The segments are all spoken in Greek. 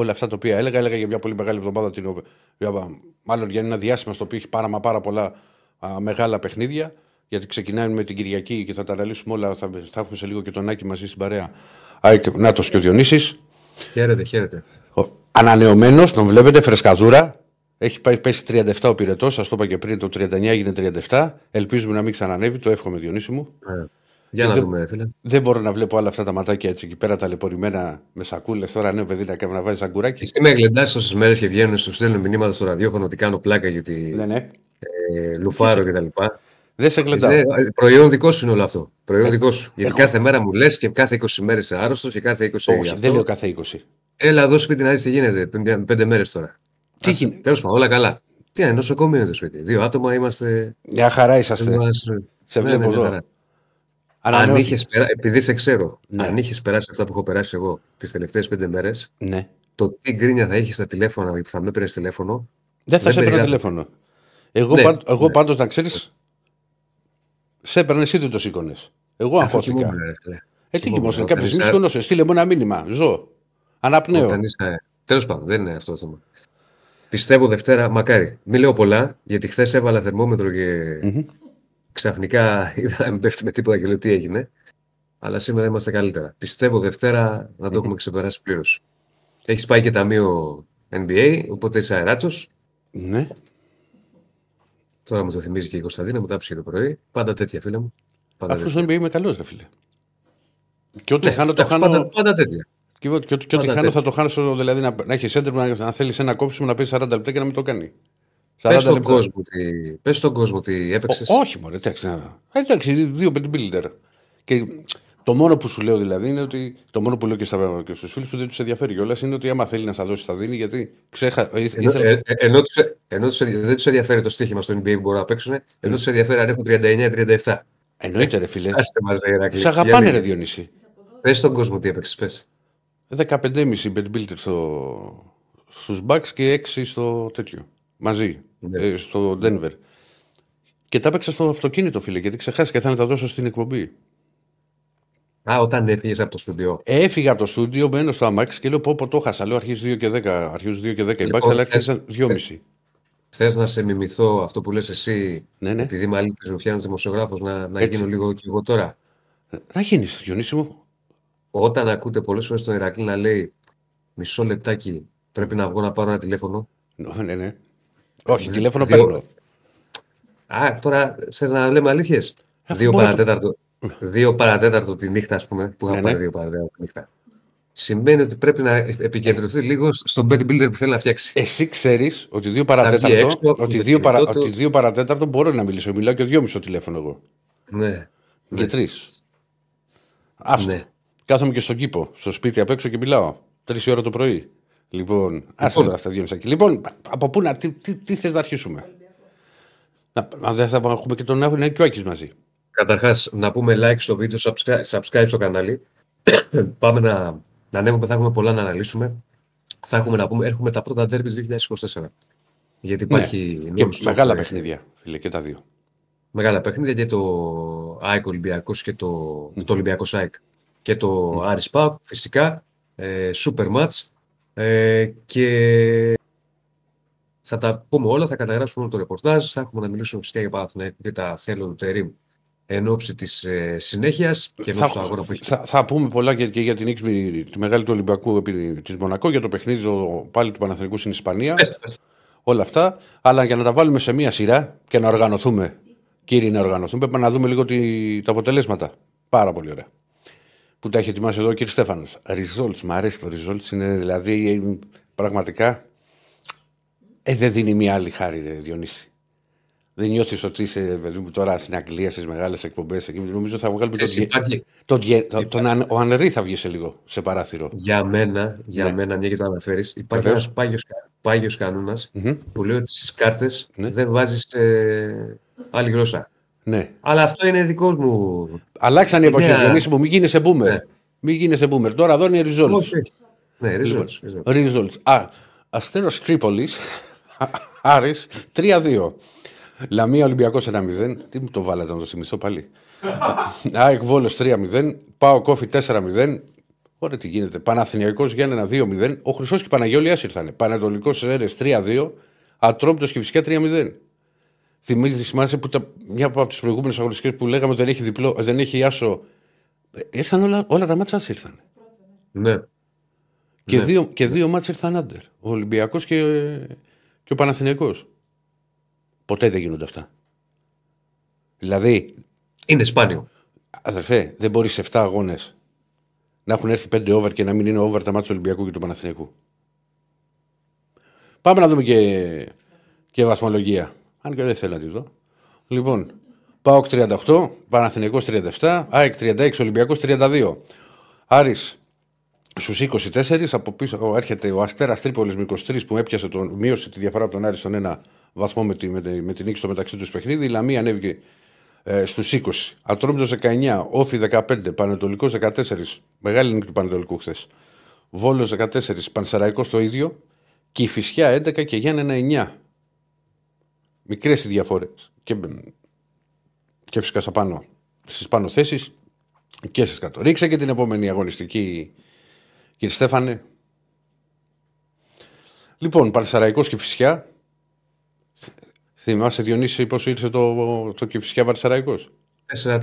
όλα αυτά τα οποία έλεγα. Έλεγα για μια πολύ μεγάλη εβδομάδα, την, οποία- μάλλον για ένα διάστημα στο οποίο έχει πάρα, μα πάρα πολλά α, μεγάλα παιχνίδια. Γιατί ξεκινάει με την Κυριακή και θα τα αναλύσουμε όλα. Θα, θα έχουμε σε λίγο και τον Άκη μαζί στην παρέα. ΑΕΚ, Νάτος και ο Διονύσης. Χαίρετε, χαίρετε. Ανανεωμένος, τον βλέπετε, φρεσκαδούρα. Έχει πάει, πέσει 37 ο πυρετός, σας το είπα και πριν, το 39 έγινε 37. Ελπίζουμε να μην ξανανεύει, το εύχομαι Διονύση μου. Ε, Για να δεν- δούμε, φίλε. Δεν μπορώ να βλέπω όλα αυτά τα ματάκια έτσι εκεί πέρα ταλαιπωρημένα με σακούλες. Τώρα νέο παιδί να, κάνει- να βάζεις σαγκουράκι. Εσύ με γλεντάς τόσες μέρες και βγαίνουν, σου στέλνουν μηνύματα στο ραδιόφωνο ότι κάνω πλάκα γιατί Ναι, ναι. ε, λουφάρω κτλ. Δεν σε γλεντάω. Ε, Προϊόν δικό σου είναι όλο αυτό. Προϊόν δικό σου. Γιατί έχω- κάθε μέρα μου λες και κάθε 20 μέρες είσαι άρρωστος και κάθε 20 Όχι, αυτό. δεν λέω κάθε 20. Έλα εδώ σπίτι να δεις τι γίνεται. Πέντε, πέντε μέρες τώρα. Τι γίνεται; Τέλος πάντων, όλα καλά. Τι είναι, νοσοκομείο είναι το σπίτι. Δύο άτομα είμαστε. Μια χαρά είσαστε. είμαστε- Σε Ναι, βλέπω ναι, μια εδώ. Χαρά. Αν Ανανεώθηκε. είχες περάσει, επειδή σε ξέρω, Ναι. αν είχες περάσει αυτά που έχω περάσει εγώ τις τελευταίες πέντε μέρες, Ναι. το τι γκρίνια θα είχε στα τηλέφωνα που θα με έπαιρνε τηλέφωνο. Δεν θα Δεν σε έπαιρνα περιγράφω. τηλέφωνο. Εγώ, Ναι, πάντ- εγώ ναι. πάντως να ξέρεις, σε έπαιρνες εσύ δεν το σήκωνες. Εγώ Αφού αγχώθηκα. κοιμόμουν, ρε φίλε. Ε, τι κοιμόμουν. κοιμόσαι, Όταν κάποια στιγμή είσαι- σηκώνωσε. Στείλε μου ένα μήνυμα. Ζω. Αναπνέω. Όταν είσαι... Τέλος πάντων, δεν είναι αυτό το θέμα. Πιστεύω Δευτέρα, μακάρι. Μην λέω πολλά, γιατί χθες έβαλα θερμόμετρο και Μμμ. Ξαφνικά είδα να μην πέφτει με τίποτα και λέω τι έγινε. Αλλά σήμερα είμαστε καλύτερα. Πιστεύω Δευτέρα να το έχουμε ξεπεράσει πλήρως. Έχει πάει και ταμείο NBA, οπότε είσαι αεράτος. Ναι. Τώρα μου το θυμίζει και η Κωνσταντίνα, μου τα άψε το πρωί. Πάντα τέτοια, φίλε μου. Πάντα Αφού τέτοια. δεν είμαι καλός, ρε φίλε. Και ό,τι Ναι, χάνω, το εντάξει, χάνω. Πάντα, πάντα τέτοια. Και, ό,τι- και, ό,τι- και ό,τι πάντα χάνω θα τέτοια. το χάνω. στο- Δηλαδή να, να έχει έντρεμα, να, να θέλεις ένα κόψιμο να παίζει 40 λεπτά και να μην το κάνει. 40 Πες στον, λεπτά. κόσμο ότι, πες στον κόσμο ότι έπαιξες. Ό, όχι, μωρέ, εντάξει. να- Ε, Εντάξει, δύο bodybuilder. Και το μόνο που σου λέω δηλαδή είναι ότι. Το μόνο που λέω και, στα, και στους φίλους που δεν τους ενδιαφέρει κιόλας είναι ότι άμα θέλει να στα δώσει, θα δίνει. Γιατί ξέχα. ε, Ενώ, ήθελα- ε, ε, ενώ, τους, ενώ τους, δεν τους ενδιαφέρει το στοίχημα στο NBA που μπορούν να παίξουν, ενώ τους ενδιαφέρει αν έχουν 39-37. Εννοείται, ρε φίλε. Άστε μας, ρε Ηρακλή. Σε αγαπάνε, ρε Διονύση. Πες στον κόσμο τι έπαιξες, πες. 15,5 bodybuilder στο, στους Bucks και 6 στο τέτοιο. Μαζί. Ναι. Ε, στο Denver. Και τα έπαιξα στο αυτοκίνητο, φίλε, γιατί ξεχάστηκα. Θα να τα δώσω στην εκπομπή. Α, όταν έφυγες από το στούντιο. Έφυγα από το στούντιο, μπαίνω στο αμάξι και λέω: Πω, πω το χάσα. Λέω: Αρχίζει 2 και 10. Αρχίζουν 2 και 10 οι Λοιπόν, Bucks, αλλά θες- άρχισαν 2,5. Θες να σε μιμηθώ αυτό που λες εσύ, Ναι, ναι. επειδή με άλλη μου φτιάχνει δημοσιογράφος, να, να Έτσι. γίνω λίγο κι εγώ τώρα. Να γίνεις, Διονύση μου. Όταν ακούτε πολλές φορές τον Ηρακλή να λέει μισό λεπτάκι πρέπει να βγω να πάρω ένα τηλέφωνο. Ναι, ναι. Όχι, Δι- τηλέφωνο δύο- παίρνω. Α, τώρα θες να λέμε αλήθειες; Αφού Δύο μπορώ να το- παρατέταρτο, δύο παρατέταρτο τη νύχτα, ας πούμε, που θα Ναι, πάρει ναι. δύο παρατέταρτο τη νύχτα. Σημαίνει ότι πρέπει να επικεντρωθεί λίγο στον bodybuilder που θέλει να φτιάξει. Εσύ ξέρεις ότι 2 βγει παρατέταρτο, έξω, ότι με 2 το παρα, κινητό του. ότι δύο παρατέταρτο μπορώ να μιλήσω. Μιλάω και 2,5 τηλέφωνο εγώ. Ναι. Και τρεις. Άστο. Ναι. Κάθομαι και στον κήπο, στο σπίτι απ' έξω και μιλάω. Τρεις ώρα το πρωί. Λοιπόν, άσε τώρα αυτά δύο μισά. Λοιπόν, από πού να, τι, τι, τι θες να αρχίσουμε; Να, να, δεν θα έχουμε και τον Άκη και ο Άκης μαζί. Καταρχάς, να πούμε like στο βίντεο, subscribe, subscribe στο κανάλι. Πάμε να, να ανέβουμε, θα έχουμε πολλά να αναλύσουμε. Θα έχουμε να πούμε, έρχομαι τα πρώτα derby του 2024. Γιατί υπάρχει Ναι. Και non-stop, μεγάλα ε, παιχνίδια, φίλε, και τα δύο. Μεγάλα παιχνίδια και το ΑΕΚ Ολυμπιακός και το, το Ολυμπιακός ΑΕΚ και το Άρης ΠΑΟΚ φυσικά. Ε, super match. Ε, και θα τα πούμε όλα, θα καταγράψουμε όλο το ρεπορτάζ, θα έχουμε να μιλήσουμε φυσικά για Παναθηναϊκό και τα θέλω του Τερίμ εν ώψη της ε, συνέχειας και εν Θα, ώψη του αγώνα που έχει. θα, θα πούμε πολλά και, και για την νίκη τη μεγάλη του Ολυμπιακού της Μονακό, για το παιχνίδι το, πάλι του Παναθηνικού στην Ισπανία. Πες, πες. όλα αυτά. Αλλά για να τα βάλουμε σε μία σειρά και να οργανωθούμε, κύριοι, να οργανωθούμε, πρέπει να δούμε λίγο τη, τα αποτελέσματα. Πάρα πολύ ωραία. Που τα έχει ετοιμάσει εδώ ο κύριος Στέφανος. Results, μου αρέσει το results. Είναι δηλαδή ε, πραγματικά. Ε, δεν δίνει μία άλλη χάρη, ρε, Διονύση. Δεν νιώθεις ότι είσαι παιδί μου, τώρα στην Αγγλία στις μεγάλες εκπομπές. Νομίζω θα βγάλουμε τον. Ξέρεις, υπάρχει, τον, τον, τον, τον, ο Ανερή θα βγει σε λίγο σε παράθυρο. για μένα, για Ναι. μένα, μια και το αναφέρεις, υπάρχει Βεβαίως. ένας πάγιος, κα- πάγιος κανόνας Μμμ. που λέει ότι στις κάρτες Ναι. δεν βάζεις ε, άλλη γλώσσα. Ναι. Αλλά αυτό είναι δικός μου. Αλλάξαν οι εποχές, Ναι. Διονύση μου, μην γίνεσαι boomer. Ναι. Μην γίνεσαι boomer. Τώρα εδώ είναι results. Όχι. Ναι, Λοιπόν, results. results. results. Α, Αστέρος Τρίπολης, Άρης, 3-2. Λαμία Ολυμπιακός 1-0. Τι μου το βάλατε να το θυμηθώ πάλι; ΑΕΚ Βόλος 3-0. Πάο Κόφι 4-0. Ωραία, τι γίνεται. Παναθηνιακό για ένα 2-0. Ο Χρυσός και η Παναγιώλη ήρθαν. Πανατολικό Ερε 3-2. Ατρόπιτο και φυσικά 3-0. Θυμίζει, θυμάσαι που τα, μια από τις προηγούμενες αγωνιστικές που λέγαμε ότι δεν έχει, διπλό, δεν έχει άσο. Ε, Ήρθαν όλα, όλα τα μάτσα ήρθαν. Ναι. Και, Ναι. δύο, και δύο μάτς ήρθαν άντερ. Ο Ολυμπιακός και, και ο Παναθηναϊκός. Ποτέ δεν γίνονται αυτά. Δηλαδή, Είναι σπάνιο. αδερφέ, δεν μπορείς σε 7 αγώνες να έχουν έρθει 5 over και να μην είναι over τα μάτια του Ολυμπιακού και του Παναθηναϊκού. Πάμε να δούμε και, και βαθμολογία. Αν και δεν θέλω να τη δω. Λοιπόν, ΠΑΟΚ 38, Παναθηναϊκός 37, ΑΕΚ 36, Ολυμπιακός 32. Άρης στους 24, από πίσω έρχεται ο Αστέρας Τρίπολης με 23 που έπιασε τον, μείωσε τη διαφορά από τον Άρη στον ένα βαθμό με, τη, με, τη- με την νίκη στο μεταξύ τους παιχνίδι. Η Λαμία ανέβηκε ε, στους 20. Ατρόμητος 19, Όφη 15, Πανετολικός 14. Μεγάλη νίκη του Πανετολικού χθες. Βόλος 14, Πανσεραϊκός το ίδιο. Και η Φυσιά 11 και Γιάννενα 9. Μικρές οι διαφορές. Και, και φυσικά στα πάνω, στις πάνω θέσεις και στις κάτω. Ρίξε και την επόμενη αγωνιστική Κύριε Στέφανε. Λοιπόν, Παρσαραϊκός και Φυσιά. Θ- Θυμάσαι Διονύση πόσο ήρθε το, το Κηφισιά Παρσαραϊκός. 4-4.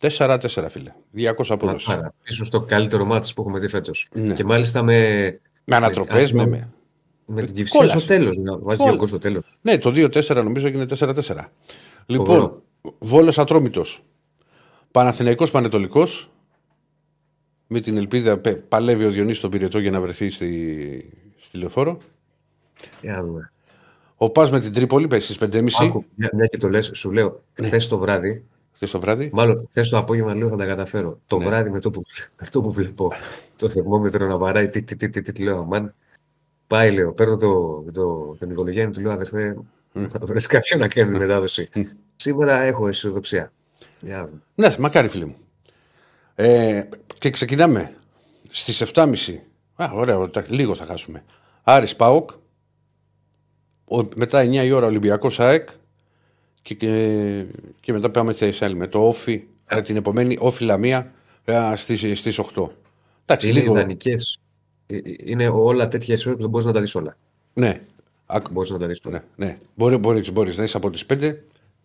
4-4 φίλε. 200 απόδοση. Ματάρα. Ίσως στο καλύτερο μάτι που έχουμε δει φέτος. Ναι. Και μάλιστα με, Με ανατροπές, με, με. Με την κυψία Κόλαση. στο τέλος. Να βάζει Κόλα. δύο γκολ στο τέλος. Ναι, το 2-4 νομίζω έγινε 4-4. Λοιπόν, Φοβερό. Βόλος Ατρόμητος. Παναθηναϊκός Πανετολικός. Με την ελπίδα πε- παλεύει ο Διονύσης τον Πυρετό για να βρεθεί στη, στη λεωφόρο. Για να δούμε. Ο Πας με την Τρίπολη πέσει στις 5.30 Άκου, μια, μια και το λες, σου λέω, Ναι. χθες το βράδυ, χθες το βράδυ. μάλλον χθες το απόγευμα λέω θα τα καταφέρω. Το Ναι. βράδυ με το που, αυτό που βλέπω το θερμόμετρο να βαράει, τι, τι, τι, τι, τι, τι, λέω, αμάν. Πάει, λέω, παίρνω το, το, τον Νικολογιάννη, του λέω, αδερφέ, θα βρεις κάποιον να κάνει τη μετάδοση. Σήμερα έχω αισιοδοξία. Για να δούμε. Ναι, μακάρι φίλε μου. Ε, και ξεκινάμε στις 7.30. Α, ωραία, τα- λίγο θα χάσουμε. Άρης Πάοκ. Ο- μετά 9 η ώρα Ολυμπιακός ΑΕΚ. Και, και, και μετά πάμε σε άλλη με το Όφι, ε, την επομένη Όφι Λαμία ε, στις, στις 8. Εντάξει, Είναι λίγο. ιδανικές. Είναι όλα τέτοια ισορροπία που δεν μπορείς να τα δεις όλα. Ναι, Άκου, Μπορείς να τα δεις όλα. ναι, ναι. Μπορεί, μπορείς, μπορείς να είσαι από τις 5.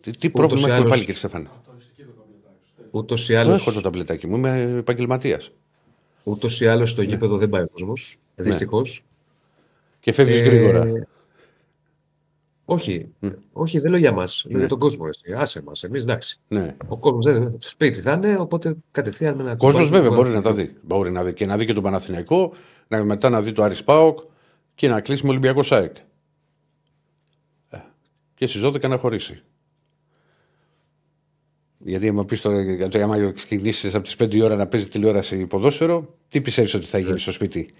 Τι, τι πρόβλημα ή έχουμε άλλως- πάλι κύριε Στέφανε; Ούτως ή Δεν άλλω έχω το ταμπλετάκι μου, είμαι επαγγελματίας. ούτως ή άλλως Ναι. στο γήπεδο δεν πάει ο κόσμος. Δυστυχώς. Και φεύγεις γρήγορα. Όχι, όχι, δεν λέω για μας. Λέω για τον κόσμο. Εσύ. Άσε μας. Εμείς εντάξει. Ναι. Ο κόσμος δεν είναι. Στο σπίτι θα είναι, οπότε κατευθείαν με ένα Ο κόσμος κουμπάκι βέβαια που μπορεί θα- να τα δει. Μπορεί να δει και να δει και τον Παναθηναϊκό, να, μετά να δει το Άρης Πάοκ και να κλείσει με Ολυμπιακό ΣΑΕΚ. Ε, Και στις 12 να χωρίσει. Γιατί άμα πεις τώρα, γιατί άμα ξεκινήσεις από τις 5 η ώρα να παίζει τηλεόραση ποδόσφαιρο, τι πιστεύεις ότι θα γίνει στο σπίτι;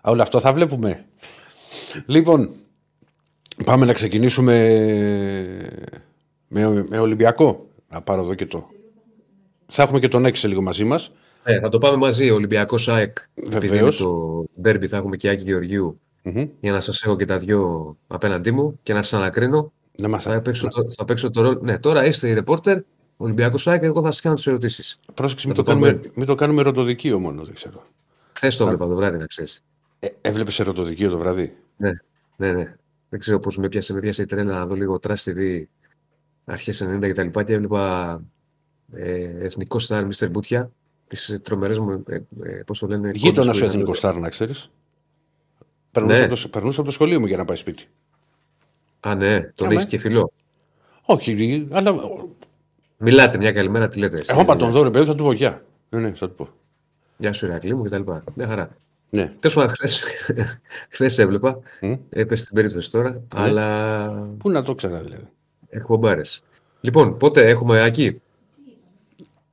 Α, Όλο αυτό θα βλέπουμε. Λοιπόν, πάμε να ξεκινήσουμε με, με Ολυμπιακό. Να πάρω εδώ και το. Θα έχουμε και τον Έξι λίγο μαζί μας. Ναι, θα το πάμε μαζί. Ολυμπιακός ΑΕΚ. Επειδή Βεβαίως. είναι το ντέρμπι θα έχουμε και Άκη Γεωργίου για να σας έχω και τα δυο απέναντί μου και να σας ανακρίνω. Να μας... Θα παίξω, το, θα παίξω το ρόλο. Ναι, τώρα είστε οι ρεπόρτερ, Ολυμπιακός ΑΕΚ, εγώ θα σας κάνω τις ερωτήσεις. Πρόσεξε, μην Θα το, το κάνουμε κάνουμε, έτσι. μην το κάνουμε ερωτοδικείο μόνο, δεν ξέρω. Χθες το έβλεπα το βράδυ, να ξέρεις. Ε, Έβλεπες ερωτοδικείο το βράδυ; Ναι, ναι, ναι. Δεν ξέρω πώς με πιάσε, με πιάσε η τρέλα να δω λίγο Trust TV αρχές 90 και τα λοιπά και έβλεπα ε, εθνικό στάρ Mr. Μπούτια. Τις τρομερές μου, ε, ε, πώς το λένε. Γείτονας κόντες που σου είχαν εθνικό τότε. στάρ, να ξέρεις. Περνούσε, Ναι. από το, περνούσε από το σχολείο μου για να πάει σπίτι. Α, ναι, τον Άμα. έχεις και φιλό. Όχι, αλλά. Μιλάτε μια καλημέρα, τι λέτε. Εγώ πα τον δω, ρε παιδί, θα του πω γεια. Ναι, ναι, θα του πω. Γεια σου, Ηρακλή μου κτλ. Μια χαρά. Ναι. Τέλος πάντων, χθε έβλεπα. Μμ. Έπεσε την περίπτωση τώρα, αλλά Πού να το ξέρα δηλαδή. εκπομπάρες. Λοιπόν, πότε έχουμε Άκη;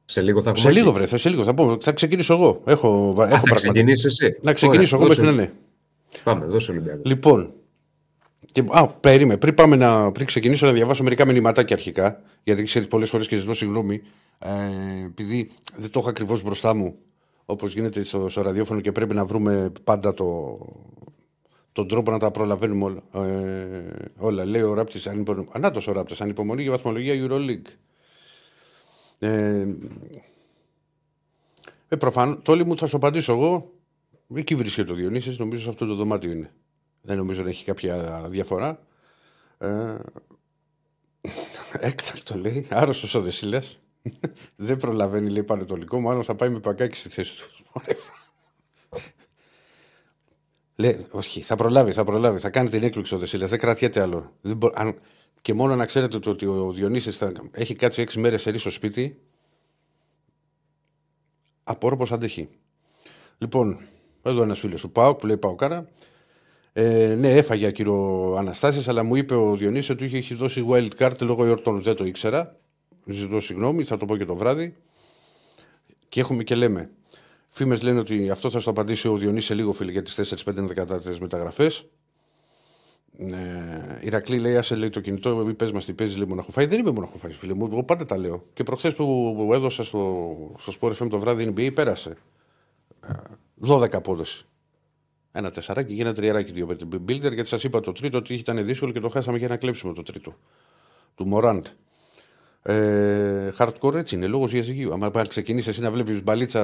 Σε λίγο θα έχουμε. Σε Άκη. λίγο, βρε, θα, σε λίγο θα, πω, θα ξεκινήσω εγώ. Έχω, έχω Α, θα πραγματικά. ξεκινήσεις εσύ. Να ξεκινήσω Ωραία, εγώ μέχρι δώσε- να ναι. Πάμε, δώσε Ολυμπιακό. Λοιπόν. Και, α, περίμενε. Πριν, πάμε να, πριν ξεκινήσω να διαβάσω μερικά μηνυματάκια αρχικά, γιατί ξέρεις πολλές φορές και ζητώ συγγνώμη, ε, επειδή δεν το έχω ακριβώς μπροστά μου, όπως γίνεται στο, στο ραδιόφωνο και πρέπει να βρούμε πάντα το, τον τρόπο να τα προλαβαίνουμε όλα. Ε, όλα. Λέει ο Ράπτης, ανάτος ο Ράπτης, ανυπομονή για βαθμολογία Euroleague. Ε, ε, προφανώς, το όλοι μου θα σου απαντήσω εγώ. Εκεί βρίσκεται ο Διονύσης, νομίζω σε αυτό το δωμάτιο είναι. Δεν νομίζω να έχει κάποια διαφορά. Ε, έκτακτο λέει, άρρωστος ο Δεσίλας. Δεν προλαβαίνει, λέει πανετολικό, μάλλον θα πάει με πακάκι στη θέση του. Λέει, όχι, θα προλάβεις, θα προλάβεις. Θα κάνει την έκπληξη ο Δεσίλας. Δεν κρατιέται άλλο. Δεν μπο... Αν... Και μόνο να ξέρετε το ότι ο Διονύσης θα... έχει κάτσει έξι μέρες σε στο σπίτι, απορώ πω αντέχει. Λοιπόν, εδώ ένας φίλος του Πάουκ που λέει Πάουκάρα. Ε, ναι, έφαγε ακύρο Αναστάσει, αλλά μου είπε ο Διονύσης ότι είχε δώσει wild card λόγω εορτών. Δεν το ήξερα. Ζητώ συγγνώμη, θα το πω και το βράδυ. Και έχουμε και λέμε. Φήμες λένε ότι αυτό θα σου απαντήσει ο Διονύσης σε λίγο, φίλοι, για τι 4-5 δεκατάτε μεταγραφές. Ε, Ηρακλή λέει: Άσε λέει το κινητό, μην πες μας τι παίζεις, λέει μοναχοφάι. Δεν είμαι μοναχοφάι, φίλε μου. Εγώ πάντα τα λέω. Και προχθές που έδωσα στο, στο Sport FM το βράδυ NBA πέρασε. 12 απόδοση. Ένα τεσσαράκι και ένα τριαράκι δύο builder γιατί σας είπα το τρίτο ότι ήταν δύσκολο και το χάσαμε για να κλέψουμε το τρίτο. Του Μωράντ. Ε, hardcore έτσι είναι, λόγος για ζυγίου. Αν ξεκινήσεις εσύ να βλέπεις μπαλίτσα.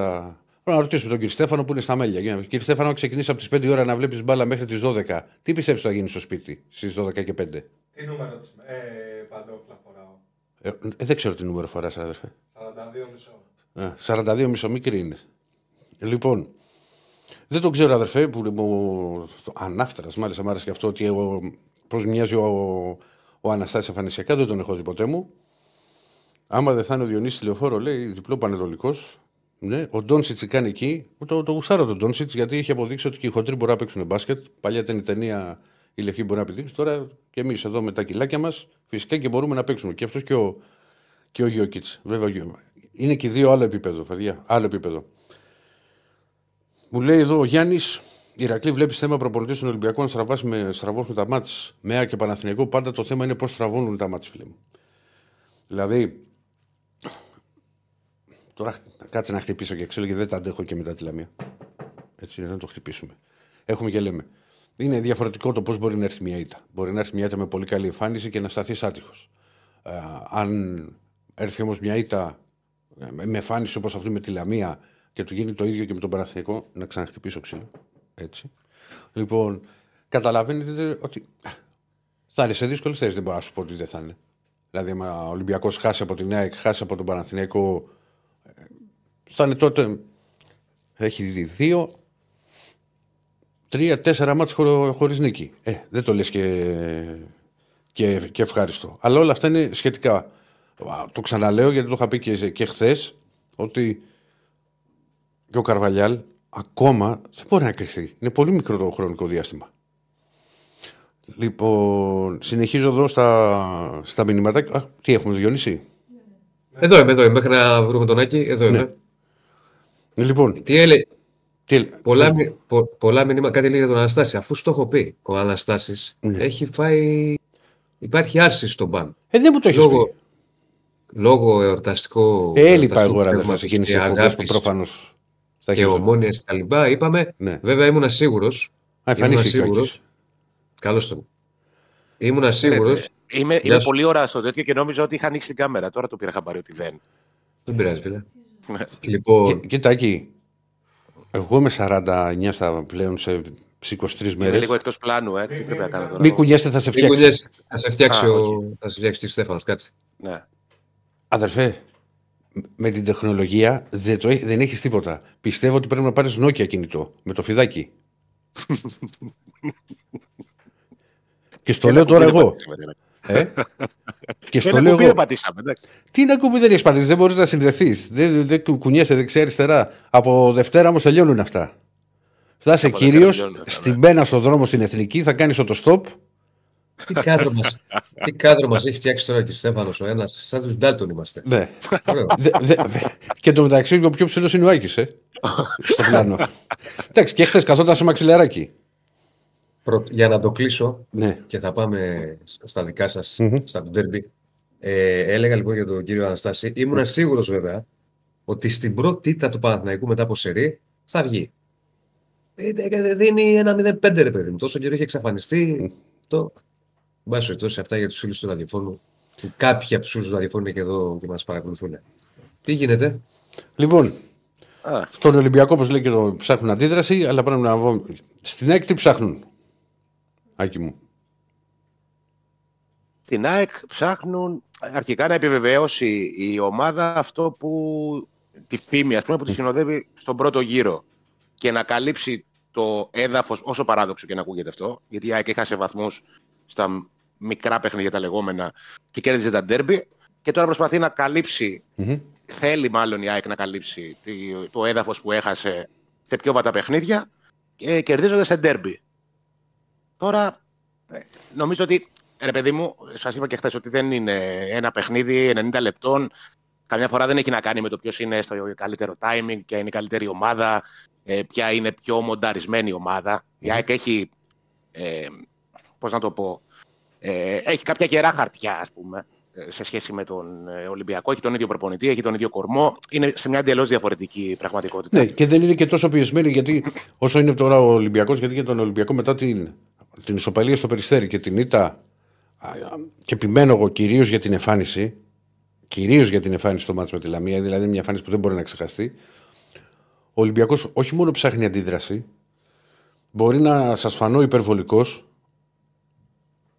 Να ρωτήσουμε τον κύριο Στέφανο που είναι στα μέλια. Κύριε Στέφανο, αν ξεκινήσεις από τις 5 ώρα να βλέπεις μπάλα μέχρι τις 12, τι πιστεύεις ότι θα γίνει στο σπίτι στις 12 και 5. Τι νούμερο τη ε, παντόφλα φοράω. Ε, ε, δεν ξέρω τι νούμερο φοράς, αδερφέ. 42 42 μισό. μισό μικρή είναι. Λοιπόν, δεν το ξέρω, αδερφέ, που μου. Ανάφτερα, μάλιστα, μου άρεσε και αυτό ότι πώ μοιάζει ο, ο Αναστάσης εμφανισιακά, δεν τον έχω δει ποτέ μου. Άμα δεν θα είναι ο Διονύσης Λεωφόρο, λέει διπλό πανετολικός. Ναι, ο Ντόνσιτς κάνει εκεί. Το, το γουσάρω τον Ντόνσιτς γιατί έχει αποδείξει ότι και οι χοντροί μπορούν να παίξουν μπάσκετ. Παλιά ήταν η ταινία η λευκή μπορεί να πηδήξει. Τώρα και εμείς εδώ με τα κιλάκια μας φυσικά και μπορούμε να παίξουμε. Και αυτός και ο, και ο Γιώκητς. Βέβαια, είναι και δύο άλλο επίπεδο, παιδιά. Άλλο επίπεδο. Μου λέει εδώ ο Γιάννης, Ηρακλή, βλέπεις θέμα προπονητής των Ολυμπιακών να με, στραβώσουν τα μάτς με και Παναθηναϊκό. Πάντα το θέμα είναι πώς στραβώνουν τα μάτς, φίλε μου. Δηλαδή, τώρα κάτσε να χτυπήσω και ξέρω γιατί δεν τα αντέχω και μετά τη λαμία. Έτσι, να το χτυπήσουμε. Έχουμε και λέμε. Είναι διαφορετικό το πώς μπορεί να έρθει μια ήττα. Μπορεί να έρθει μια ήττα με πολύ καλή εμφάνιση και να σταθεί άτυχο. Ε, αν έρθει όμως μια ήττα με εμφάνιση όπως αυτή με τη Λαμία και του γίνει το ίδιο και με τον Παναθηναϊκό, να ξαναχτυπήσω ξύλο. Έτσι. Λοιπόν, καταλαβαίνετε ότι θα είναι σε δύσκολες θέσεις. Δεν μπορώ να σου πω ότι δεν θα είναι. Δηλαδή, αν ο Ολυμπιακός χάσει από την ΑΕΚ, χάσει από τον Παναθηναϊκό, ε, θα είναι τότε. Θα έχει δει δύο, τρία, τέσσερα μάτια χωρί χωρίς νίκη. Ε, δεν το λες και, και, και ευχάριστο. Αλλά όλα αυτά είναι σχετικά. Το ξαναλέω γιατί το είχα πει και, και χθες ότι και ο Καρβαλιάλ ακόμα δεν μπορεί να κρυφτεί. Είναι πολύ μικρό το χρονικό διάστημα. Λοιπόν, συνεχίζω εδώ στα, στα μηνύματα. τι έχουμε, Διονύση; Εδώ είμαι, εδώ είμαι. Μέχρι να βρούμε τον Άκη, εδώ ναι. Είμαι. Λοιπόν. Τι έλεγε; Τι... Πολλά, πο, πολλά μηνύματα, κάτι λέει για τον Αναστάση. Αφού στο έχω πει, ο Αναστάσης ναι. έχει φάει. Υπάρχει άρση στον παν. Ε, δεν μου το έχεις λόγω, πει. Λόγω εορταστικό. Ε, έλειπα εγώ, ρε, δεν θα που προφανώς και ομόνιας τα λοιπά. Είπαμε, ναι. βέβαια ήμουν σίγουρος. Εμφανίστηκε. Καλώς το. Ήμουν σίγουρος. Είμαι, είμαι πολύ ώρα στο τέτοιο και νόμιζα ότι είχα ανοίξει την κάμερα. Τώρα το πήρα χαμπάρι ότι δεν. Δεν πειράζει, φίλε. Ναι. λοιπόν... Κοίτα εκεί. Εγώ είμαι 49 στα πλέον σε 23 μέρες. λίγο εκτός πλάνου, ε. Τι πρέπει να κάνω τώρα. Μην κουνιέστε, θα σε φτιάξει. Θα σε φτιάξει, ο... θα σε φτιάξει ο Στέφανος, κάτσε. Ναι. Αδερφέ, με την τεχνολογία δεν, το, δεν έχεις τίποτα. Πιστεύω ότι πρέπει να πάρεις Nokia κινητό με το φιδάκι. και στο λέω τώρα εγώ. Ε; Και στο λέω εγώ. Τι είναι που δεν έχεις πατήσει, δεν μπορείς να συνδεθείς. Δεν, δεν κουνιέσαι δεξιά-αριστερά. Από Δευτέρα όμως τελειώνουν αυτά. Θα είσαι κύριος στην πένα στο δρόμο στην εθνική, θα κάνεις το stop τι κάδρο μας, τι κάδρο μας έχει φτιάξει τώρα και ο Στέφανος ο ένας, σαν τους Ντάλτον είμαστε. Ναι. δε, δε, και το μεταξύ ο πιο ψηλός είναι ο Άκης, ε, στο πλάνο. Εντάξει, και χθες καθόταν σε μαξιλεράκι. Για να το κλείσω ναι. και θα πάμε στα δικά σας, mm-hmm. στα του ντέρμπι. Ε, έλεγα λοιπόν για τον κύριο Αναστάση, ήμουν mm. σίγουρος βέβαια ότι στην πρώτη ήττα του Παναθηναϊκού μετά από σερή θα βγει. Ε, δίνει ένα 0-5 ρε παιδί μου. Τόσο καιρό έχει εξαφανιστεί. Mm. Το... Εν πάση περιπτώσει, αυτά για τους φίλους του ραδιοφώνου. Κάποιοι από τους φίλους του ραδιοφώνου είναι και εδώ και μας παρακολουθούν. Τι γίνεται; Λοιπόν, Α. Στον Ολυμπιακό, όπως λέει και το ψάχνουν αντίδραση, αλλά πρέπει να βγω. Στην έκτη ψάχνουν. Άκη μου. Στην ΑΕΚ ψάχνουν αρχικά να επιβεβαιώσει η ομάδα αυτό που τη φήμη ας πούμε, που τη συνοδεύει στον πρώτο γύρο και να καλύψει το έδαφος, όσο παράδοξο και να ακούγεται αυτό, γιατί η ΑΕΚ έχασε βαθμούς στα μικρά παιχνίδια τα λεγόμενα και κέρδιζε τα ντέρμπι και τώρα προσπαθεί να καλύψει, Μμμ. θέλει μάλλον η ΑΕΚ να καλύψει τη- το έδαφος που έχασε σε πιο βατά παιχνίδια και κερδίζοντας σε ντέρμπι. Τώρα ε, νομίζω ότι, ρε παιδί μου, σας είπα και χθες ότι δεν είναι ένα παιχνίδι 90 λεπτών. Καμιά φορά δεν έχει να κάνει με το ποιος είναι στο καλύτερο timing, ποια είναι η καλύτερη ομάδα, ε, ποια είναι πιο μονταρισμένη η ομάδα. Η ΑΕΚ έχει, ε, πώς να το πω, ε, έχει κάποια κερά χαρτιά, ας πούμε, ε, σε σχέση με τον ε, Ολυμπιακό. Έχει τον ίδιο προπονητή, έχει τον ίδιο κορμό. Είναι σε μια εντελώς διαφορετική πραγματικότητα. Ναι, και δεν είναι και τόσο πιεσμένοι γιατί όσο είναι τώρα ο Ολυμπιακός, γιατί για τον Ολυμπιακό μετά την, την ισοπαλία στο περιστέρι και την ήττα. α, Και επιμένω εγώ κυρίως για την εμφάνιση. Κυρίως για την εμφάνιση στο μάτσο με τη Λαμία, δηλαδή είναι μια εμφάνιση που δεν μπορεί να ξεχαστεί. Ο Ολυμπιακός όχι μόνο ψάχνει αντίδραση, μπορεί να σας φανώ υπερβολικός,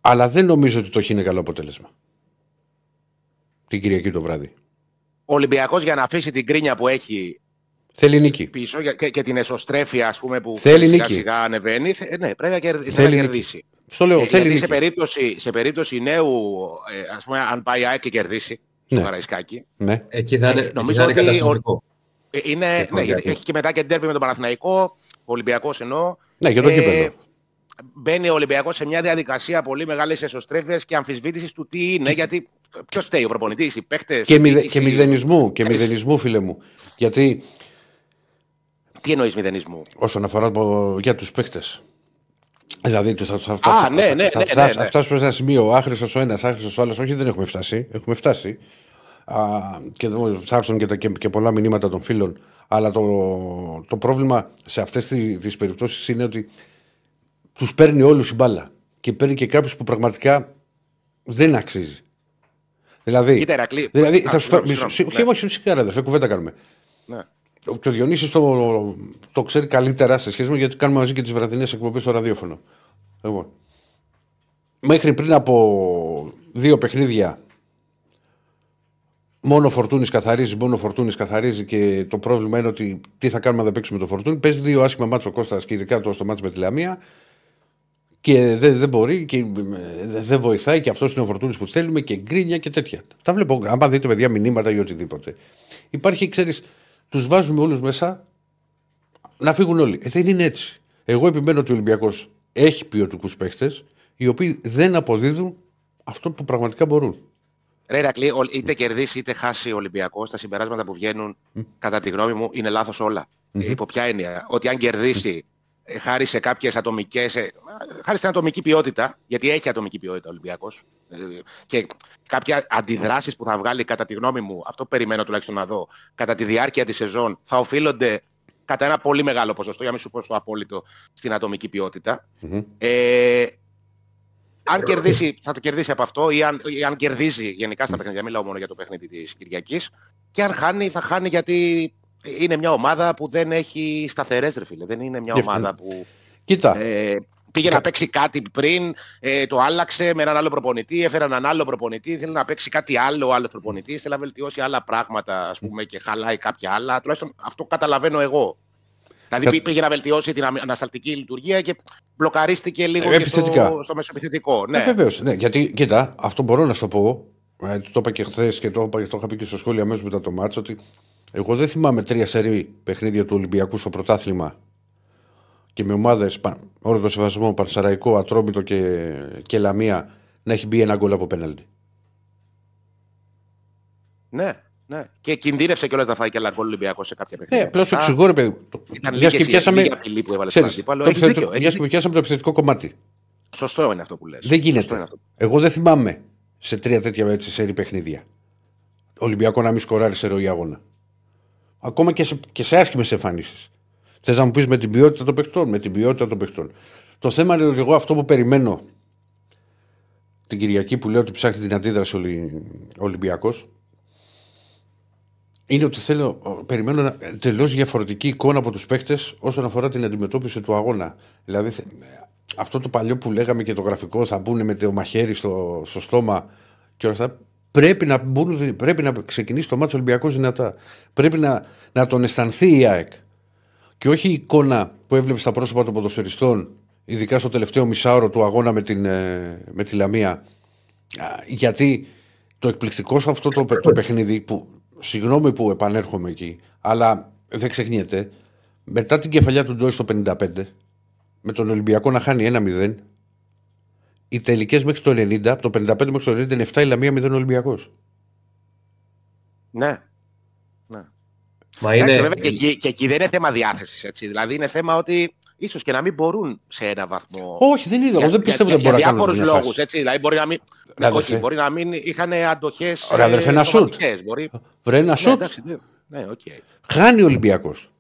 αλλά δεν νομίζω ότι το έχει είναι καλό αποτέλεσμα. Την Κυριακή το βράδυ. Ο Ολυμπιακός για να αφήσει την κρίνια που έχει Θέλει νίκη. πίσω για- και, και την εσωστρέφεια ας πούμε, που Θέλει σιγά νίκη. σιγά ανεβαίνει, θε- ναι, πρέπει να, κερδί- Θέλει να νίκη. κερδίσει. Στο λέω, Ε, θέλει γιατί νίκη. σε περίπτωση, σε περίπτωση νέου, ε, ας πούμε, αν πάει η ΑΕΚ και κερδίσει Ναι. στο Καραϊσκάκι, Ναι. Εκεί θα είναι, Ε, εκεί νομίζω θα είναι ότι καταστροφικό. ε, είναι, Και ναι, τον γιατί Ολυμπιακό. έχει και μετά και ντέρμπι με τον Παναθηναϊκό, ο Ολυμπιακός εννοώ. Ναι, για το Ε, κύπελο. Μπαίνει ο Ολυμπιακός σε μια διαδικασία πολύ μεγάλης εσωστρέφειας και αμφισβήτησης του τι είναι, γιατί ποιος φταίει, ο προπονητής, οι παίχτε. Και, μηδε, και μηδενισμού, και μηδενισμού, φίλε μου. Γιατί Τι εννοείς μηδενισμού; όσον αφορά το- για τους παίχτε. Δηλαδή θα, θα, θα, Α, θα, ναι, θα, ναι, θα, ναι, θα, ναι, θα ναι. φτάσουμε σε ένα σημείο άχρηστος ο ένας, άχρηστος ο άλλος. Όχι, δεν έχουμε φτάσει. Έχουμε φτάσει. Α, και εδώ θα έρθουν και, τα- και, και πολλά μηνύματα των φίλων. Αλλά το, το πρόβλημα σε αυτές τι περιπτώσεις είναι ότι τους παίρνει όλους η μπάλα. Και παίρνει και κάποιου που πραγματικά δεν αξίζει. Δηλαδή, Κοίτα, Ηρακλή. δηλαδή Α, θα σου φέρω. συγγνώμη, Μισό- ναι. Όχι, σιγάρα, αδερφέ, κουβέντα κάνουμε. Ναι. Και ο Διονύσης το, το ξέρει καλύτερα σε σχέση με γιατί κάνουμε μαζί και τις βραδινές εκπομπές στο ραδιόφωνο. Εγώ. Μέχρι πριν από δύο παιχνίδια μόνο ο Φορτούνης καθαρίζει, μόνο ο Φορτούνης καθαρίζει και το πρόβλημα είναι ότι τι θα κάνουμε αν δεν παίξουμε το Φορτούνη. Παίζει δύο άσχημα μάτσο Κώστας και ειδικά το στο μάτσο με τη Λαμία και δεν, δεν μπορεί και ε, δεν βοηθάει και αυτός είναι ο Φορτούνης που θέλουμε και γκρίνια και τέτοια. Τα βλέπω. Άμα δείτε παιδιά μηνύματα ή οτιδήποτε. Υπάρχει, ξέρεις, τους βάζουμε όλους μέσα να φύγουν όλοι. Ε, δεν είναι έτσι. Εγώ επιμένω ότι ο Ολυμπιακός έχει ποιοτικούς παίχτες οι οποίοι δεν αποδίδουν αυτό που πραγματικά μπορούν. Ρε Ηρακλή, ο- είτε κερδίσει είτε χάσει ο Ολυμπιακός, τα συμπεράσματα που βγαίνουν, κατά τη γνώμη μου, είναι λάθος όλα. Ε, υπό ποια έννοια; Ότι αν κερδίσει ε, χάρη σε κάποιες ατομικές. χάρη στην ατομική ποιότητα, γιατί έχει ατομική ποιότητα ο Ολυμπιακός. και κάποια αντιδράσεις που θα βγάλει, κατά τη γνώμη μου, αυτό περιμένω τουλάχιστον να δω, κατά τη διάρκεια της σεζόν, θα οφείλονται κατά ένα πολύ μεγάλο ποσοστό, για να μην σου πω στο απόλυτο, στην ατομική ποιότητα. Μμμ. Ε, αν κερδίσει, θα το κερδίσει από αυτό ή αν, ή αν κερδίζει γενικά στα παιχνίδια, μιλάω μόνο για το παιχνίδι της Κυριακής. Και αν χάνει, θα χάνει γιατί είναι μια ομάδα που δεν έχει σταθερές, ρε φίλε. Δεν είναι μια Γι' αυτό. ομάδα που Κοίτα, ε, πήγε να παίξει κάτι πριν, ε, το άλλαξε με έναν άλλο προπονητή, έφερε έναν άλλο προπονητή, θέλει να παίξει κάτι άλλο ο άλλος προπονητής, θέλει να βελτιώσει άλλα πράγματα ας πούμε, και χαλάει κάποια άλλα. Τουλάχιστον αυτό καταλαβαίνω εγώ. Δηλαδή Κα- πή- πήγε να βελτιώσει την αμυ- ανασταλτική λειτουργία και μπλοκαρίστηκε λίγο Ε, και επιθετικά. στο, στο μεσοεπιθετικό. Ναι. Ναι. Βεβαίως. Ναι, γιατί κοίτα, αυτό μπορώ να σου το πω. Ε, το είπα και χθες και το, είπα- το είχα πει και στο σχόλιο αμέσως μετά το μάτσο. Ότι εγώ δεν θυμάμαι τρία σερή παιχνίδια του Ολυμπιακού στο πρωτάθλημα και με ομάδες όλο το σεβασμό Παρσαραϊκό, Ατρόμητο και, και Λαμία να έχει μπει ένα γκολ από πέναλτι. ναι, ναι. Και κινδύνευσε κιόλας να φάει και άλλα γκολ Ολυμπιακός σε κάποια Ναι, παιχνίδια. απλώ σου Α, εξηγώ, ρε παιδί. μου. Το- Ήταν μιας λίγες και οι- πιάσαμε. λίγη απειλή που έβαλε στον ξέρεις, αντίπαλο. το Έχεις επιθετικό- δίκιο, έχεις μιας και πιάσαμε το επιθετικό κομμάτι. Σωστό είναι αυτό που λες. Δεν Σωστό γίνεται. είναι αυτό. Εγώ δεν θυμάμαι σε τρία τέτοια έτσι σερή παιχνίδια. Ολυμπιακό να μην σκοράρει σε ροή αγώνα. Ακόμα και σε, και σε άσχημες εμφανίσεις. Θες να μου πεις με την ποιότητα των παιχτών, με την ποιότητα των παιχτών. Το θέμα είναι ότι εγώ αυτό που περιμένω την Κυριακή που λέω ότι ψάχνει την αντίδραση ο Ολυ- ο Ολυμπιακός είναι ότι θέλω, περιμένω ένα τελείως διαφορετική εικόνα από τους παίκτε όσον αφορά την αντιμετώπιση του αγώνα. Δηλαδή, θε- αυτό το παλιό που λέγαμε και το γραφικό θα μπουν με το μαχαίρι στο, στο στόμα και όλα αυτά. Πρέπει να, μπουν, πρέπει να ξεκινήσει το μάτσο Ολυμπιακός δυνατά. Πρέπει να, να τον αισθανθεί η ΑΕΚ. Και όχι η εικόνα που έβλεπε στα πρόσωπα των ποδοσφαιριστών, ειδικά στο τελευταίο μισάωρο του αγώνα με, την, ε, με τη Λαμία. Α, Γιατί το εκπληκτικό σε αυτό το, το παιχνίδι, που συγγνώμη που επανέρχομαι εκεί, αλλά δεν ξεχνιέται, μετά την κεφαλιά του Ντόι στο 55, με τον Ολυμπιακό να χάνει 1-0, οι τελικές μέχρι το 90, από το 55 μέχρι το 90 είναι 7 η Λαμία 0 Ολυμπιακός. Ναι. Μα Εντάξει, είναι, βέβαια και εκεί, και εκεί δεν είναι θέμα διάθεσης. Δηλαδή είναι θέμα ότι ίσως και να μην μπορούν σε ένα βαθμό. Όχι, δεν είδα. Εγώ δεν πιστεύω για, δεν μπορεί να για κάνουν διάφορους μια λόγους. φάση. Έτσι, δηλαδή μπορεί να μην, Ρε, όχι, αδερφέ. μπορεί να μην είχαν αντοχές. Ρε, αδερφέ, ένα σουτ. Μπορεί... Βρε ένα Ναι, σουτ, εντάξει, ναι, ναι, οκ. χάνει ο Ολυμπιακός.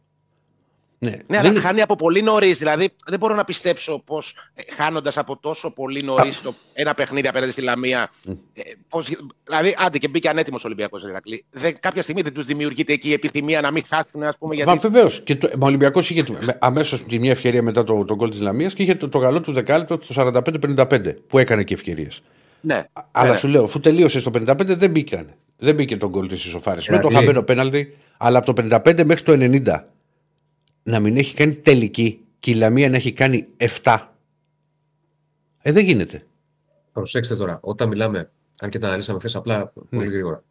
Ναι, Ναι, δεν αλλά είναι- χάνει από πολύ νωρίς. Δηλαδή, δεν μπορώ να πιστέψω πως χάνοντας από τόσο πολύ νωρίς το ένα παιχνίδι απέναντι στη Λαμία. ε, πώς, δηλαδή, άντε και μπήκε ανέτοιμος ο Ολυμπιακός Ηρακλή. Δεν, κάποια στιγμή δεν τους δημιουργείται εκεί η επιθυμία να μην χάσουν, ας πούμε. Γιατί... Μα βεβαίως. Ο Ολυμπιακός είχε αμέσως τη μία ευκαιρία μετά το, τον γκολ της Λαμίας και είχε το, το καλό του δεκάλεπτο το 45-55 που έκανε και ευκαιρίες. Ναι, Αλλά ναι, σου λέω, αφού τελείωσε στο 55 δεν μπήκαν. Δεν μπήκε τον γκολ της ισοφάρηση. Με το Δηλαδή- χαμένο πέναλτι, αλλά από το 55 μέχρι το 90 να μην έχει κάνει τελική και η Λαμία να έχει κάνει 7. Ε, δεν γίνεται. Προσέξτε τώρα, όταν μιλάμε, αν και τα αναλύσαμε χθες απλά Ναι. πολύ γρήγορα.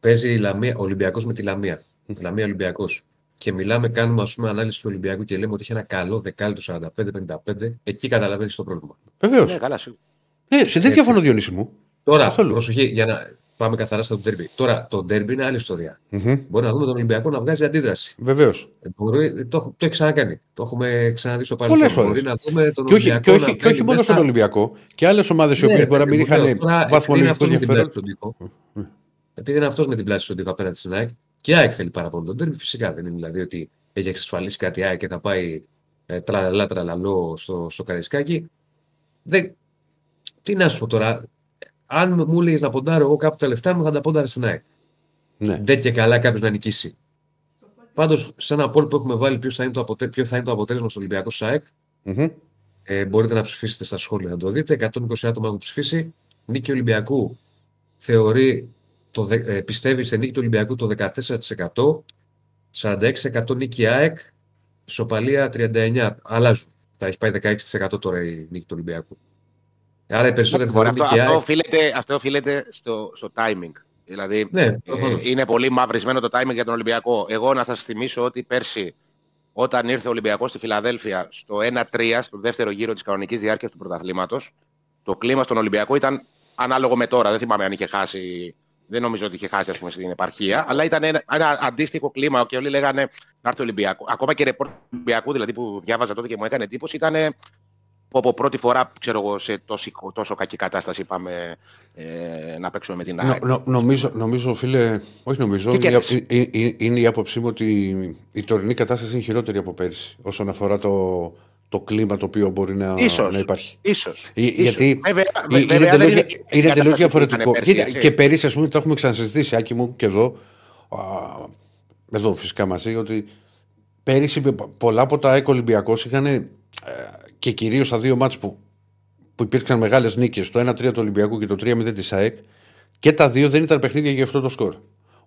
Παίζει η Λαμία, ο Ολυμπιακός με τη Λαμία. Λαμία Ολυμπιακός. Και μιλάμε, κάνουμε ας πούμε, ανάλυση του Ολυμπιακού και λέμε ότι είχε ένα καλό δεκάλεπτο 45-55. Εκεί καταλαβαίνεις το πρόβλημα. Βεβαίως. ναι, καλά, σίγουρα. Ναι, σε δεν διαφωνώ, Διονύση μου. Τώρα, Καθόλου. προσοχή, για να πάμε καθαρά στο ντέρμπι. Τώρα, το ντέρμπι είναι άλλη ιστορία. Μμμ. Μπορεί να δούμε τον Ολυμπιακό να βγάζει αντίδραση. Βεβαίως. Ε, μπορεί- το, το έχει ξανακάνει. Το έχουμε ξαναδεί στο παρελθόν. Πολλές φορές. Μπορεί να δούμε τον Και όχι, Ολυμπιακό και όχι, να και όχι βγαίνει μόνο μέσα- στον Ολυμπιακό. Και άλλες ομάδες οι Ναι, οποίες μπορεί να μην παιδί μου, είχαν τώρα, βαθμολογικό επειδή είναι αυτός με την πλάτη ενδιαφέρον. στον τοίχο, Επειδή είναι αυτός με την πλάση στον τοίχο απέναντι στην ΑΕΚ και η ΑΕΚ θέλει πάρα πολύ τον τέρμι, φυσικά δεν είναι δηλαδή ότι έχει εξασφαλίσει κάτι η ΑΕΚ και θα πάει ε, τραλαλά τραλαλό στο, στο Καρισκάκι. Δεν... Τι να σου πω τώρα, αν μου έλεγε να ποντάρω εγώ κάπου τα λεφτά μου, θα τα πόνταρα στην ΑΕΚ. Ναι. Δεν και καλά κάποιος να νικήσει. Πάντως, σε ένα πόλ που έχουμε βάλει ποιος θα είναι το, αποτε... ποιο θα είναι το αποτέλεσμα στο Ολυμπιακό ΣΑΕΚ, Μμμ. ε, μπορείτε να ψηφίσετε στα σχόλια να το δείτε. 120 άτομα έχουν ψηφίσει. Νίκη Ολυμπιακού θεωρεί, το, δε- ε, πιστεύει σε νίκη του Ολυμπιακού το 14%. 46% νίκη ΑΕΚ. Ισοπαλία 39%. Αλλάζουν. Θα έχει πάει 16% τώρα η νίκη του Ολυμπιακού. Άρα οι περισσότεροι Μπορεί, θεωρούν αυτό, νίκη αυτό, ΑΕΚ. οφείλεται, αυτό οφείλεται στο, στο timing. Δηλαδή, Ναι, ε, προφανώς. είναι πολύ μαυρισμένο το timing για τον Ολυμπιακό. Εγώ να σας θυμίσω ότι πέρσι, όταν ήρθε ο Ολυμπιακός στη Φιλαδέλφια στο 1-3, στο δεύτερο γύρο της κανονικής διάρκειας του πρωταθλήματος, το κλίμα στον Ολυμπιακό ήταν ανάλογο με τώρα. Δεν θυμάμαι αν είχε χάσει. Δεν νομίζω ότι είχε χάσει ας πούμε, στην επαρχία, αλλά ήταν ένα, ένα αντίστοιχο κλίμα και όλοι λέγανε να έρθει ο Ολυμπιακό. Ακόμα και ρεπόρ του Ολυμπιακού δηλαδή, που διάβαζα τότε και μου έκανε εντύπωση ήταν από πρώτη φορά ξέρω εγώ, σε τόσο, τόσο κακή κατάσταση πάμε ε, να παίξουμε με την Νο- ΑΕΚ. νο- νομίζω, νομίζω, φίλε, όχι νομίζω, Και είναι, κέρδισε. η- η- η- είναι η άποψή μου ότι η τωρινή κατάσταση είναι χειρότερη από πέρυσι όσον αφορά το, το κλίμα το οποίο μπορεί να, Ίσως. να υπάρχει. Ίσως. Ε, ίσως. Γιατί βέβαια, ε, βε- είναι βέβαια δεν τελείως, είναι, είναι στην τελείως κατάσταση που διαφορετικό. ήταν πέρσι, Κοίτα, έτσι. και πέρυσι, ας πούμε, το έχουμε ξανασυζητήσει, Άκη μου και εδώ, α, εδώ φυσικά μαζί, ότι πέρυσι πολλά από τα ΑΕΚ Ολυμπιακός είχαν ε, και κυρίως τα δύο μάτς που, που υπήρξαν μεγάλες νίκες, το 1-3 του Ολυμπιακού και το 3-0 της ΑΕΚ, και τα δύο δεν ήταν παιχνίδια για αυτό το σκορ.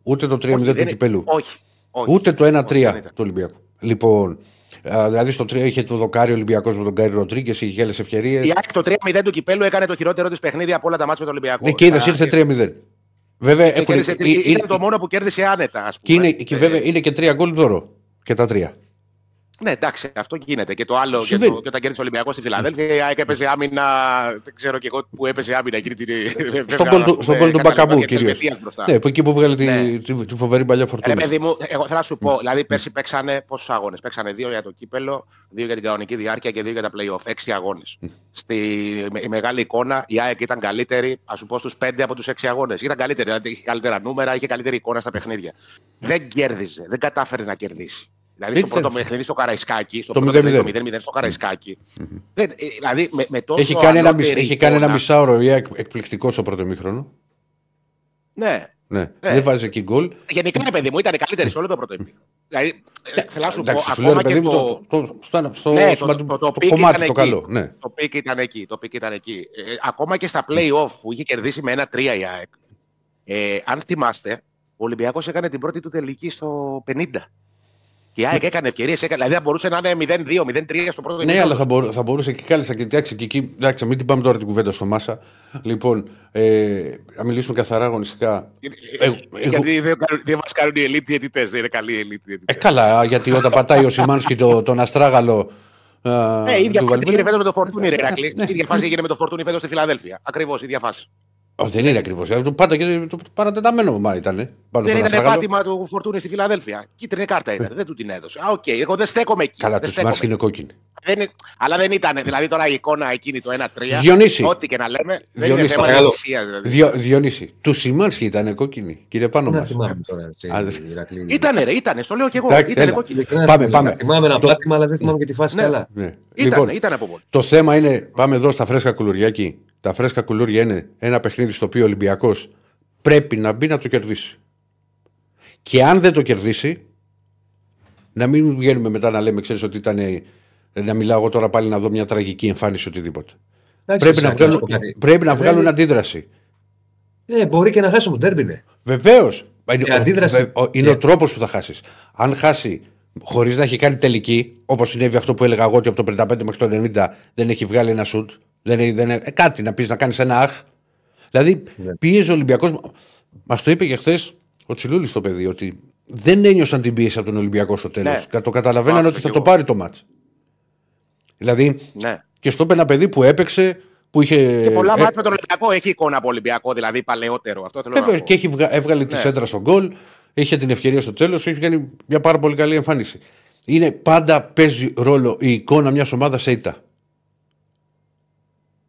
Ούτε το 3-0 Όχι, του δεν- Κυπέλου. Όχι. όχι. Ούτε το 1-3 Όχι, δεν ήταν. του Ολυμπιακού. Λοιπόν, α, δηλαδή στο 3 είχε το δοκάρι Ολυμπιακός με τον Κάι Ροντρίγκες, είχε άλλες ευκαιρίες. Η ΑΕΚ το 3-0 του κυπέλου έκανε το χειρότερο της παιχνίδι από όλα τα μάτια με τον Ολυμπιακό. Ναι, και είδες, Στα- ήρθε 3-0. Βέβαια, και έχουν, κέρδισε ε, τρία- είναι, ήταν το μόνο που κέρδισε άνετα, ας και, πούμε. είναι, και Ε, βέβαια είναι και τρία γκολ δώρο. Και τα τρία. Ναι, εντάξει, αυτό γίνεται. Και το άλλο, και, Συμβαίνει. το, και όταν κέρδισε ο Ολυμπιακός στη Φιλαδέλφια, η ΑΕΚ έπαιζε άμυνα. Δεν ξέρω και εγώ που έπαιζε άμυνα εκείνη την. Στον γκολ του- στον γκολ του Μπακαμπού κυρίως. Ναι, που εκεί που βγάλε τη, Ναι. τη, τη φοβερή παλιά Ρε φορτούνα. παιδί μου, εγώ θέλω να σου πω, δηλαδή πέρσι παίξανε πόσους αγώνες; Παίξανε δύο για το κύπελο, δύο για την κανονική διάρκεια και δύο για τα playoff. Έξι αγώνες. Στη με- η μεγάλη εικόνα, η ΑΕΚ ήταν καλύτερη, ας σου πω, στους πέντε από τους έξι αγώνες. Ήταν καλύτερη, δηλαδή είχε καλύτερα νούμερα, είχε καλύτερη εικόνα στα παιχνίδια. δεν κέρδιζε, δεν κατάφερε να κερδίσει. Δηλαδή στο Δεν πρώτο κέρδισε. παιχνίδι στο Καραϊσκάκι, στο Το πρώτο 0-0. παιχνίδι το 0-0 στο Καραϊσκάκι. δεν, ε, δηλαδή με, με τόσο Έχει κάνει, ένα, ανώτερη μισ- έχει κάνει ένα εικόνα- μισάωρο η ΑΕΚ εκπληκτικό στο πρώτο μήχρονο. Ναι, Ναι. Ε. Δεν βάζει εκεί γκολ. Γενικά, ρε παιδί μου, ήταν καλύτερη σε όλο το πρώτο ημίχρονο. Δηλαδή, ε, θέλω να σου πω, Εντάξει, σου λέω ρε ακόμα παιδί και μου το, το, το, στο, στο, Ναι, στο- το- το- το- το το peak κομμάτι ήταν το εκεί. καλό. Ναι. Το peak ήταν εκεί. Το peak ήταν εκεί. Ε, ακόμα και στα play-off που είχε κερδίσει με ένα 3 η ΑΕΚ. Ε, αν θυμάστε, ο Ολυμπιακός έκανε την πρώτη του τελική στο 50. Και η ΑΕΚ έκανε ευκαιρίες. Δηλαδή θα μπορούσε να είναι 0-2, 0-3 στο πρώτο Ναι, ημίχρονο. αλλά θα, μπορού, θα μπορούσε και κάλλιστα και εντάξει, και εκεί. Εντάξει, μην την πάμε τώρα την κουβέντα στο Μάσα. Λοιπόν, ε, να μιλήσουμε καθαρά αγωνιστικά. Ε, Ε, Γιατί δεν, κάνουν- δεν μας κάνουν οι elite διαιτητές. Δεν είναι καλοί οι elite Ε, διαιτητές. καλά, γιατί όταν πατάει ο Σιμάνσκι το, τον Αστράγαλο. α, Ε, ίδια του φάση έγινε Βαλβέρδε. φέτος με το Φορτούνι, ρε Ηρακλή. Ναι. ίδια φάση έγινε με το Φορτούνι φέτος στη Φιλαδέλφια. Ακριβώς ίδια φάση. Ω, δεν είναι ακριβώς. Το πάντα και το παρατεταμένο μα ήταν. Πάνω Δεν στον ήταν Αστράγαλο. πάτημα του Φορτούνι στη Φιλαδέλφια. Κίτρινη κάρτα ήταν. δεν του την έδωσε. Α, οκ. Εγώ δεν στέκομαι εκεί. Καλά, δεν τους στέκομαι Σιμάνσκι είναι κόκκινη. Δεν είναι- αλλά δεν ήταν. Δηλαδή τώρα η εικόνα εκείνη το 1-3. Διονύση. Ό,τι και να λέμε. Δεν είναι Διονύση, θέμα παρακαλώ. διαιτησίας, δηλαδή. Διο, Διονύση, τους Σιμάνσκι ήταν κόκκινη. Κύριε πάνω Να μα. θυμάμαι τώρα. έτσι, Α, δεν- Ηρακλή. Ήτανε, ρε, ήτανε. Στο λέω και εγώ. Εντάξει, Ήτανε έλα. κόκκινη. Ειλικρινά Πάμε, σου πάμε. μιλάω. Θυμάμαι ένα Το- πάτημα, αλλά δεν θυμάμαι και τη φάση Ναι. καλά. Ναι. Ήτανε, Λοιπόν, ήτανε από μόνο. Το θέμα είναι, πάμε εδώ στα φρέσκα κουλουριάκι. Τα φρέσκα κουλούρια είναι ένα παιχνίδι στο οποίο ο Ολυμπιακός πρέπει να μπει να το κερδίσει. Και αν δεν το κερδίσει, να μην βγαίνουμε μετά να λέμε, ξέρεις ότι ήταν. ε, Να μιλάω εγώ τώρα πάλι να δω μια τραγική εμφάνιση οτιδήποτε. Εντάξει, Πρέπει να, Σάκη, να σου βγάλουν, πω κάτι. πρέπει να Ε, βγάλουν δεν- αντίδραση. Ε, μπορεί και να χάσει όμως. Ντέρμπι είναι. Βεβαίως. Είναι, Η αντίδραση- ο, ο- είναι Ναι. ο τρόπος που θα χάσεις. Αν χάσει χωρίς να έχει κάνει τελική, όπως συνέβη αυτό που έλεγα εγώ ότι από το 55 μέχρι το 90 δεν έχει βγάλει ένα σουτ, δεν, έχει- δεν, ε, κάτι να πεις να κάνεις ένα αχ. Δηλαδή Ναι. πίεζε ο Ολυμπιακός. Μας το είπε και χθες ο Τσιλούλης το παιδί ότι δεν ένιωσαν την πίεση από τον Ολυμπιακό στο τέλος. Ναι. Το καταλαβαίναν Το ότι θα άκουσα το κι πάρει το μάτς. Δηλαδή Ναι. και στο είπε ένα παιδί που έπαιξε, που είχε. Και πολλά ε, μάτια με τον Ολυμπιακό έχει εικόνα από Ολυμπιακό, δηλαδή παλαιότερο. Αυτό θέλω να Βέβαια, πω. και έχει βγα... έβγαλε τη Ναι. σέντρα στον γκολ, είχε την ευκαιρία στο τέλος, έχει κάνει μια πάρα πολύ καλή εμφάνιση. Είναι πάντα παίζει ρόλο η εικόνα μιας ομάδας σε ήττα.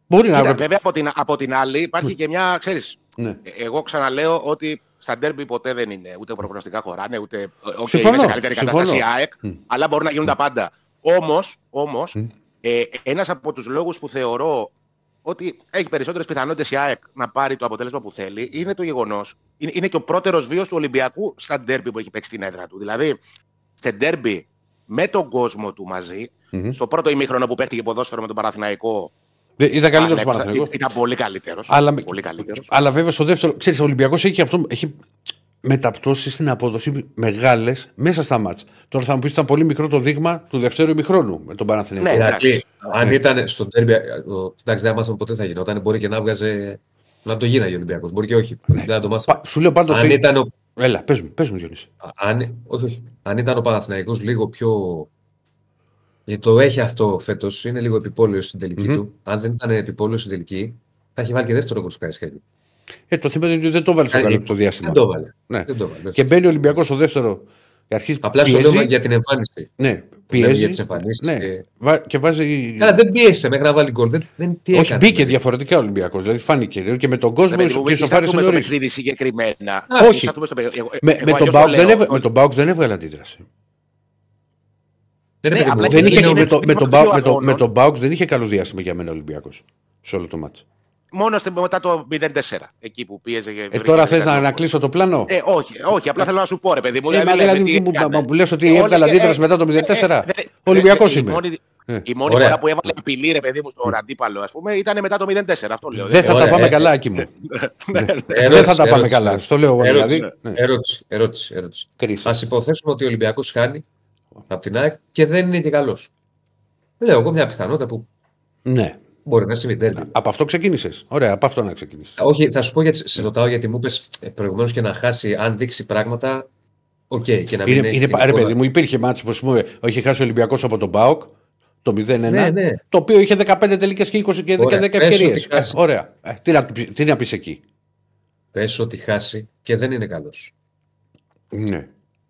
Μπορεί να. Κοίτα, βέβαια από την, από την άλλη υπάρχει και μια, ξέρεις, Ναι. ε, εγώ ξαναλέω ότι στα ντέρμπι ποτέ δεν είναι ούτε προγνωστικά χωράνε, ούτε okay, Συμφωνώ, είναι σε καλύτερη συμφωνώ. κατάσταση η ΑΕΚ, αλλά μπορούν να γίνουν τα πάντα. Όμως, όμως ε, ένας από τους λόγους που θεωρώ ότι έχει περισσότερες πιθανότητες η ΑΕΚ να πάρει το αποτέλεσμα που θέλει είναι το γεγονός, είναι, είναι και ο πρώτερος βίος του Ολυμπιακού στα ντέρμπι που έχει παίξει στην έδρα του. Δηλαδή, σε ντέρμπι με τον κόσμο του μαζί, Μμμ. στο πρώτο ημίχρονο που παίχτηκε ποδόσφαιρο με τον Παναθηναϊκό, Δεν- Ήταν καλύτερος ναι, του Παναθηναϊκού. Ήταν πολύ καλύτερος. Αλλά, Πολύ καλύτερος. αλλά βέβαια στο δεύτερο. Ξέρεις, ο Ολυμπιακός έχει, αυτό, έχει μεταπτώσεις στην απόδοση μεγάλες μέσα στα μάτς. Τώρα θα μου πεις ήταν πολύ μικρό το δείγμα του δευτέρου ημιχρόνου με τον Παναθηναϊκό. Ναι. Ηρακλή, εντάξει. αν ήταν στο Ντέρμπι. το- Εντάξει, δεν μάθαμε ποτέ θα γινόταν. Μπορεί και να βγάζε. Να το γίναγε ο Ολυμπιακός. Μπορεί και όχι. Δεν θα το μάθαμε. Πα- Σου λέω πάντως. Αν ήταν ο Έλα, πες μου, πες μου Διονύση. Αν, όχι, όχι. Αν ήταν ο Παναθηναϊκός λίγο πιο. Γιατί το έχει αυτό φέτος, είναι λίγο επιπόλαιο στην τελικη Μμμ. του. Αν δεν ήταν επιπόλαιο στην τελική, θα έχει βάλει και δεύτερο γκολ στο Καραϊσκάκι. Ε, το θέμα είναι ότι δεν το βάλει στο Ε, καλό το διάστημα. Δεν το έβαλε. Ναι. Δεν το έβαλε. Και μπαίνει ο Ολυμπιακός στο δεύτερο. Και αρχίζει Απλά σου πιέζει. λέω για την εμφάνιση. Ναι, λέμε πιέζει. για τις εμφανίσεις ναι, και- βα- και βάζει. Καλά, δεν πίεσε μέχρι να βάλει γκολ. Δεν, δεν, τι Όχι, έκανε, μπήκε δηλαδή. διαφορετικά ο Ολυμπιακός. Δηλαδή φάνηκε. Και με τον κόσμο Ρε παιδί μου, και μην σοφάρισε σταθούμε στο νωρίς. παιχνίδι συγκεκριμένα. Α, όχι. Μην σταθούμε στο παιχνίδι. Εγώ- Με, εγώ με, τον αλλιώς το Μπάουκ δεν λέω, έβγα- ότι- με τον Μπάουκ δεν έβγαλε αντίδραση. Ναι, ρε Ναι, παιδί μου, απλά Δεν είναι- είχε, είναι- με, το, με, τον είναι Μπάουκ, πιο με, το, με αγώνος. τον Μπάουκ δεν είχε καλό διάστημα για μένα ο Ολυμπιακό. Σε όλο το μάτσο. Μόνο στη- μετά το 0-4. Εκεί που πίεζε. και Ε, βρήκε τώρα το θε να, γκολ. να κλείσω το πλάνο. Ε, όχι, όχι, απλά θέλω να σου πω, ρε παιδί μου. Ε, μα λέμε δηλαδή, τι τι μου- έκανε. μα μου λες ότι Ε, όλοι- έβγαλε ε, αντίδραση ε, μετά το ε, 0-4. ε, ε, Ολυμπιακός ε, είμαι. Η μόνη, Ε. η μόνη Ωραία. φορά που έβαλε απειλή, ρε παιδί μου, στον αντίπαλο, α πούμε, ήταν μετά το 0-4. Αυτό λέω. Δεν θα Ωραία, τα πάμε ε, καλά, εκεί μου. Ερώτηση, Δεν θα τα πάμε ερώτηση, καλά. ερώτηση. Στο λέω εγώ Ερώτηση, δηλαδή. Ναι. ερώτηση, ερώτηση, ερώτηση. Κρίση. Ας υποθέσουμε ότι ο Ολυμπιακός χάνει από την ΑΕΚ και δεν είναι και καλός. Λέω εγώ μια πιθανότητα που Ναι. μπορεί να συμβεί. Ντέρμπι. Από αυτό ξεκίνησες. Ωραία, από αυτό να ξεκινήσει. Όχι, θα σου πω γιατί σε ρωτάω γιατί μου είπες προηγουμένως και να χάσει, αν δείξει πράγματα. Οκ, και να μην Είναι, έχει είναι, την πα- ρε εικόνα. παιδί μου, υπήρχε ματς ο που ας πούμε, είχε χάσει ο Ολυμπιακός από τον ΠΑΟΚ το 0-1. Ναι, ναι. Το οποίο είχε 15 τελικές και 20 και 10 Ωραία, πες ευκαιρίες. ότι χάσει. ωραία. Ε, τι, να, πει- τι να πεις εκεί. Πες ότι χάσει και δεν είναι καλός. Ναι.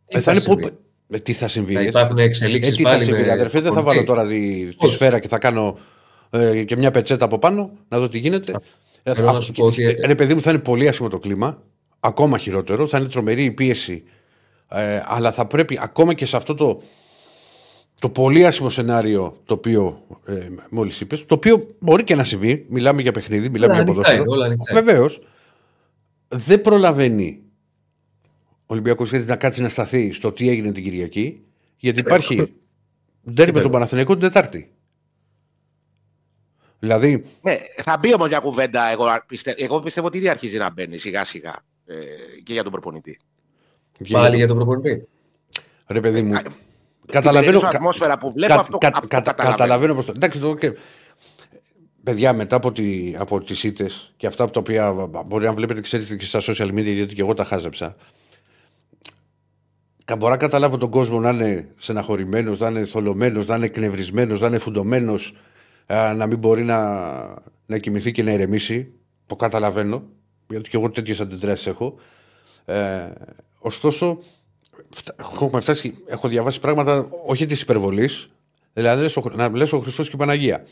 Τι Ε, θα θα είναι συμβεί; που- ε, τι θα συμβεί. Θα ε, υπάρχουν ε, εξελίξεις τι θα πάλι. συμβεί, με... αδερφέ, δεν θα Οκ. βάλω τώρα τη, τη Πώς; σφαίρα και θα κάνω ε, και μια πετσέτα από πάνω να δω τι γίνεται. Ε, θέλω να αυτό- σου πω ότι- ε, ρε παιδί μου, θα είναι πολύ άσχημο το κλίμα. Ακόμα χειρότερο. Θα είναι τρομερή η πίεση. Ε, αλλά θα πρέπει ακόμα και σε αυτό το, το πολύ άσχημο σενάριο το οποίο ε, μόλις είπες, το οποίο μπορεί και να συμβεί. Μιλάμε για παιχνίδι, μιλάμε Όλα για ανοιχτά ποδόσφαιρο. είναι, όλα ανοιχτά είναι. Βεβαίως. Δεν προλαβαίνει Ολυμπιακός γιατί να κάτσει να σταθεί στο τι έγινε την Κυριακή, γιατί υπάρχει ντέρι με τον Παναθηναϊκό την Τετάρτη. Δηλαδή, Ναι, θα μπει όμως μια κουβέντα. Εγώ, πιστε... εγώ πιστεύω ότι ήδη αρχίζει να μπαίνει σιγά σιγά ε, και για τον προπονητή. Πάλι για τον προπονητή. ρε παιδί μου, Ε, καταλαβαίνω. Στην ατμόσφαιρα που βλέπω κα- αυτό, κα- αυτό κα- καταλαβαίνω. καταλαβαίνω πως το. Εντάξει, το και... Παιδιά, μετά από, τη, από τις ήττες και αυτά από τα οποία μπορεί να βλέπετε ξέρετε και στα social media γιατί και εγώ τα χάζεψα κα- μπορώ να καταλάβω τον κόσμο να είναι στεναχωρημένος, να είναι θολωμένος, να είναι εκνευρισμένος, να είναι φουντωμένος α, να μην μπορεί να, να κοιμηθεί και να ηρεμήσει το καταλαβαίνω γιατί και εγώ τέτοιες αντιδράσεις έχω ε, ωστόσο φτα- έχουμε φτάσει, έχω διαβάσει πράγματα όχι της υπερβολής, δηλαδή λες ο- να λες ο Χριστός και η Παναγία.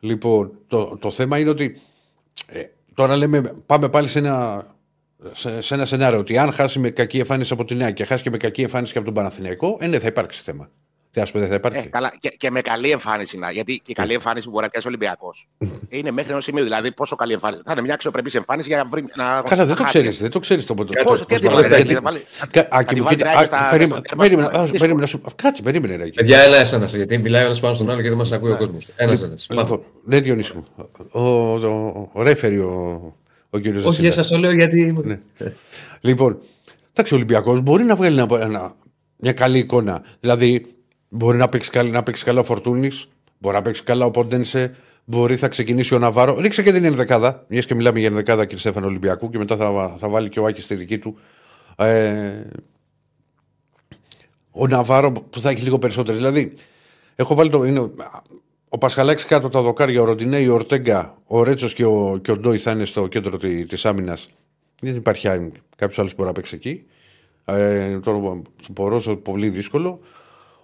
Λοιπόν, το, το θέμα είναι ότι ε, τώρα λέμε, πάμε πάλι σε ένα, σε, σε ένα σενάριο ότι αν χάσει με κακή εμφάνιση από τη Νέα και χάσει και με κακή εμφάνιση και από τον Παναθηναϊκό, ε, ναι, θα υπάρξει θέμα. Τι ας πούμε, δεν θα υπάρξει. Ε, καλά, και, και με καλή εμφάνιση. Να, γιατί και η καλή εμφάνιση που μπορεί να πιάσει ο Ολυμπιακό είναι μέχρι ενό σημείου. Δηλαδή, πόσο καλή εμφάνιση. Θα είναι μια αξιοπρεπή εμφάνιση για να βρει. Να, Καλά, δεν το χάσει. ξέρει, δεν το ξέρει το ποτέ. Κάτσε, Πώς, πώς τι μπορεί αντιβάλλει, να γιατί έχει. θα βάλει- Κα- θα α, και τη μου βάλει κοίτα- Ράικο α, στα- περίμενε, στα- περίμενε, στα- α, δύσκολο. περίμενε, α, περίμενε, να σου- Κάτσε, περίμενε, ρε. εκεί. Παιδιά, ένα ένα, γιατί μιλάει ένα πάνω στον άλλο και δεν μα ακούει ο κόσμο. Ένα ένα. Λοιπόν, ναι, Διονύση μου. Ο, ο, ο ρέφερη ο, ο κύριος Όχι, Δεσίλας. σας το λέω γιατί. Ναι. Λοιπόν, εντάξει, ο Ολυμπιακός μπορεί να βγάλει ένα, ένα- μια καλή εικόνα. Δηλαδή, μπορεί να παίξει, καλ- να παίξει καλά ο Φορτούνης, μπορεί να παίξει καλά ο Ποντένσε, μπορεί θα ξεκινήσει ο Ναβάρο. Ρίξε και την ενδεκάδα, μιας και μιλάμε για ενδεκάδα, κύριε Στέφανο Ολυμπιακού, και μετά θα, θα βάλει και ο Άκης στη δική του. Ε, ο Ναβάρο που θα έχει λίγο περισσότερες. Δηλαδή, έχω βάλει το. Είναι, ο Πασχαλάκης κάτω τα δοκάρια, ο Ροντινέη, ο Ορτέγκα, ο Ρέτσος και ο, και ο Ντόι θα είναι στο κέντρο τη της άμυνας. Δεν υπάρχει κάποιος άλλος που μπορεί να παίξει εκεί. Ε, το Πορόσο πολύ δύσκολο.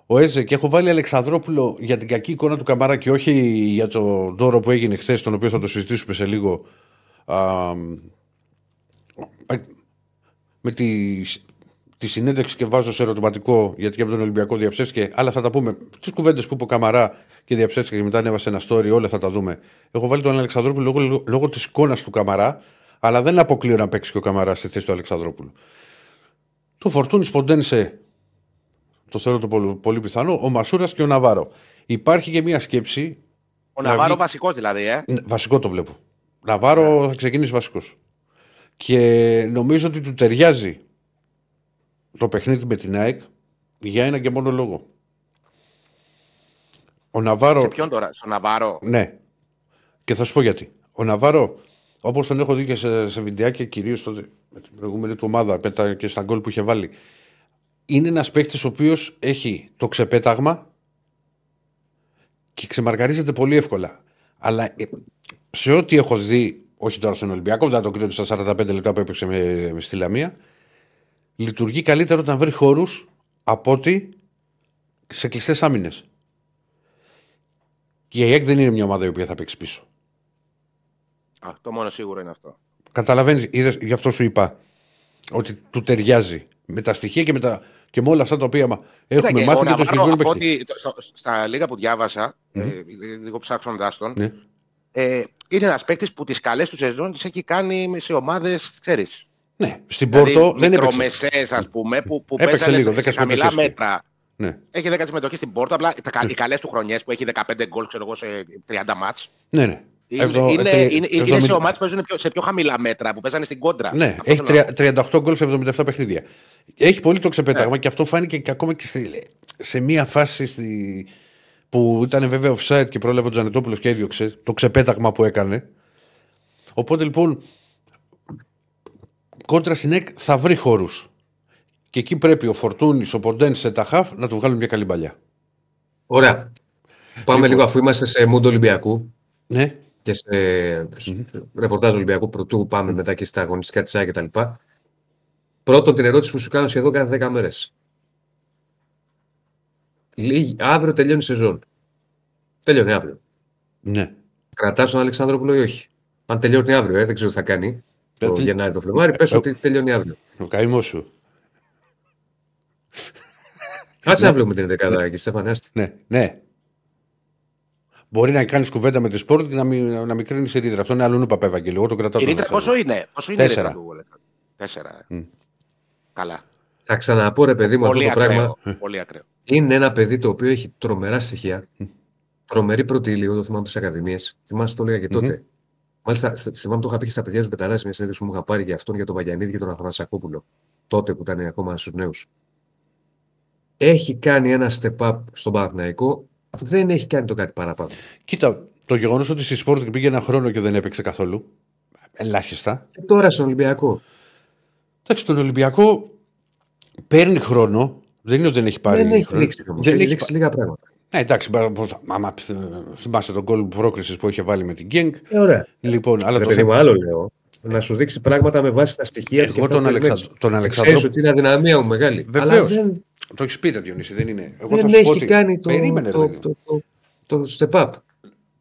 Ο Έζε και έχω βάλει Αλεξανδρόπουλο για την κακή εικόνα του Καμαρά και όχι για τον δώρο που έγινε χθες, τον οποίο θα το συζητήσουμε σε λίγο. Α, με τη, τη συνέντευξη και βάζω σε ερωτηματικό γιατί και από τον Ολυμπιακό διαψεύστηκε. Αλλά θα τα πούμε. Τις κουβέντες που είπε ο Καμαρά και διαψεύστηκε και μετά ανέβασε ένα story, όλα θα τα δούμε. Έχω βάλει τον Αλεξανδρόπουλο λόγω, λόγω της εικόνας του Καμαρά, αλλά δεν αποκλείω να παίξει και ο Καμαρά στη θέση του Αλεξανδρόπουλου. Το Φορτούνη Ποντένσε το θεωρώ το πολύ, πολύ πιθανό. Ο Μασούρας και ο Ναβάρο. Υπάρχει και μια σκέψη. Ο να Ναβάρο βγει- βασικός δηλαδή, ε. Ναι, Βασικό το βλέπω. Ναβάρο θα ξεκινήσει βασικός. Και νομίζω ότι του ταιριάζει το παιχνίδι με την ΑΕΚ για ένα και μόνο λόγο. Ο Ναβάρο. Σε ποιον τώρα, στον Ναβάρο; Ναι. Και θα σου πω γιατί. Ο Ναβάρο, όπως τον έχω δει και σε, σε βιντεάκια, κυρίως με την προηγούμενη του ομάδα με τα- και στα γκολ που είχε βάλει, είναι ένας παίκτης ο οποίος έχει το ξεπέταγμα και ξεμαρκαρίζεται πολύ εύκολα. Αλλά ε, σε ό,τι έχω δει, όχι τώρα στον Ολυμπιακό, δεν θα το κρίνω στα 45 λεπτά που έπαιξε με, με στη Λαμία, λειτουργεί καλύτερο όταν βρει χώρους από ότι σε κλειστές άμυνες. Και η ΑΕΚ δεν είναι μια ομάδα η οποία θα παίξει πίσω. Α, το μόνο σίγουρο είναι αυτό. Καταλαβαίνεις, γι' αυτό σου είπα ότι του ταιριάζει με τα στοιχεία και με, τα, και με όλα αυτά τα οποία μα- έχουμε Κοίτα, μάθει ο και το Ναβάρο, συγκεκριμένο από παιχνίδι. ό,τι- το- στο- στα λίγα που διάβασα, ε, λίγο ψάξοντας τον, Ναι. ε, είναι ένας παίκτης που τις καλές του σεζόν τις έχει κάνει σε ομάδες, ξέρεις. Ναι, στην Πόρτο δεν έπαιξε. Μικρομεσαίες, ας πούμε, που, που Έπαιξε παίζανε λίγο, σε 10 χαμηλά συμμετοχές. μέτρα. Ναι. Έχει 10 συμμετοχή στην Πόρτο. Απλά τα, κα- οι καλές του χρονιές που έχει 15 γκολ ξέρω εγώ, σε 30 μάτς. ναι, ναι. Είναι, Εβδο- είναι, τε- είναι, είναι 70 σε ομάδε που παίζουν πιο, σε πιο χαμηλά μέτρα, που παίζανε στην κόντρα. Ναι, Αυτό έχει θέλω να πω. 3- 38 γκολ σε 77 παιχνίδια. Έχει πολύ το Ναι. ξεπέταγμα και αυτό φάνηκε και ακόμα και στη- σε μία φάση στη, που ήταν βέβαια offside και πρόλαβε ο Τζανετόπουλος και έδιωξε το ξεπέταγμα που έκανε. Οπότε λοιπόν κόντρα στην ΕΚ θα βρει χώρους. Και εκεί πρέπει ο Φορτούνης, ο Ποντέν σε τα χαφ να του βγάλουν μια καλή παλιά. Ωραία. Πάμε Λοιπόν. λίγο αφού είμαστε σε μούντο Ολυμπιακού Ναι, και σε ρεπορτάζ Ολυμπιακού. Πρωτού πάμε μετά και στα αγωνιστικά της ΑΕ κτλ. Πρώτον, την ερώτηση που σου κάνω σχεδόν κάθε 10 μέρες. Αύριο τελειώνει η σεζόν. Τελειώνει αύριο. ναι. Κρατάς τον Αλεξάνδροπουλο ή όχι; Αν τελειώνει αύριο, ε, δεν ξέρω τι θα κάνει. Το Γιατί- Γενάρη, το Φλεβάρι, πες ε, ότι τελειώνει αύριο. Ο καημός σου. Άσε να βλέπουμε την δεκάδα εκεί, Στέφανε. άστη. Ναι, ναι. Μπορεί να κάνεις κουβέντα με τη σπορτ και να μην, να μην κρίνει η ρήτρα. Αυτό είναι αλλού παπέ Ευαγγελίου. Εγώ το κρατάω. Η τον ρήτρα Αλεξάνδρο. πόσο είναι, πόσο είναι η Τέσσερα. ρήτρα του Αλεξάνδρου; Τέσσερα. ε. Μμ. Καλά. Θα ξαναπώ ρε παιδί μου αυτό Πολύ το πράγμα. ακραίο. Πολύ ακραίο. Είναι ένα παιδί το οποίο έχει τρομερά στοιχεία. Τρομερή πρώτη υλικό, το θυμάμαι στι Ακαδημίες. Θυμάσαι το έλεγα και τότε. Μάλιστα, σ- θυμάμαι το είχα πει και στα παιδιά του Πεταρά, μια συνέντευξη που μου είχα πάρει για αυτόν, για τον Βαγιανίδη και τον Αθανασακόπουλο. Τότε που ήταν ακόμα στους νέους. Έχει κάνει ένα step up στον Παναθηναϊκό. Δεν έχει κάνει το κάτι παραπάνω. Κοίτα, το γεγονός ότι στη Sporting πήγε ένα χρόνο και δεν έπαιξε καθόλου. Ελάχιστα. Και τώρα στον Ολυμπιακό. Εντάξει, τον Ολυμπιακό παίρνει χρόνο. Δεν είναι ότι δεν έχει πάρει δεν έχει χρόνο. λήξει όμως. Δεν Έχει έχει λήξει λίγα πράγματα. Ναι, εντάξει, μπα- πώς- άμα ε, θυμάσαι τον κόλ πρόκρισης που είχε βάλει με την Γκένγκ. Ε, ωραία. Λοιπόν, αλλά Ρε το παιδί μου, θέμα. άλλο λέω. Να σου δείξει πράγματα με βάση τα στοιχεία Εγώ και αυτά τον που Αλεξανδ- περιμένεις. τον Ξέρεις Αλεξανδρό. ότι είναι αδυναμία μου μεγάλη. Βεβαίως. Αλλά δεν, Το έχεις πει, ρε Διονύση, δεν είναι. Εγώ θα δεν σου πω έχει ότι. κάνει το, Περίμενε, το, ρε, το, το, το, step up.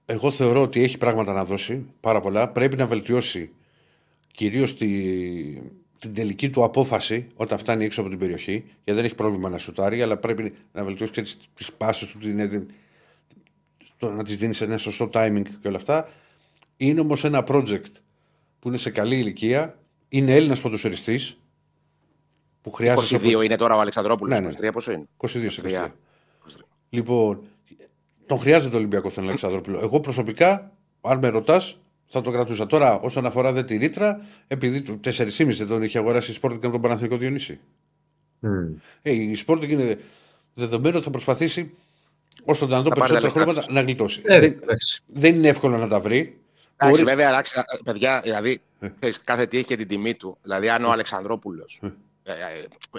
Εγώ θεωρώ ότι έχει πράγματα να δώσει πάρα πολλά. Πρέπει να βελτιώσει κυρίως τη, την τελική του απόφαση όταν φτάνει έξω από την περιοχή. Γιατί δεν έχει πρόβλημα να σουτάρει, αλλά πρέπει να βελτιώσει και τις πάσεις του, την, το, να τι δίνεις σε ένα σωστό timing και όλα αυτά. Είναι όμως ένα project που είναι σε καλή ηλικία. Είναι Έλληνας ποδοσφαιριστή που χρειάζεται. 22 είναι τώρα ο Αλεξανδρόπουλος. Ναι, ναι. 23 πόσο είναι; 22 σε 23. 23. Λοιπόν, τον χρειάζεται ο Ολυμπιακός τον Αλεξανδρόπουλο. Εγώ προσωπικά, αν με ρωτάς, θα το κρατούσα. Τώρα, όσον αφορά δε τη ρήτρα, επειδή του 4,5 δεν τον είχε αγοράσει η Sporting από τον Παναθηνικό Διονύση. Mm. Ε, η Sporting είναι δεδομένο ότι θα προσπαθήσει όσο το δυνατόν Θα πάρει τα περισσότερα λεφτά χρήματα να γλιτώσει. Ε, δεν, εντάξει. δεν είναι εύκολο να τα βρει. Εντάξει, Μπορεί- βέβαια, εντάξει, α, παιδιά, δηλαδή, Ε. ξέρεις, κάθε τι έχει και την τιμή του. Δηλαδή, αν ο Αλεξανδρόπουλος. Ε.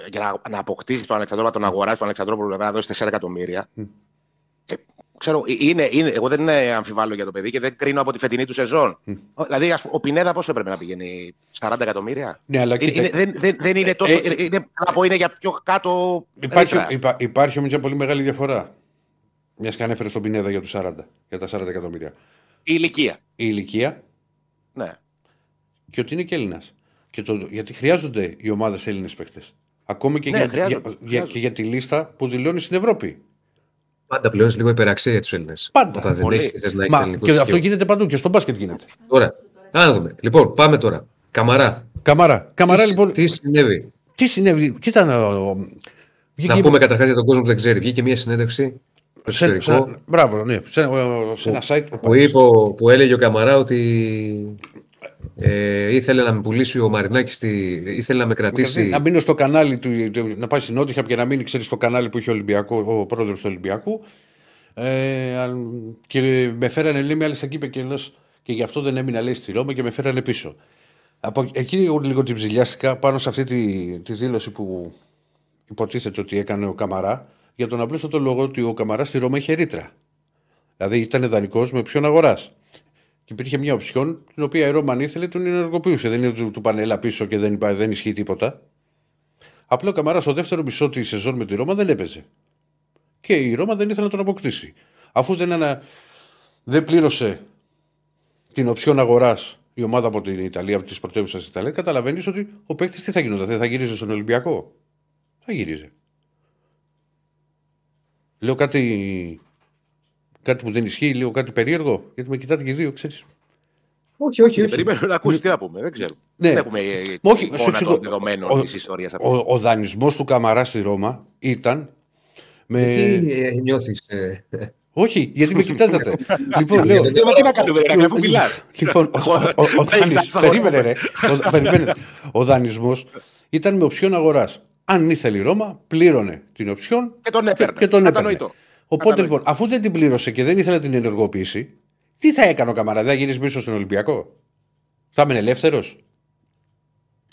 για να, να αποκτήσει τον Αλεξανδρόπουλο, να τον αγοράσει τον Αλεξανδρόπουλο, βέβαια, να δώσει 4 εκατομμύρια. Ε. Ε, ξέρω, ε, είναι, είναι, εγώ δεν ε, αμφιβάλλω για το παιδί και δεν κρίνω από τη φετινή του σεζόν. Ο- Δηλαδή, ας πούμε, ο Πινέδα πόσο έπρεπε να πηγαίνει, 40 εκατομμύρια; Ναι, αλλά Είναι, κοίτα, είναι, δεν, δεν, δεν είναι τόσο. Ε, είναι, είναι, να πω, είναι για πιο κάτω. υπάρχει, ρήτρα. υπά, υπάρχει όμως μια πολύ μεγάλη διαφορά. Μιας και ανέφερε στον Πινέδα για τους 40, για τα 40 εκατομμύρια. Η ηλικία. Η ηλικία Ναι. και ότι είναι και Έλληνας. Το, γιατί χρειάζονται οι ομάδες Έλληνες παίκτες. Ακόμη και, Ναι, για, χρειάζονται, για, για, χρειάζονται. και για τη λίστα που δηλώνει στην Ευρώπη. Πάντα πλέον λίγο υπεραξία για τους Έλληνες. Πάντα. Όταν δεν Πολύ. έχεις και θες να έχεις Μα, ελληνικό και αυτό στοιχείο. γίνεται παντού και στο μπάσκετ γίνεται. Τώρα, να δούμε. Λοιπόν, πάμε τώρα. Καμαρά. Καμαρά. Καμαρά τι, λοιπόν. τι συνέβη; Τι συνέβη; Κοίτα να. ο- βγήκε- Να πούμε καταρχάς για τον κόσμο που δεν ξέρει. Βγήκε μια συνέντευξη στο σε, εξωτερικό σε, μπράβο, ναι. Σε, ο- σε ένα site. που, είπε, ο- που έλεγε ο Καμαρά ότι ε, ήθελε να με πουλήσει ο Μαρινάκης, στη, ήθελε να με κρατήσει. Να μείνω στο κανάλι του, του- να πάει στην Νότια και να μείνει, ξέρεις, στο κανάλι που είχε ο, Ολυμπιακός, ο πρόεδρος του Ολυμπιακού. Ε, αν- και με φέρανε, λέει, με άλλε εκεί είπε και λες, και γι' αυτό δεν έμεινα, λέει, στη Ρώμη και με φέρανε πίσω. Από εκεί εγώ λίγο την ψηλιάστηκα πάνω σε αυτή τη, τη δήλωση που υποτίθεται ότι έκανε ο Καμαρά για τον απλούστατο λόγο ότι ο Καμαρά στη Ρώμη είχε ρήτρα. Δηλαδή ήταν δανεικός με ποιον αγοράς. Και υπήρχε μια οψιόν την οποία η Ρώμα αν ήθελε τον ενεργοποιούσε. Δεν είναι ότι του, του πάνε έλα πίσω και δεν, υπά, δεν ισχύει τίποτα. Απλά ο Καμαρά στο δεύτερο μισό της σεζόν με τη Ρώμα δεν έπαιζε. Και η Ρώμα δεν ήθελε να τον αποκτήσει. Αφού δεν, ανα... δεν πλήρωσε την οψιόν αγοράς η ομάδα από την Ιταλία, από τις πρωτεύουσες της Ιταλίας, καταλαβαίνεις ότι ο παίκτης τι θα γινόταν, δεν θα γύριζε στον Ολυμπιακό. Θα γύριζε. Λέω κάτι, κάτι που δεν ισχύει, λέω κάτι περίεργο, γιατί με κοιτάτε και οι δύο, ξέρεις. Όχι, όχι, Και όχι. περιμένω να ακούσει τι να πούμε. Δεν ξέρω. Ναι. Δεν έχουμε ε, Όχι, σου εικόνα εξηγώ. των δεδομένων Ο- της ιστορίας Ο, ο δανεισμός του Καμαρά στη Ρώμα ήταν. Με... Τι ε, νιώθεις, ε, Όχι, γιατί με κοιτάζατε. λοιπόν, λέω. Γιατί- τι να κάνουμε, ρε, να που μιλάς. Λοιπόν, ο, ο, ο, ο, Θα δανεισ- κοιτάξω. περίμενε, ρε. Ο, περίμενε. ο δανεισμός ήταν με οψιόν αγοράς. Αν ήθελε η Ρώμα, πλήρωνε την οψιόν Και τον και, έπαιρνε. και τον έπαιρνε. Κατανοητό. Οπότε Κατανοητό. λοιπόν, αφού δεν την πλήρωσε και δεν ήθελε να την ενεργοποιήσει, τι θα έκανε ο Καμαρά, δεν θα γυρίσει πίσω στον Ολυμπιακό; Θα έμενε ελεύθερος;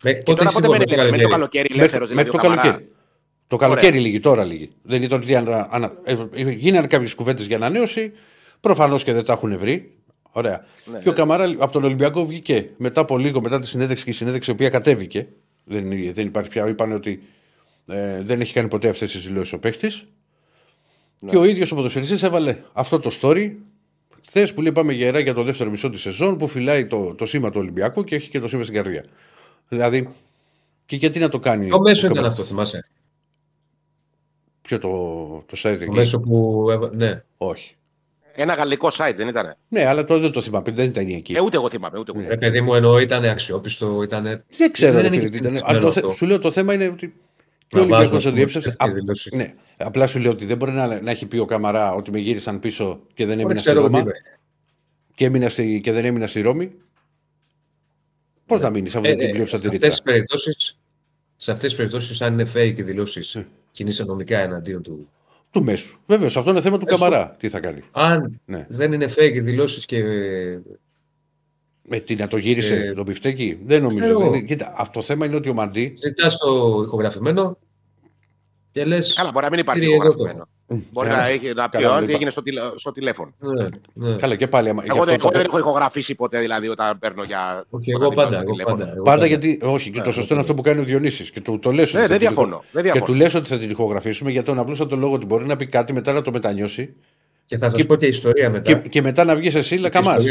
με- Και πότε τώρα είσαι πότε μένει σίγουρος ελεύθερο. το Μέχρι το καλοκαίρι. καλοκαίρι ελεύθερο. Μέχρι, μέχρι το καλοκαίρι. Το καλοκαίρι λίγη, τώρα λίγη. Δεν ήταν ότι ανα, ανα, ε, ε, γίνανε κάποιες κουβέντες για ανανέωση. Προφανώς και δεν τα έχουν βρει. Ωραία. Ναι, και ο Καμαρά από τον Ολυμπιακό βγήκε μετά από λίγο, μετά τη συνέντευξη και η συνέντευξη η οποία κατέβηκε. Δεν, δεν υπάρχει πια. Είπαν ότι ε, δεν έχει κάνει ποτέ αυτές τις δηλώσεις ο παίχτης. Ναι. Και ο ίδιος ο ποδοσφαιριστής έβαλε αυτό το story. Χθες που λέει πάμε γερά για το δεύτερο μισό της σεζόν που φυλάει το, το σήμα του Ολυμπιακού και έχει και το σήμα στην καρδιά. Δηλαδή, και γιατί να το κάνει. Το μέσο ο ήταν Καμαρά. αυτό, θυμάσαι. Ποιο το, το site Το εκεί; μέσο που. έβα- Ναι. Όχι. Ένα γαλλικό site δεν ήταν. Ναι, αλλά το, δεν το θυμάμαι. Δεν ήταν εκεί. Ε, ούτε εγώ θυμάμαι. Ούτε εγώ. Ρε παιδί μου, εννοώ ήταν αξιόπιστο. Ήταν... δεν ξέρω, δεν ρε είναι φίλε, και τι ήταν. συνηθισμένο Αλλά το, θε- αυτό. σου λέω το θέμα είναι ότι Και ο Να Ολυμπιακό βάζουμε το διέψευσε. τέτοιες δηλώσεις. Ναι. Απλά σου λέω ότι δεν μπορεί να, να έχει πει ο Καμαρά ότι με γύρισαν πίσω και δεν έμεινα Δεν στη ξέρω Ρώμα τι είπε. και, έμεινα στη, και δεν έμεινα στη Ρώμη. Πώς να μείνεις σε αυτή Ε, την ε, πλήρω σε αυτές σατυρίτρα. τις περιπτώσεις, σε αυτές τις περιπτώσεις, αν είναι fake οι δηλώσεις, Ε. κινείσαι νομικά εναντίον του. Του μέσου. Βέβαιω, αυτό είναι θέμα του Μέσου. Καμαρά. Τι θα κάνει. Αν Ναι. δεν είναι fake οι δηλώσεις και Με τι να το γύρισε Ε, τον πιφτέκι. Δεν νομίζω. ξέρω. Δεν είναι. Κοίτα, αυτό το θέμα είναι ότι ο Μαντί. ζητάς το ηχογραφημένο και λες... Καλά, μπορεί να μην υπάρχει Κύριε, εδώ ηχογραφημένο. Μπορεί Ε, να, έχει, να πει καλά, ότι δεν έγινε στο, τηλε- στο τηλέφωνο. Ναι, ναι. Καλά, και πάλι. άμα- γι' Εγώ, αυτό δεν, το- εγώ δεν έχω ηχογραφήσει ποτέ δηλαδή όταν παίρνω για. Όχι, όταν εγώ μιλάω πάντα. στο Εγώ τηλέφωνο. πάντα, εγώ Πάντα γιατί. Όχι, και το Ναι, σωστό είναι αυτό που κάνει ο Διονύσης Και του το λες ότι Ναι, θα δεν την διαφωνώ. Δεν Και διαφωνώ. του λες ότι θα την ηχογραφήσουμε για τον απλούστατο λόγο ότι μπορεί να πει κάτι μετά να το μετανιώσει Και θα σας Και- πω και ιστορία μετά. και, και μετά να βγεις εσύ Και λακαμάς.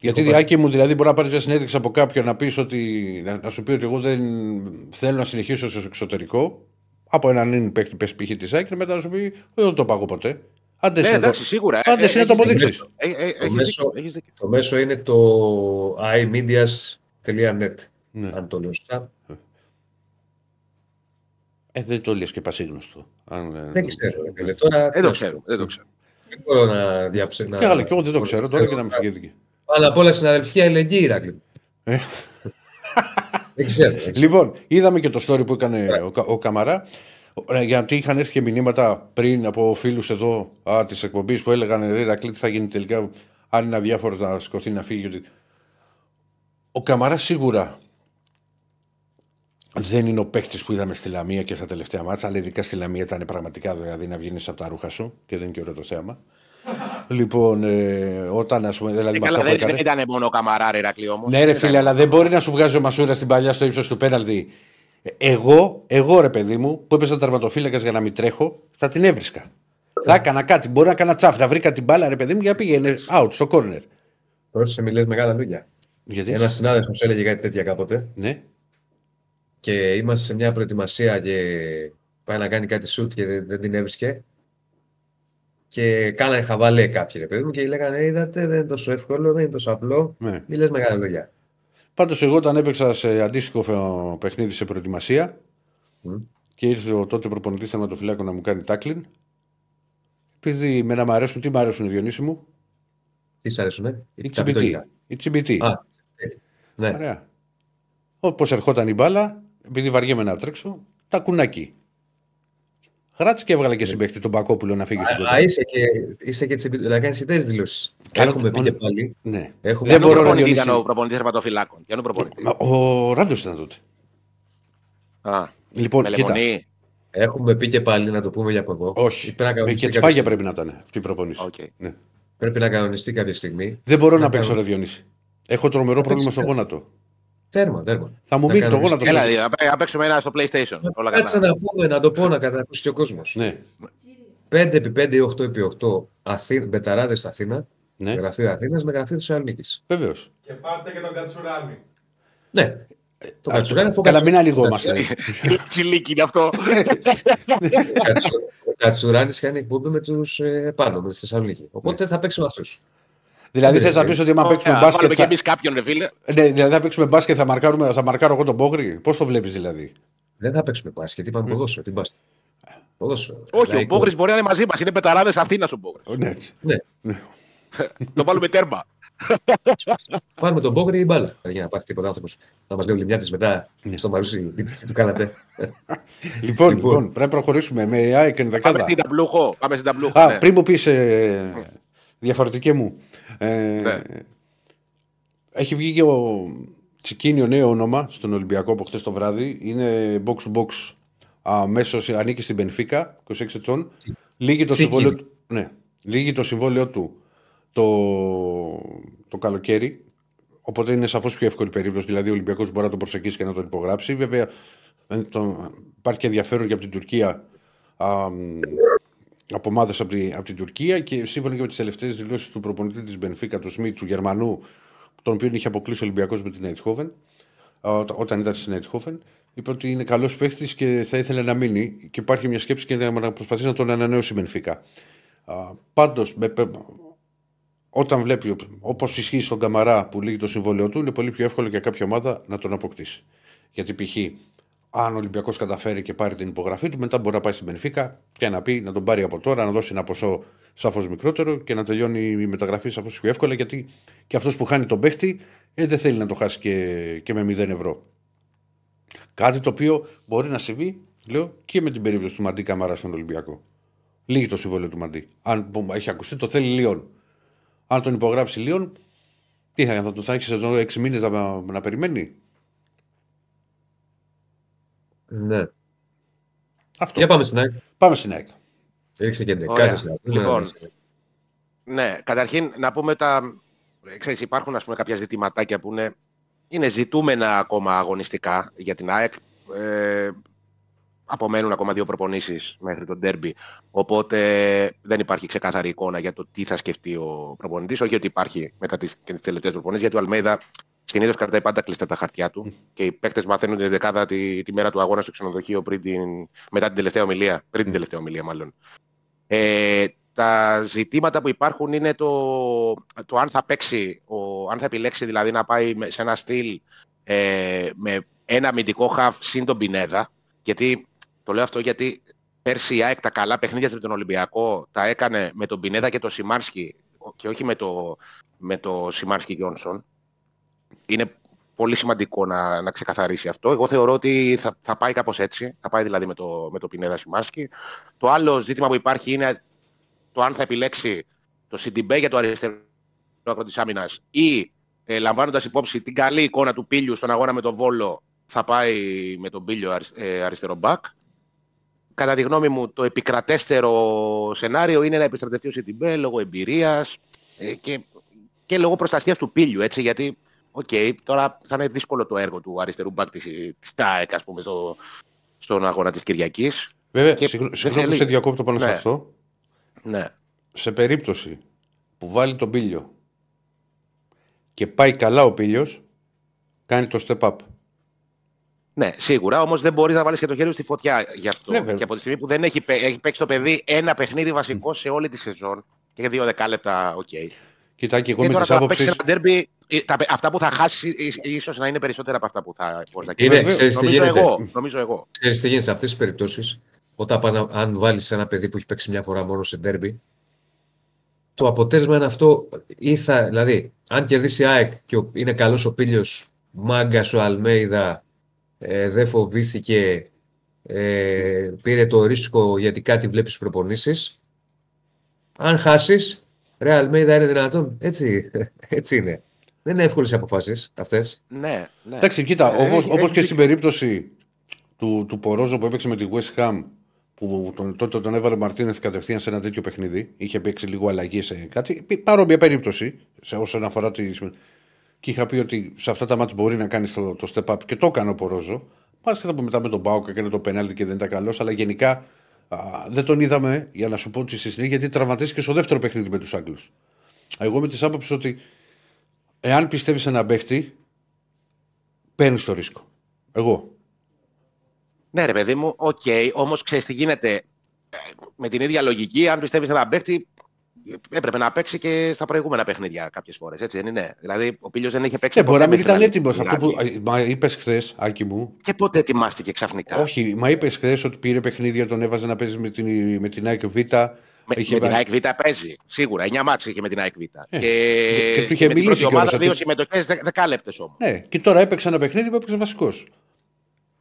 Ιστορία μετά τι έχω πάθει. Γιατί έχω διάκι μου, δηλαδή, μπορεί να πάρεις μια συνέντευξη από κάποιον να, πεις ότι, να, να σου πει ότι εγώ δεν θέλω να συνεχίσω στο εξωτερικό. Από έναν είναι παίκτη πες π.χ. της Άκρη, μετά να σου πει δεν το πάγω ποτέ. Άντε Ναι, εσύ να το- εντάξει, σίγουρα. άντε εσύ να το έχεις αποδείξεις. δίκιο. Ε, ε, έχεις μέσο- δίκιο, έχεις δίκιο. Το μέσο είναι το imedias.net. Ναι. Αν το λέω σωστά. Ε, δεν το λες και πασίγνωστο. Αν, ε, Δεν ξέρω. ρε φίλε. Τώρα Δεν το ξέρω. Δεν το ξέρω. δεν μπορώ να διαψεύσω. Και άλλο, και εγώ δεν το ξέρω τώρα και να με φυγέθηκε. Αλλά απ' όλα συναδελφιά ελεγγύη, Ηράκλειο. Ε. Δεν ξέρω. δεν ξέρω. Λοιπόν, είδαμε και το story που έκανε ο, Κα- ο Καμαρά. Ε, Γιατί είχαν έρθει και μηνύματα πριν από φίλους εδώ της εκπομπής που έλεγαν Ρε Ρακλή, τι θα γίνει τελικά αν είναι αδιάφορος να σηκωθεί να φύγει. Ότι... Ο Καμαρά σίγουρα δεν είναι ο παίκτης που είδαμε στη Λαμία και στα τελευταία μάτσα, αλλά ειδικά στη Λαμία ήταν πραγματικά δηλαδή να βγαίνει από τα ρούχα σου και δεν είναι και ωραίο το θέαμα. Λοιπόν, ε, όταν ας πούμε. Δηλαδή, Ε, με Καλά, αυτά που δεν, έκανε- δεν ήταν μόνο ο Καμαρά, Ηρακλή όμως. ναι, ρε φίλε, αλλά δεν μπορεί να σου βγάζει ο Μασούρα στην παλιά στο ύψος του πέναλτι. Ε, Εγώ, εγώ ρε παιδί μου, που έπαιζα τερματοφύλακας για να μην τρέχω, θα την έβρισκα. Θα έκανα κάτι. Μπορεί να έκανα τσάφ, να βρήκα την μπάλα, ρε παιδί μου, για να πήγαινε out στο corner. Πρόσεχε, μιλές μεγάλα λόγια. Γιατί; Ένας συνάδελφος έλεγε κάτι τέτοια κάποτε Ναι. και είμαστε σε μια προετοιμασία και πάει να κάνει κάτι σουτ και δεν, δεν την έβρισκε. Και κάνανε χαβαλέ κάποιοι ρε παιδί μου και λέγανε Είδατε, δεν είναι τόσο εύκολο, δεν είναι τόσο απλό. ναι. Μη λες μεγάλα λόγια. Πάντως, εγώ όταν έπαιξα σε αντίστοιχο φε- παιχνίδι σε προετοιμασία Μμ. και ήρθε ο τότε προπονητής τερματοφυλάκου να μου κάνει τάκλιν. Επειδή με να μ' αρέσουν, τι μ' αρέσουν οι Διονύση μου, Τι σ' αρέσουνε, η τα τσιμπητή. πιτόγια. Η τσιμπητή. Α, ναι. Ωραία. Όπως ερχόταν η μπάλα, επειδή βαριέμαι να τρέξω, τα κουνάκι. Γράτσε και έβγαλε και συμπέχτη τον Πακόπουλο να φύγει στην Α, κοντά. είσαι και, είσαι και τσιμπη- να κάνεις ιδέες δηλώσεις. Καλό Έχουμε το- πει και πάλι. Ναι. Έχουμε Δεν πει- μπορώ να προπονητή Διονύση. ήταν ο προπονητή τερματοφυλάκων. Ποιο είναι ο προπονητή. Μα, Ο Ράντος ήταν τότε. Α, Λοιπόν, με κοίτα. λεμονή. Έχουμε πει και πάλι να το πούμε για από εδώ. Όχι. Πρέπει να Ε, κανονιστεί Και κάποια τσπάγια στιγμή. πρέπει να ήταν αυτή η προπονήση. Οκ. Ναι. Πρέπει να κανονιστεί κάποια στιγμή. Δεν μπορώ να Να παίξω, ρε κάνω- Διονύση. Έχω τρομερό πρόβλημα στο παίξεις. γόνατο. Τέρμα, τέρμα. Θα μου Να μείνει το κανονιστεί. γόνατο. Έλα, σε- να πέ- να παίξουμε ένα στο PlayStation. Όλα Κάτσε καλά. να πούμε, να το πω, να κατακούσει και ο κόσμος. Ναι, 5 επί 5 ή 8 επί 8 Αθή... Μπεταράδες Αθήνα, ναι. γραφείο Αθήνας με γραφείο Θεσσαλονίκης. Βεβαίως. Και πάρτε και τον Κατσουράνη. Ναι. Το Κατσουράνη αφού Καλά, Κατσου- μην ανοιγόμαστε. Τσιλίκι είναι αυτό. Κατσου- Ο Κατσουράνη κάνει εκπομπή με τους πάνω, με τη Θεσσαλονίκη. Οπότε θα παίξει με αυτούς. Δηλαδή Ναι, θες να ναι. πεις ότι άμα παίξουμε Ωραία, Βάλουμε μπάσκετ. και Θα... εμείς κάποιον, ρε φίλε. Ναι, δηλαδή θα παίξουμε μπάσκετ, θα, μαρκάρουμε, θα μαρκάρω εγώ τον Πόγρη. Πώς το βλέπεις δηλαδή; Δεν θα παίξουμε μπάσκετ, είπαμε ποδόσφαιρο. Τι μπάσκετ. Ποδόσφαιρο. Όχι, ο Λαϊκό. Μπόγρη μπορεί να είναι μαζί μας. Είναι πεταράδες Αθήνα ο Μπόγρη. Ναι, έτσι. Ναι. Το βάλουμε τέρμα. Πάρουμε τον Μπόγρη ή μπάλα. Για να πάθει τίποτα άνθρωπος να μας λέει ο Λιμιάτη μετά Ναι. στο Μαρούσι. Τι του κάνατε. Λοιπόν, Λοιπόν. λοιπόν, πρέπει να προχωρήσουμε με ΑΕΚ Πάμε ενδεκάδα. στην ταμπλούχο. Πάμε στην ταμπλούχο. Α, ναι. πριν μου πεις ε, διαφορετική μου. Ε, Ναι. Έχει βγει και ο Τσικίνιο νέο όνομα στον Ολυμπιακό από χτες το βράδυ. Είναι box to box. Αμέσως ανήκει στην Πενφύκα, 26 ετών. Λύγει το, Τσικίνιο. συμβόλαιο, του- ναι, λύγει το συμβόλαιο του το, το καλοκαίρι. Οπότε είναι σαφώς πιο εύκολη περίπτωση. Δηλαδή ο Ολυμπιακός μπορεί να το προσεγγίσει και να τον υπογράψει. Βέβαια ε, το- υπάρχει και ενδιαφέρον και από την Τουρκία. Α, μ, από ομάδες από, τη- από την Τουρκία και σύμφωνα και με τις τελευταίες δηλώσεις του προπονητή της Μπενφίκα, του Σμιτ, του Γερμανού, τον οποίο είχε αποκλείσει ο Ολυμπιακός με την Ειτχόβεν, όταν ήταν στην Ειτχόβεν, είπε ότι είναι καλός παίχτη και θα ήθελε να μείνει. Και υπάρχει μια σκέψη και να προσπαθήσει να τον ανανεώσει η Μπενφίκα. Πάντως, όταν βλέπει, όπως ισχύει στον Καμαρά που λύγει το συμβόλαιο του, είναι πολύ πιο εύκολο για κάποια ομάδα να τον αποκτήσει. Γιατί π.χ. αν ο Ολυμπιακός καταφέρει και πάρει την υπογραφή του, μετά μπορεί να πάει στην Μπενφίκα και να πει να τον πάρει από τώρα, να δώσει ένα ποσό σαφώς μικρότερο και να τελειώνει η μεταγραφή σαφώς πιο εύκολα. Γιατί και αυτός που χάνει τον παίχτη ε, δεν θέλει να το χάσει και, και με 0 ευρώ. Κάτι το οποίο μπορεί να συμβεί, λέω, και με την περίπτωση του Μαντί Καμάρα στον Ολυμπιακό. Λίγη το συμβόλαιο του Μαντί. Αν έχει ακουστεί, το θέλει Λίον. Αν τον υπογράψει Λίον, τι θα, θα, θα έχει εδώ 6 μήνες να, να περιμένει; Ναι. Αυτό. Για πάμε στην ΑΕΚ. Πάμε στην ΑΕΚ. Ρίξε και ντε. Ωραία. Κάτσε στην ΑΕΚ. Λοιπόν, Ναι, Ναι, καταρχήν να πούμε τα. ε, Ξέρεις, υπάρχουν ας πούμε, κάποια ζητηματάκια που είναι, είναι ζητούμενα ακόμα αγωνιστικά για την ΑΕΚ. Ε, απομένουν ακόμα δύο προπονήσεις μέχρι τον τέρμπι. Οπότε δεν υπάρχει ξεκάθαρη εικόνα για το τι θα σκεφτεί ο προπονητής. Όχι ότι υπάρχει μετά τις, και τις τελευταίες προπονήσεις, γιατί ο Αλμέιδα συνήθως κρατάει πάντα κλειστά τα χαρτιά του και οι παίκτες μαθαίνουν την δεκάδα τη, τη μέρα του αγώνα στο ξενοδοχείο πριν την, μετά την τελευταία ομιλία. Πριν την τελευταία ομιλία, μάλλον. Ε, τα ζητήματα που υπάρχουν είναι το, το αν θα παίξει, ο, αν θα επιλέξει δηλαδή να πάει με- σε ένα στυλ ε, με ένα αμυντικό χαφ συν τον Πινέδα. Γιατί το λέω αυτό γιατί πέρσι η ΑΕΚ τα καλά παιχνίδια με τον Ολυμπιακό τα έκανε με τον Πινέδα και τον Σιμάνσκι και όχι με το, με το Σιμάνσκι Γιόνσον. Είναι πολύ σημαντικό να, να ξεκαθαρίσει αυτό. Εγώ θεωρώ ότι θα, θα πάει κάπως έτσι. Θα πάει δηλαδή με το, με το Πινέδα Σιμάνσκι. Το άλλο ζήτημα που υπάρχει είναι το αν θα επιλέξει το Σιντιμπέ για το αριστερό άκρο της άμυνας ή ε, λαμβάνοντας υπόψη την καλή εικόνα του Πήλιου στον αγώνα με τον Βόλο, θα πάει με τον Πήλιο αρισ- ε, αριστερό μπακ. Κατά τη γνώμη μου, το επικρατέστερο σενάριο είναι να επιστρατευτεί ο Σιντιμπέ λόγω εμπειρίας ε, και, και λόγω προστασίας του Πήλιου. Έτσι, γιατί, οκ, τώρα θα είναι δύσκολο το έργο του αριστερού μπακ της ΑΕΚ, ας πούμε, στο, στον αγώνα της Κυριακής. Βέβαια, Και συγγνώ- δεν συγγνώμη που θέλει- σε διακόπτω πάνω σε Ναι. αυτό. Ναι. Σε περίπτωση που βάλει τον Πήλιο και πάει καλά ο Πήλιος, κάνει το step up. Ναι, σίγουρα. Όμως δεν μπορείς να βάλεις και το χέρι σου στη φωτιά γι' αυτό. Ναι, βέβαια. και από τη στιγμή που δεν έχει, παί- έχει παίξει το παιδί ένα παιχνίδι βασικό σε όλη τη σεζόν και δύο δεκάλεπτα, οκ. Κοίτα και εγώ Και με τώρα της το να άποψης. Παίξει ένα ντέρμπι, ε, τα, αυτά που θα χάσει ίσως να είναι περισσότερα από αυτά που θα μπορείς να Είναι, κερδίσεις. ξέρεις τι Νομίζω γίνεται. εγώ. Νομίζω εγώ. Ξέρεις τι γίνεται σε αυτές τις περιπτώσεις, όταν πάνε, αν βάλεις ένα παιδί που έχει παίξει μια φορά μόνο σε ντέρμπι, το αποτέλεσμα είναι αυτό, ή θα, δηλαδή, αν κερδίσει η ΑΕΚ και ο- είναι καλός ο Πίλιος, μάγκας ο Αλμέιδα, ε, δεν φοβήθηκε, ε, πήρε το ρίσκο γιατί κάτι βλέπεις στις προπονήσεις, αν χάσεις, ρε Αλμέιδα είναι δυνατόν, έτσι, έτσι είναι. Δεν είναι εύκολες οι αποφάσεις αυτές. Ναι, ναι. Εντάξει, κοίτα, Ε, όπως, έχει- όπως έχει και στην περίπτωση του, του Πορόζο που έπαιξε με τη West Ham, που τον, τότε τον έβαλε ο Μαρτίνες κατευθείαν σε ένα τέτοιο παιχνίδι, είχε παίξει λίγο αλλαγή σε κάτι. πι- Παρόμοια περίπτωση σε όσον αφορά τη. Και είχα πει ότι σε αυτά τα μάτια μπορεί να κάνει το, το step up και το έκανε ο Πορόζο. Μάλιστα που μετά με τον Πάουκ έκανε το πενάλτι και δεν ήταν καλός, αλλά γενικά α, δεν τον είδαμε, για να σου πω ότι στη συνέχεια, γιατί τραυματίστηκε στο δεύτερο παιχνίδι με τους Άγγλους. Εγώ είμαι της άποψης ότι εάν πιστεύεις σε έναν παίχτη, παίρνεις το ρίσκο. Εγώ. Ναι, ρε παιδί μου, οκ. Όμως ξέρεις τι γίνεται. Ε, Με την ίδια λογική, αν πιστεύεις έναν παίκτη, έπρεπε να παίξει και στα προηγούμενα παιχνίδια κάποιες φορές. Έτσι δεν είναι. Δηλαδή, ο Πήλιος δεν είχε παίξει. Ναι, μπορεί να ποτέ μην ήταν μέχρι έτοιμος. να Αυτό που λάβει. μα είπες χθες, Άκη μου. Και πότε ετοιμάστηκε ξαφνικά. Όχι, μα είπες χθες ότι πήρε παιχνίδια, τον έβαζε να παίζει με την, με την ΑΕΚ Β. Με, Είχε με την βάλει- ΑΕΚ Β παίζει. Σίγουρα. 9 ματς είχε με την ΑΕΚ Β. Ε, και, και του είχε με την μιλήσει πρώτη ομάδα κιόλας δύο ότι- συμμετοχές, δεκάλεπτες όμως. Ναι, και τώρα έπαιξε ένα παιχνίδι που έπαιξε βασικός.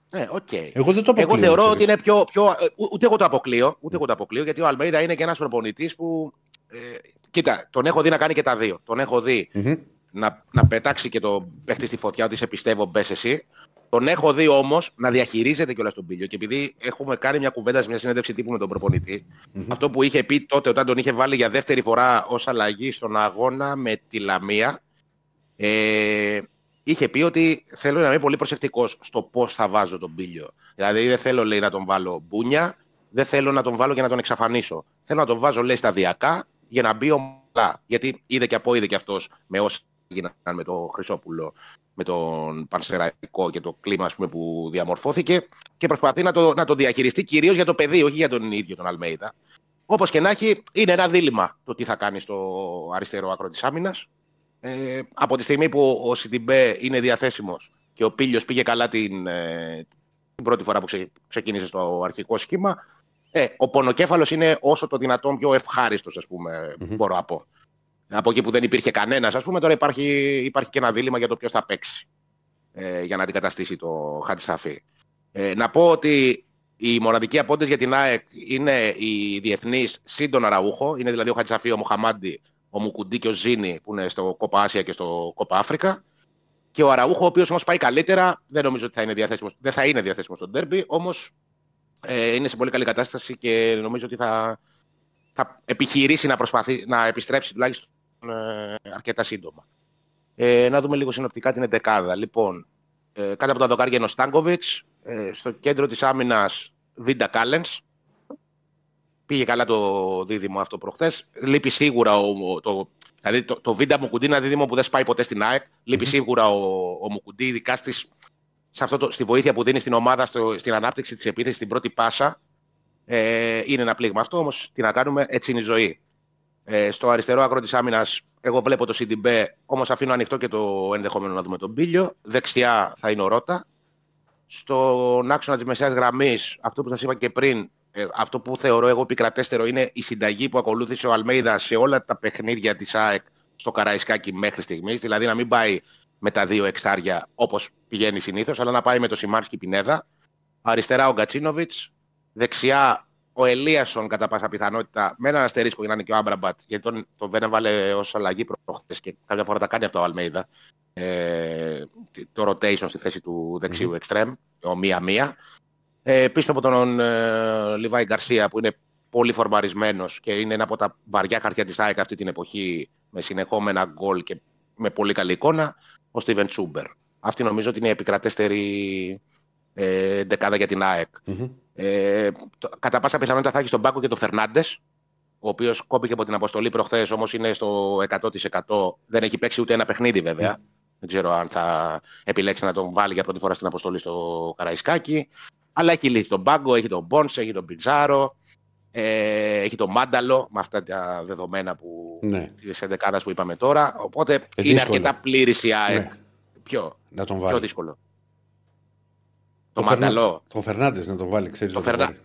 Ναι, οκ. Εγώ δεν το αποκλείω. Εγώ θεωρώ ξέρεις. ότι είναι πιο. πιο ε, ού- ούτε εγώ το αποκλείω. Ούτε εγώ το αποκλείω γιατί ο Αλμέιδα είναι και ένας προπονητής που. Ε, κοίτα, τον έχω δει να κάνει και τα δύο. Τον έχω δει Μμμ. να, να πετάξει και τον παίχτη στη φωτιά ότι σε πιστεύω, μπες εσύ. Τον έχω δει όμως να διαχειρίζεται κιόλας τον Πήλιο. Και επειδή έχουμε κάνει μια κουβέντα σε μια συνέντευξη τύπου με τον προπονητή αυτό που είχε πει τότε όταν τον είχε βάλει για δεύτερη φορά ως αλλαγή στον αγώνα με τη Λαμία, ε, είχε πει ότι θέλω να είμαι πολύ προσεκτικός στο πώς θα βάζω τον πύλιο. Δηλαδή δεν θέλω λέει, να τον βάλω μπούνια, δεν θέλω να τον βάλω για να τον εξαφανίσω. Θέλω να τον βάζω λέει σταδιακά για να μπει ομαλά. Γιατί είδε και από είδε και αυτός με όσα έγιναν με τον Χρυσόπουλο, με τον Πανσεραϊκό και το κλίμα ας πούμε, που διαμορφώθηκε και προσπαθεί να το, να το διαχειριστεί κυρίως για το παιδί, όχι για τον ίδιο τον Αλμέιδα. Όπως και να έχει, είναι ένα δίλημα το τι θα κάνει στο αριστερό άκρο της άμυνας. Ε, από τη στιγμή που ο Σιντιμπέ είναι διαθέσιμος και ο Πίλιο πήγε καλά την, ε, την πρώτη φορά που ξε, ξεκίνησε στο αρχικό σχήμα. Ε, ο πονοκέφαλος είναι όσο το δυνατόν πιο ευχάριστος, ας πούμε, mm-hmm. μπορώ να πω. Από εκεί που δεν υπήρχε κανένας, ας πούμε, τώρα υπάρχει, υπάρχει και ένα δίλημα για το ποιος θα παίξει ε, για να αντικαταστήσει το Χατζησαφή. Ε, να πω ότι οι μοναδικοί απόντες για την ΑΕΚ είναι οι διεθνείς σύντονα ραούχο. Είναι δηλαδή ο Χατζησαφή, ο Μοχαμάντι, ο Μουκουντή και ο Ζήνη που είναι στο Κόπα Άσια και στο Κόπα Αφρικα. Και ο Αραούχο, ο οποίος όμως πάει καλύτερα, δεν νομίζω ότι θα είναι διαθέσιμος, δεν θα είναι διαθέσιμος στον Τέρμπι, όμως ε, είναι σε πολύ καλή κατάσταση και νομίζω ότι θα, θα επιχειρήσει να, προσπαθεί, να επιστρέψει τουλάχιστον ε, αρκετά σύντομα. Ε, να δούμε λίγο συνοπτικά την εντεκάδα. Λοιπόν, ε, κάτω από τα δοκάρια είναι ο Στάνκοβιτς. Ε, στο κέντρο της άμυνας Βίντα Κάλενς. Πήγε καλά το δίδυμο αυτό προχθές. Λείπει σίγουρα ο, το, δηλαδή το, το Βίντα Μουκουντή είναι ένα δίδυμο που δεν σπάει ποτέ στην ΑΕΚ. Λείπει σίγουρα ο, ο Μουκουντή, ειδικά στις, σε αυτό το, στη βοήθεια που δίνει στην ομάδα στο, στην ανάπτυξη της επίθεσης, στην πρώτη πάσα. Ε, είναι ένα πλήγμα αυτό, όμως τι να κάνουμε, έτσι είναι η ζωή. Ε, στο αριστερό άκρο της άμυνας, εγώ βλέπω το CDB, όμως αφήνω ανοιχτό και το ενδεχόμενο να δούμε τον Πίλιο. Δεξιά θα είναι ο Ρότα. Στον άξονα της μεσαίας γραμμής, αυτό που σας είπα και πριν, ε, αυτό που θεωρώ εγώ επικρατέστερο είναι η συνταγή που ακολούθησε ο Αλμέιδα σε όλα τα παιχνίδια της ΑΕΚ στο Καραϊσκάκι μέχρι στιγμής. Δηλαδή να μην πάει με τα δύο εξάρια όπως πηγαίνει συνήθως, αλλά να πάει με το Σιμάνσκι Πινέδα. Αριστερά ο Γκατσίνοβιτς. Δεξιά ο Ελίασον κατά πάσα πιθανότητα με έναν αστερίσκο για να είναι και ο Άμπραμπατ, γιατί τον, τον δεν έβαλε ως αλλαγή προχθέ και κάποια φορά τα κάνει αυτό ο Αλμέιδα. Ε, το rotation στη θέση του δεξιού mm-hmm. εξτρέμ, ο μία-μία. Ε, πίσω από τον ε, Λιβάη Γκαρσία που είναι πολύ φορμαρισμένος και είναι ένα από τα βαριά χαρτιά της ΑΕΚ αυτή την εποχή με συνεχόμενα γκολ και με πολύ καλή εικόνα, ο Στίβεν Τσούμπερ. Αυτή νομίζω ότι είναι η επικρατέστερη ε, δεκάδα για την ΑΕΚ. Mm-hmm. Ε, κατά πάσα πιθανότητα θα έχει στον πάγκο και τον Φερνάντες, ο οποίος κόπηκε από την αποστολή προχθές, όμως είναι στο 100%. Δεν έχει παίξει ούτε ένα παιχνίδι, βέβαια. Mm. Δεν ξέρω αν θα επιλέξει να τον βάλει για πρώτη φορά στην αποστολή στο Καραϊσκάκι. Αλλά έχει λύσει τον πάγκο, έχει τον Μπόνσε, έχει τον Πιτζάρο, ε, έχει τον Μάνταλο με αυτά τα δεδομένα που ναι. της ενδεκάδα που είπαμε τώρα. Οπότε ε, είναι αρκετά πλήρης η ΑΕΚ. Ναι. Ποιο, να τον βάλει. πιο δύσκολο. Το, το Μανταλό. Το Φερνάντες να τον βάλει, ξέρεις. Το Φερνά...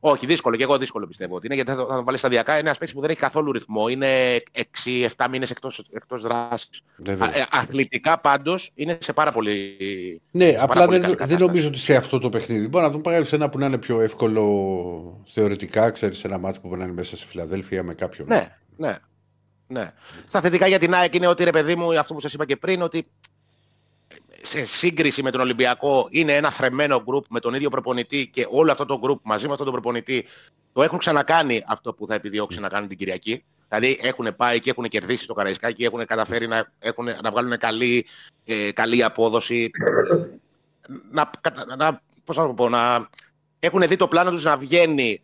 Όχι, δύσκολο. Και εγώ δύσκολο πιστεύω ότι είναι γιατί θα τον βάλεις σταδιακά. Είναι ένας παίκτης που δεν έχει καθόλου ρυθμό. Είναι 6-7 μήνες εκτό δράσης. Ε, αθλητικά πάντως είναι σε πάρα πολύ. Ναι, απλά δεν, δεν νομίζω ότι σε αυτό το παιχνίδι. Μπορεί να τον πάρει σε ένα που να είναι πιο εύκολο θεωρητικά. Ξέρεις ένα μάτσο που μπορεί να είναι μέσα στη Φιλαδέλφια με κάποιον. Ναι, ναι. Ναι. Στα θετικά για την ΑΕΚ είναι ότι ρε παιδί μου, αυτό που σας είπα και πριν, ότι σε σύγκριση με τον Ολυμπιακό είναι ένα θρεμμένο γκρουπ με τον ίδιο προπονητή και όλο αυτό το γκρουπ μαζί με αυτόν τον προπονητή το έχουν ξανακάνει αυτό που θα επιδιώξει να κάνουν την Κυριακή. Δηλαδή έχουν πάει και έχουν κερδίσει το Καραϊσκάκι, έχουν καταφέρει να, έχουν, να βγάλουν καλή, ε, καλή απόδοση. Να, να, πώς να, πω, να έχουν δει το πλάνο τους να βγαίνει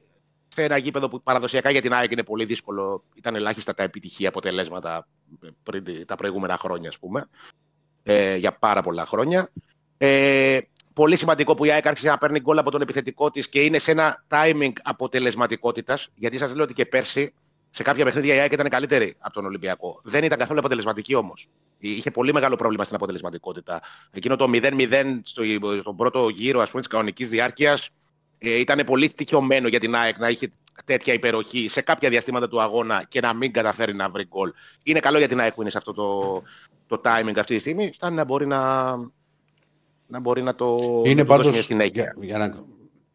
σε ένα γήπεδο που παραδοσιακά για την ΑΕΚ είναι πολύ δύσκολο. Ήταν ελάχιστα τα επιτυχία αποτελέσματα πριν τα προηγούμενα χρόνια, ας πούμε ε, για πάρα πολλά χρόνια. Ε, πολύ σημαντικό που η ΑΕΚ άρχισε να παίρνει γκολ από τον επιθετικό της και είναι σε ένα timing αποτελεσματικότητας. Γιατί σας λέω ότι και πέρσι σε κάποια παιχνίδια η ΑΕΚ ήταν καλύτερη από τον Ολυμπιακό. Δεν ήταν καθόλου αποτελεσματική όμως. Είχε πολύ μεγάλο πρόβλημα στην αποτελεσματικότητα. Εκείνο το 0-0 στο, στον πρώτο γύρο της κανονικής διάρκειας ε, ήταν πολύ στοιχειωμένο για την ΑΕΚ να είχε τέτοια υπεροχή σε κάποια διαστήματα του αγώνα και να μην καταφέρει να βρει γκολ. Είναι καλό για την ΑΕΚ που είναι σε αυτό το, το timing αυτή τη στιγμή. Φτάνει να μπορεί να, να, μπορεί να το, είναι το πάντως, δώσει μια Για, για να,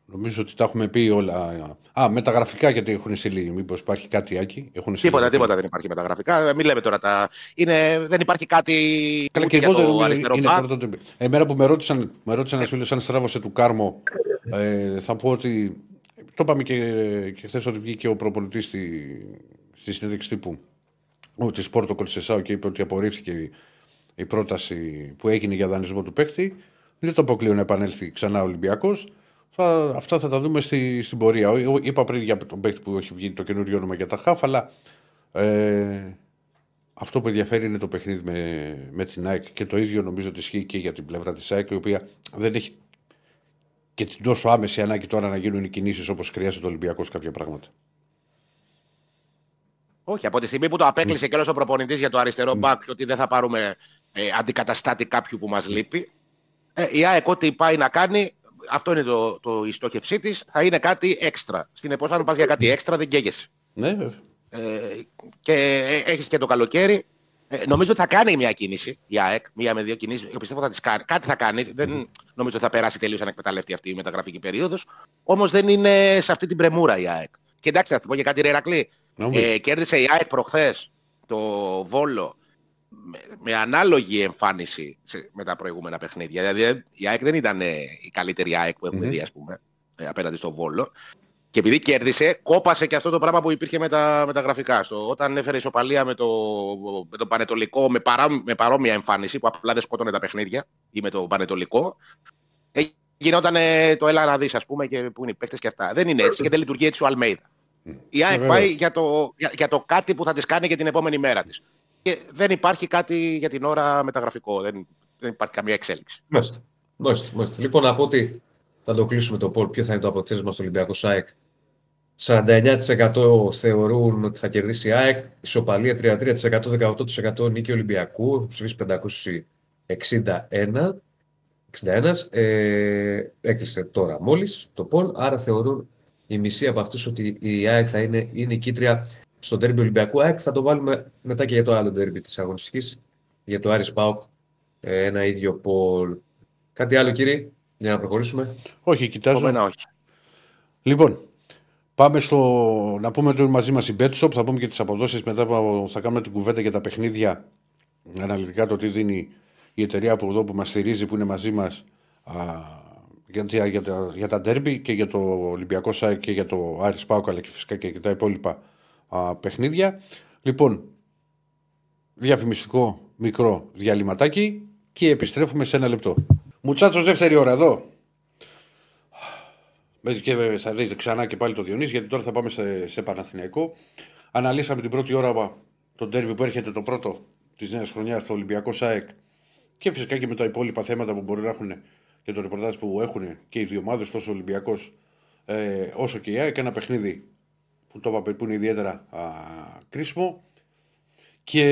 νομίζω ότι τα έχουμε πει όλα. Α, μεταγραφικά γιατί έχουν στείλει. Μήπως υπάρχει κάτι άκη; Έχουν τίποτα, τίποτα δεν υπάρχει μεταγραφικά. Μην λέμε τώρα τα. Είναι, δεν υπάρχει κάτι. Καλά, και εγώ δεν είναι, είναι πρώτο, Εμένα που με ρώτησαν, με ρώτησαν ένας φίλος αν στράβωσε του Κάρμο, ε, θα πω ότι το είπαμε και, και χθες ότι βγήκε ο προπονητής στη, στη συνέντευξη τύπου της Σπόρτο Κολσεσάου και είπε ότι απορρίφθηκε η πρόταση που έγινε για δανεισμό του παίκτη. Δεν το αποκλείω να επανέλθει ξανά ο Ολυμπιακός. αυτά θα τα δούμε στη, στην πορεία. Είπα πριν για τον παίκτη που έχει βγει το καινούριο όνομα για τα ΧΑΦ, αλλά ε, αυτό που ενδιαφέρει είναι το παιχνίδι με, με την ΑΕΚ και το ίδιο νομίζω ότι ισχύει και για την πλευρά της ΑΕΚ, η οποία δεν έχει και την τόσο άμεση ανάγκη τώρα να γίνουν οι κινήσεις όπως χρειάζεται ο Ολυμπιακός κάποια πράγματα. Όχι, από τη στιγμή που το απέκλεισε και όλο ο προπονητής για το αριστερό μπακ και ότι δεν θα πάρουμε ε, αντικαταστάτη κάποιου που μας λείπει, ε, η ΑΕΚ ό,τι πάει να κάνει, αυτό είναι το, το, η στόχευσή της, θα είναι κάτι έξτρα. Συνεπώς, αν πας για κάτι έξτρα, δεν καίγεσαι. Ναι, βέβαια. Ε, και έχεις και το καλοκαίρι. Ε, νομίζω ότι θα κάνει μια κίνηση η ΑΕΚ, μία με δύο κινήσεις. Πιστεύω θα τις κάνει. Κάτι θα κάνει. Δεν νομίζω ότι θα περάσει τελείως ανεκμεταλλευτή αυτή η μεταγραφική περίοδος. Όμως δεν είναι σε αυτή την πρεμούρα η ΑΕΚ. Και εντάξει, θα πω και κάτι Ρερακλή. Νομίζω. Ε, κέρδισε η ΑΕΚ προχθές το Βόλο με, με ανάλογη εμφάνιση σε- με τα προηγούμενα παιχνίδια. Δηλαδή η ΑΕΚ δεν ήταν ε, η καλύτερη ΑΕΚ που έχουμε Μμμ. δει, ας πούμε, ε, απέναντι στο Βόλο. Και επειδή κέρδισε, κόπασε και αυτό το πράγμα που υπήρχε με τα, με τα γραφικά. Στο, όταν έφερε ισοπαλία με το, με το Πανετολικό, με, παρά, με παρόμοια εμφάνιση, που απλά δεν σκότωνε τα παιχνίδια, ή με το Πανετολικό, ε, γινόταν ε, το έλα να δεις, ας πούμε, και που είναι οι παίκτες και αυτά. Δεν είναι έτσι και δεν λειτουργεί έτσι ο Αλμέιδα. Η ΑΕΚ Ε, πάει βέβαια. για το, για, για το κάτι που θα της κάνει και την επόμενη μέρα της. Και δεν υπάρχει κάτι για την ώρα μεταγραφικό. Δεν, δεν υπάρχει καμία εξέλιξη. Μάλιστα. Μάλιστα, μάλιστα. Λοιπόν, να πω ότι θα το κλείσουμε το poll. Ποιο θα είναι το αποτέλεσμα στο Ολυμπιακό ΣΑΕΚ; 49% θεωρούν ότι θα κερδίσει η ΑΕΚ. Ισοπαλία 33%, 18% νίκη Ολυμπιακού. Έχουν ψηφίσει 561. 61. Ε, έκλεισε τώρα μόλις το poll. Άρα θεωρούν η μισή από αυτούς ότι η ΑΕΚ θα είναι η νικήτρια στο τέρμπι Ολυμπιακού. ΑΕΚ θα το βάλουμε μετά και για το άλλο τέρμπι της αγωνιστικής. Για το Άρης ΠΑΟΚ. Ε, ένα ίδιο poll. Κάτι άλλο κύριε, για να προχωρήσουμε; Όχι, κοιτάζω. Από μένα όχι. Λοιπόν, πάμε στο. Να πούμε ότι είναι μαζί μας η BetShop. Θα πούμε και τις αποδόσεις μετά που θα κάνουμε την κουβέντα για τα παιχνίδια. Αναλυτικά το τι δίνει η εταιρεία από εδώ που μας στηρίζει, που είναι μαζί μας για, για, για, τα, για τα derby και για το Ολυμπιακό ΣΑΕ και για το Άρης Πάοκ αλλά και φυσικά και για τα υπόλοιπα α, παιχνίδια. Λοιπόν, διαφημιστικό μικρό διαλυματάκι και επιστρέφουμε σε ένα λεπτό. Μουτσάτσος δεύτερη ώρα εδώ. Με- Και θα δείτε ξανά και πάλι το Διονύσης, γιατί τώρα θα πάμε σε, σε Παναθηναϊκό. Αναλύσαμε την πρώτη ώρα τον τέρβι που έρχεται το πρώτο της νέας χρονιάς στο Ολυμπιακό ΣΑΕΚ και φυσικά και με τα υπόλοιπα θέματα που μπορεί να έχουν και το ρεπορτάζ που έχουν και οι δύο ομάδες, τόσο ο Ολυμπιακός ε, όσο και η ΑΕΚ. Ένα παιχνίδι που το είπα πριν, που είναι ιδιαίτερα α, κρίσιμο. Και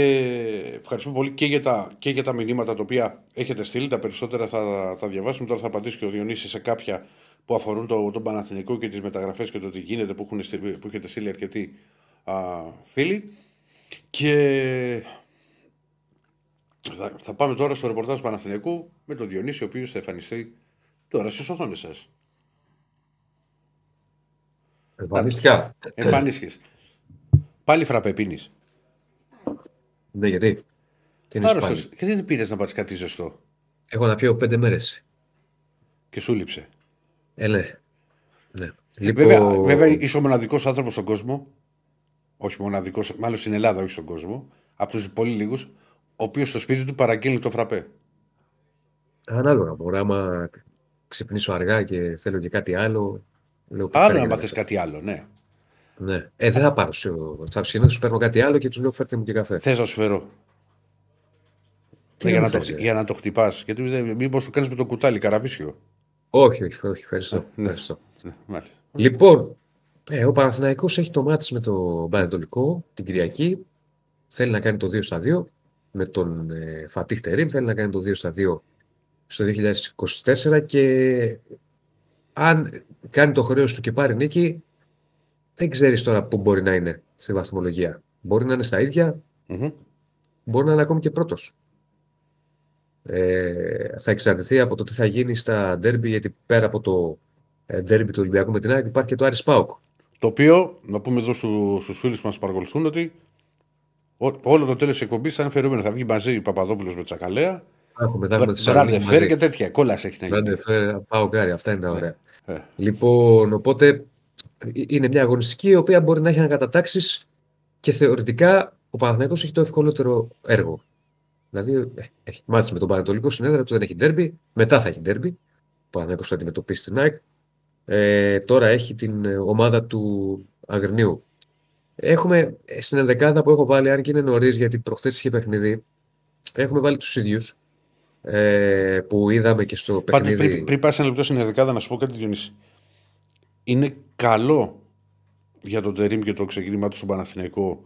ευχαριστούμε πολύ και για, τα, και για τα μηνύματα τα οποία έχετε στείλει. Τα περισσότερα θα τα διαβάσουμε. Τώρα θα απαντήσει και ο Διονύσης σε κάποια που αφορούν το, τον Παναθηνικό και τις μεταγραφές και το τι γίνεται που, έχουν στείλει, που έχετε στείλει αρκετοί α, φίλοι. Και θα, θα πάμε τώρα στο ρεπορτάζ του Παναθηναϊκού με τον Διονύση, ο οποίος θα εμφανιστεί τώρα στις οθόνες σας. Εμφανίστηκα. Εμφανίστηκες. Πάλι φραπεπίνης. Ναι, γιατί; Τι είναι Άρρωστος. σπάνιο. Και δεν πήρες να πάρεις κάτι ζεστό. Έχω να πιω πέντε μέρες. Και σου λείψε. Ε, ναι. ναι. Ε, Βέβαια, βέβαια είσαι ο μοναδικός άνθρωπος στον κόσμο. Όχι μοναδικός, μάλλον στην Ελλάδα, όχι στον κόσμο. Από τους πολύ λίγους, ο οποίος στο σπίτι του παραγγέλνει το φραπέ. Ανάλογα. Μπορεί άμα ξυπνήσω αργά και θέλω και κάτι άλλο. Λέω Άλλο φέρε να και μάθεις κάτι άλλο, ναι. Ναι. Ε, δεν θα πάρω στα ψινά, του παίρνω κάτι άλλο και τους λέω φέρτε μου και καφέ. Θες να σου φέρω. Τι Ναι, για, να να το, μου φέρεις, για να το χτυπάς. Γιατί μήπως το κάνεις με το κουτάλι, καραβίσιο. Όχι, όχι, όχι. Ευχαριστώ. ναι. ευχαριστώ. Ναι, μάλιστα. Λοιπόν, ε, ο Παναθηναϊκός έχει το μάτι με το Πανετολικό την Κυριακή. Θέλει να κάνει το 2 στα 2 με τον ε, Φατίχ Τερίμ. Θέλει να κάνει το 2 στα 2 στο 2024 και αν κάνει το χρέος του και πάρει νίκη, δεν ξέρεις τώρα πού μπορεί να είναι στη βαθμολογία. Μπορεί να είναι στα ίδια, Μμμ. μπορεί να είναι ακόμη και πρώτος. Ε, θα εξαρτηθεί από το τι θα γίνει στα ντέρμπι, γιατί πέρα από το ε, ντέρμπι του Ολυμπιακού με την ΑΕΚ υπάρχει και το Άρης ΠΑΟΚ. Το οποίο, να πούμε εδώ στου στους φίλους που μας παρακολουθούν, ότι ό- όλο το τέλος της εκπομπής θα είναι φερούμενο. Θα βγει μαζί ο Παπαδόπουλος με τσακαλέα, Έχουμε μετά με Θεσσαλονίκη Μπράντε φέρ μαζί. και τέτοια. Κόλαση έχει να γίνει. Μπράντε φέρ, πάω κάρι, αυτά είναι τα ωραία. Ε. Λοιπόν, οπότε ε, είναι μια αγωνιστική η οποία μπορεί να έχει ανακατατάξεις και θεωρητικά ο Παναθηναϊκός έχει το ευκολότερο έργο. Δηλαδή, ε, έχει μάθει με τον Πανατολικό συνέδρα του, δεν έχει ντέρμπι. Μετά θα έχει ντέρμπι. Ο Παναθηναϊκός θα αντιμετωπίσει την ΑΕΚ. Ε, τώρα έχει την ε, ομάδα του Αγρινίου. Έχουμε ε, στην ενδεκάδα που έχω βάλει, αν και είναι νωρίς, γιατί προχθές είχε παιχνίδι, έχουμε βάλει τους ίδιους ε, που είδαμε και στο Πάντως, παιχνίδι. πριν, πριν πα ένα λεπτό στην Ερδεκάδα, να σου πω κάτι, Διονύση. Είναι καλό για τον Τερήμ και το ξεκίνημα του στον Παναθηναϊκό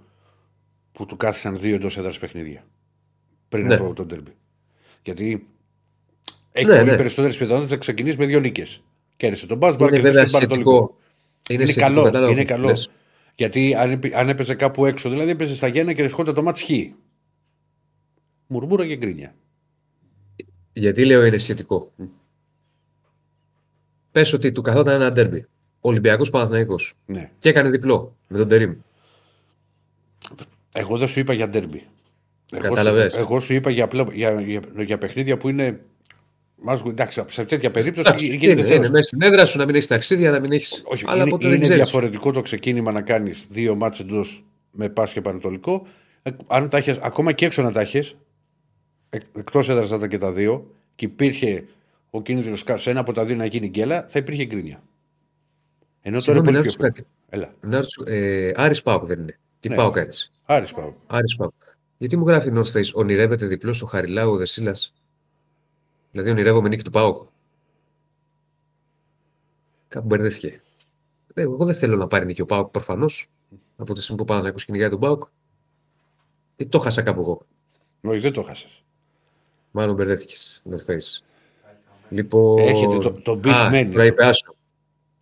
που του κάθισαν δύο εντός έδρας παιχνίδια. Πριν Ναι. από τον Τερμπι. Γιατί έχει Ναι, πολύ ναι. περισσότερες πιθανότητες να ξεκινήσεις με δύο νίκες. Κέρδισε τον Μπάσμπαρ, Είναι κέρδισε βέβαια τον Πανατολικό. σχετικό. Είναι, σχετικό, καλό. κατάλαβα Είναι που καλό. λες. Γιατί αν, έπαι- αν έπαιζε κάπου έξω, δηλαδή έπαιζε στα γέννα και ρισκόταν το μάτς χ. Μουρμούρα και γκρίνια. Γιατί λέω είναι σχετικό. Πες ότι του καθόταν ένα ντέρμπι. Ολυμπιακός Παναθηναϊκός. Ναι. Και έκανε διπλό με τον Τερίμ. Εγώ δεν σου είπα για ντέρμπι. Εγώ, σου- Κατάλαβες; εγώ σου είπα για, πλέον- για, για, για παιχνίδια που είναι. Μας, εντάξει, σε τέτοια περίπτωση Εντάξει, γίνεται είναι, θεός. είναι μέσα στην έδρα σου να μην έχεις ταξίδια, να μην έχει. Όχι, Αλλά είναι, ποτέ δεν είναι ξέρεις. διαφορετικό το ξεκίνημα να κάνεις δύο μάτσε εντός με Πάσχα και Πανετολικό. Ε, Αν τα έχεις, ακόμα και έξω να τα έχει, εκτός έδρας να ήταν και τα δύο, και υπήρχε ο κίνδυνο σε ένα από τα δύο να γίνει γκέλα, θα υπήρχε γκρίνια. Ενώ τώρα Συγγνώμη, είναι να πολύ πιο ρωτήσω εύκολο. κάτι. Έλα. Να ρωτήσω, ε, Άρης Πάουκ δεν είναι. Τι Ναι. Πάουκ κάνεις; Άρης πάω. Άρης Πάουκ. Γιατί μου γράφει North Face, ονειρεύεται διπλός στο Χαριλάου ο Δεσίλας. Δηλαδή ονειρεύομαι νίκη του Πάουκ. Κάπου μπερδεύτηκε. Ε, εγώ δεν θέλω να πάρει νίκη ο Πάουκ προφανώς. Από τη στιγμή που πάω να ακούσω κυνηγάει τον Πάουκ. Ή το χάσα κάπου εγώ. Όχι, δεν το χάσες. Μάλλον μπερδεύτηκες. North Face. Λοιπόν. Έχετε το- το beef Α, menu.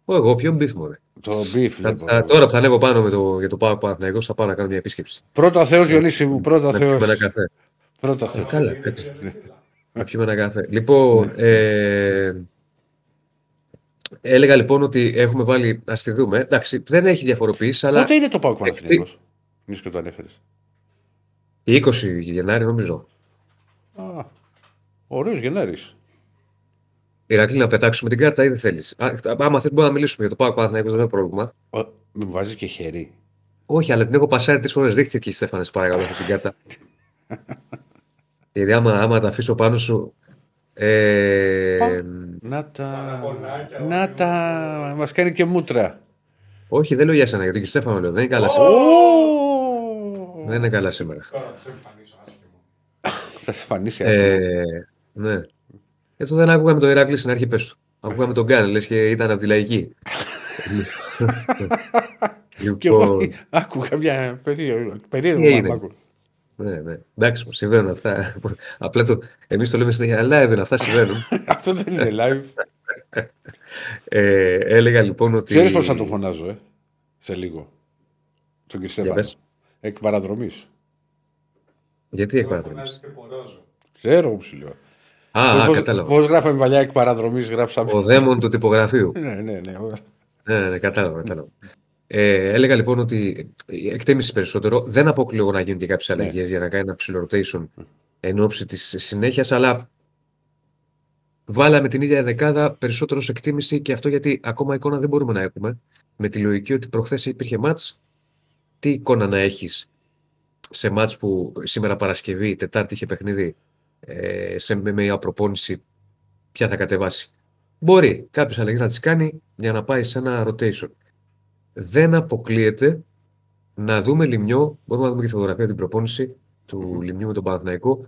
Τώρα είπε άσο. Ω, εγώ ποιον beef μου, Το μπιφ, Θα, λοιπόν. θα- τώρα που θα ανέβω πάνω με το, για το Πάο Παναθηναϊκός θα πάω να κάνω μια επίσκεψη. Πρώτα Θεός Διονύση μου, πρώτα Να Θεός. πιούμε ένα καφέ. Πρώτα Ε, Θεό. καλά, εντάξει. Να πιούμε ένα καφέ. Λοιπόν, ε, έλεγα λοιπόν ότι έχουμε βάλει, ας τη δούμε. Εντάξει, δεν έχει διαφοροποίηση, αλλά Πότε είναι το Πάο Παναθηναϊκός; Μη και το ανέφερε. η 20 Γενάρη νομίζω. Α, ωραίος Γενάρης. Ηρακλή, να πετάξουμε την κάρτα ή δεν θέλεις. Α, άμα θέλει μπορούμε να μιλήσουμε για το Πάο Παναθηναϊκός, δεν είναι πρόβλημα. Με βάζεις και χέρι. Όχι, αλλά την έχω πασάρει τρεις φορές. Ρίχτε και η Στέφανε, σε παρακαλώ, αυτή την κάρτα. Γιατί άμα, άμα τα αφήσω πάνω σου... Ε, Πα. Να τα. Παραπονάκια, Να όχι, τα. Μας κάνει και μούτρα. όχι, δεν λέω για σένα, για τον Στέφανο λέω. Δεν είναι καλά σήμερα. Ω! Δεν είναι καλά σήμερα. Τώρα θα σε εμφανίσω άσχημο. Θα σε φανίσει άσχημα. Ε, ναι. Έτσι δεν άκουγα με το Ηράκλειο στην αρχή πες του. Ακούγαμε τον Γκάν, λες και ήταν από τη λαϊκή. Και εγώ λοιπόν, άκουγα μια περίεργο. περίεργο Τι έγινε; πράγμα. ναι, ναι. Εντάξει, μου συμβαίνουν αυτά. Απλά το, εμείς το λέμε συνέχεια, live είναι, αυτά συμβαίνουν. Αυτό δεν είναι live. Ε, έλεγα λοιπόν ότι... Ξέρεις πώς θα το φωνάζω, ε. Σε λίγο. Τον κύριο Για Στέφανο. πες. Εκ παραδρομής. Γιατί Εγώ εκπαιδεύει. φωνάζεις και πορόζο. Ξέρω που σου λέω. Α, α, κατάλαβα. Πώς γράφαμε παλιά εκ παραδρομής, γράψαμε. Ο δαίμον του τυπογραφείου. Ναι, ναι, ναι. Ναι, ναι, ναι, κατάλαβα, κατάλαβα. Ε, έλεγα λοιπόν ότι η εκτίμηση περισσότερο δεν αποκλείω να γίνουν και κάποιες Ναι. αλλαγές για να κάνει ένα ψηλό rotation εν ώψη της συνέχειας, αλλά βάλαμε την ίδια δεκάδα περισσότερο σε εκτίμηση και αυτό γιατί ακόμα εικόνα δεν μπορούμε να έχουμε. Με τη λογική ότι προχθές υπήρχε μάτς, τι εικόνα να έχεις σε μάτς που σήμερα Παρασκευή, Τετάρτη είχε παιχνίδι, ε, σε, με μια προπόνηση, ποια θα κατεβάσει. Μπορεί κάποιε αλλαγέ να τις κάνει για να πάει σε ένα rotation. Δεν αποκλείεται να δούμε λιμιό. Μπορούμε να δούμε και φωτογραφία την προπόνηση του λιμιού με τον Παναθηναϊκό.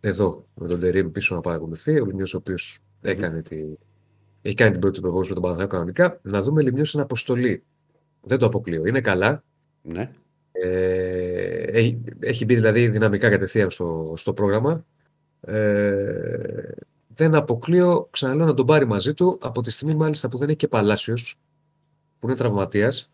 Εδώ, με τον Τερήμ πίσω να παρακολουθεί. Ο λιμιός ο οποίος έκανε τη... έχει κάνει την πρώτη προπόνηση με τον Παναθηναϊκό κανονικά. Να δούμε λιμιό στην αποστολή. Δεν το αποκλείω. Είναι καλά. ναι. Ε, έχει, έχει μπει δηλαδή δυναμικά κατευθείαν στο, στο πρόγραμμα. Ε, δεν αποκλείω, ξαναλέω, να τον πάρει μαζί του από τη στιγμή μάλιστα που δεν έχει και Παλάσιος, που είναι τραυματίας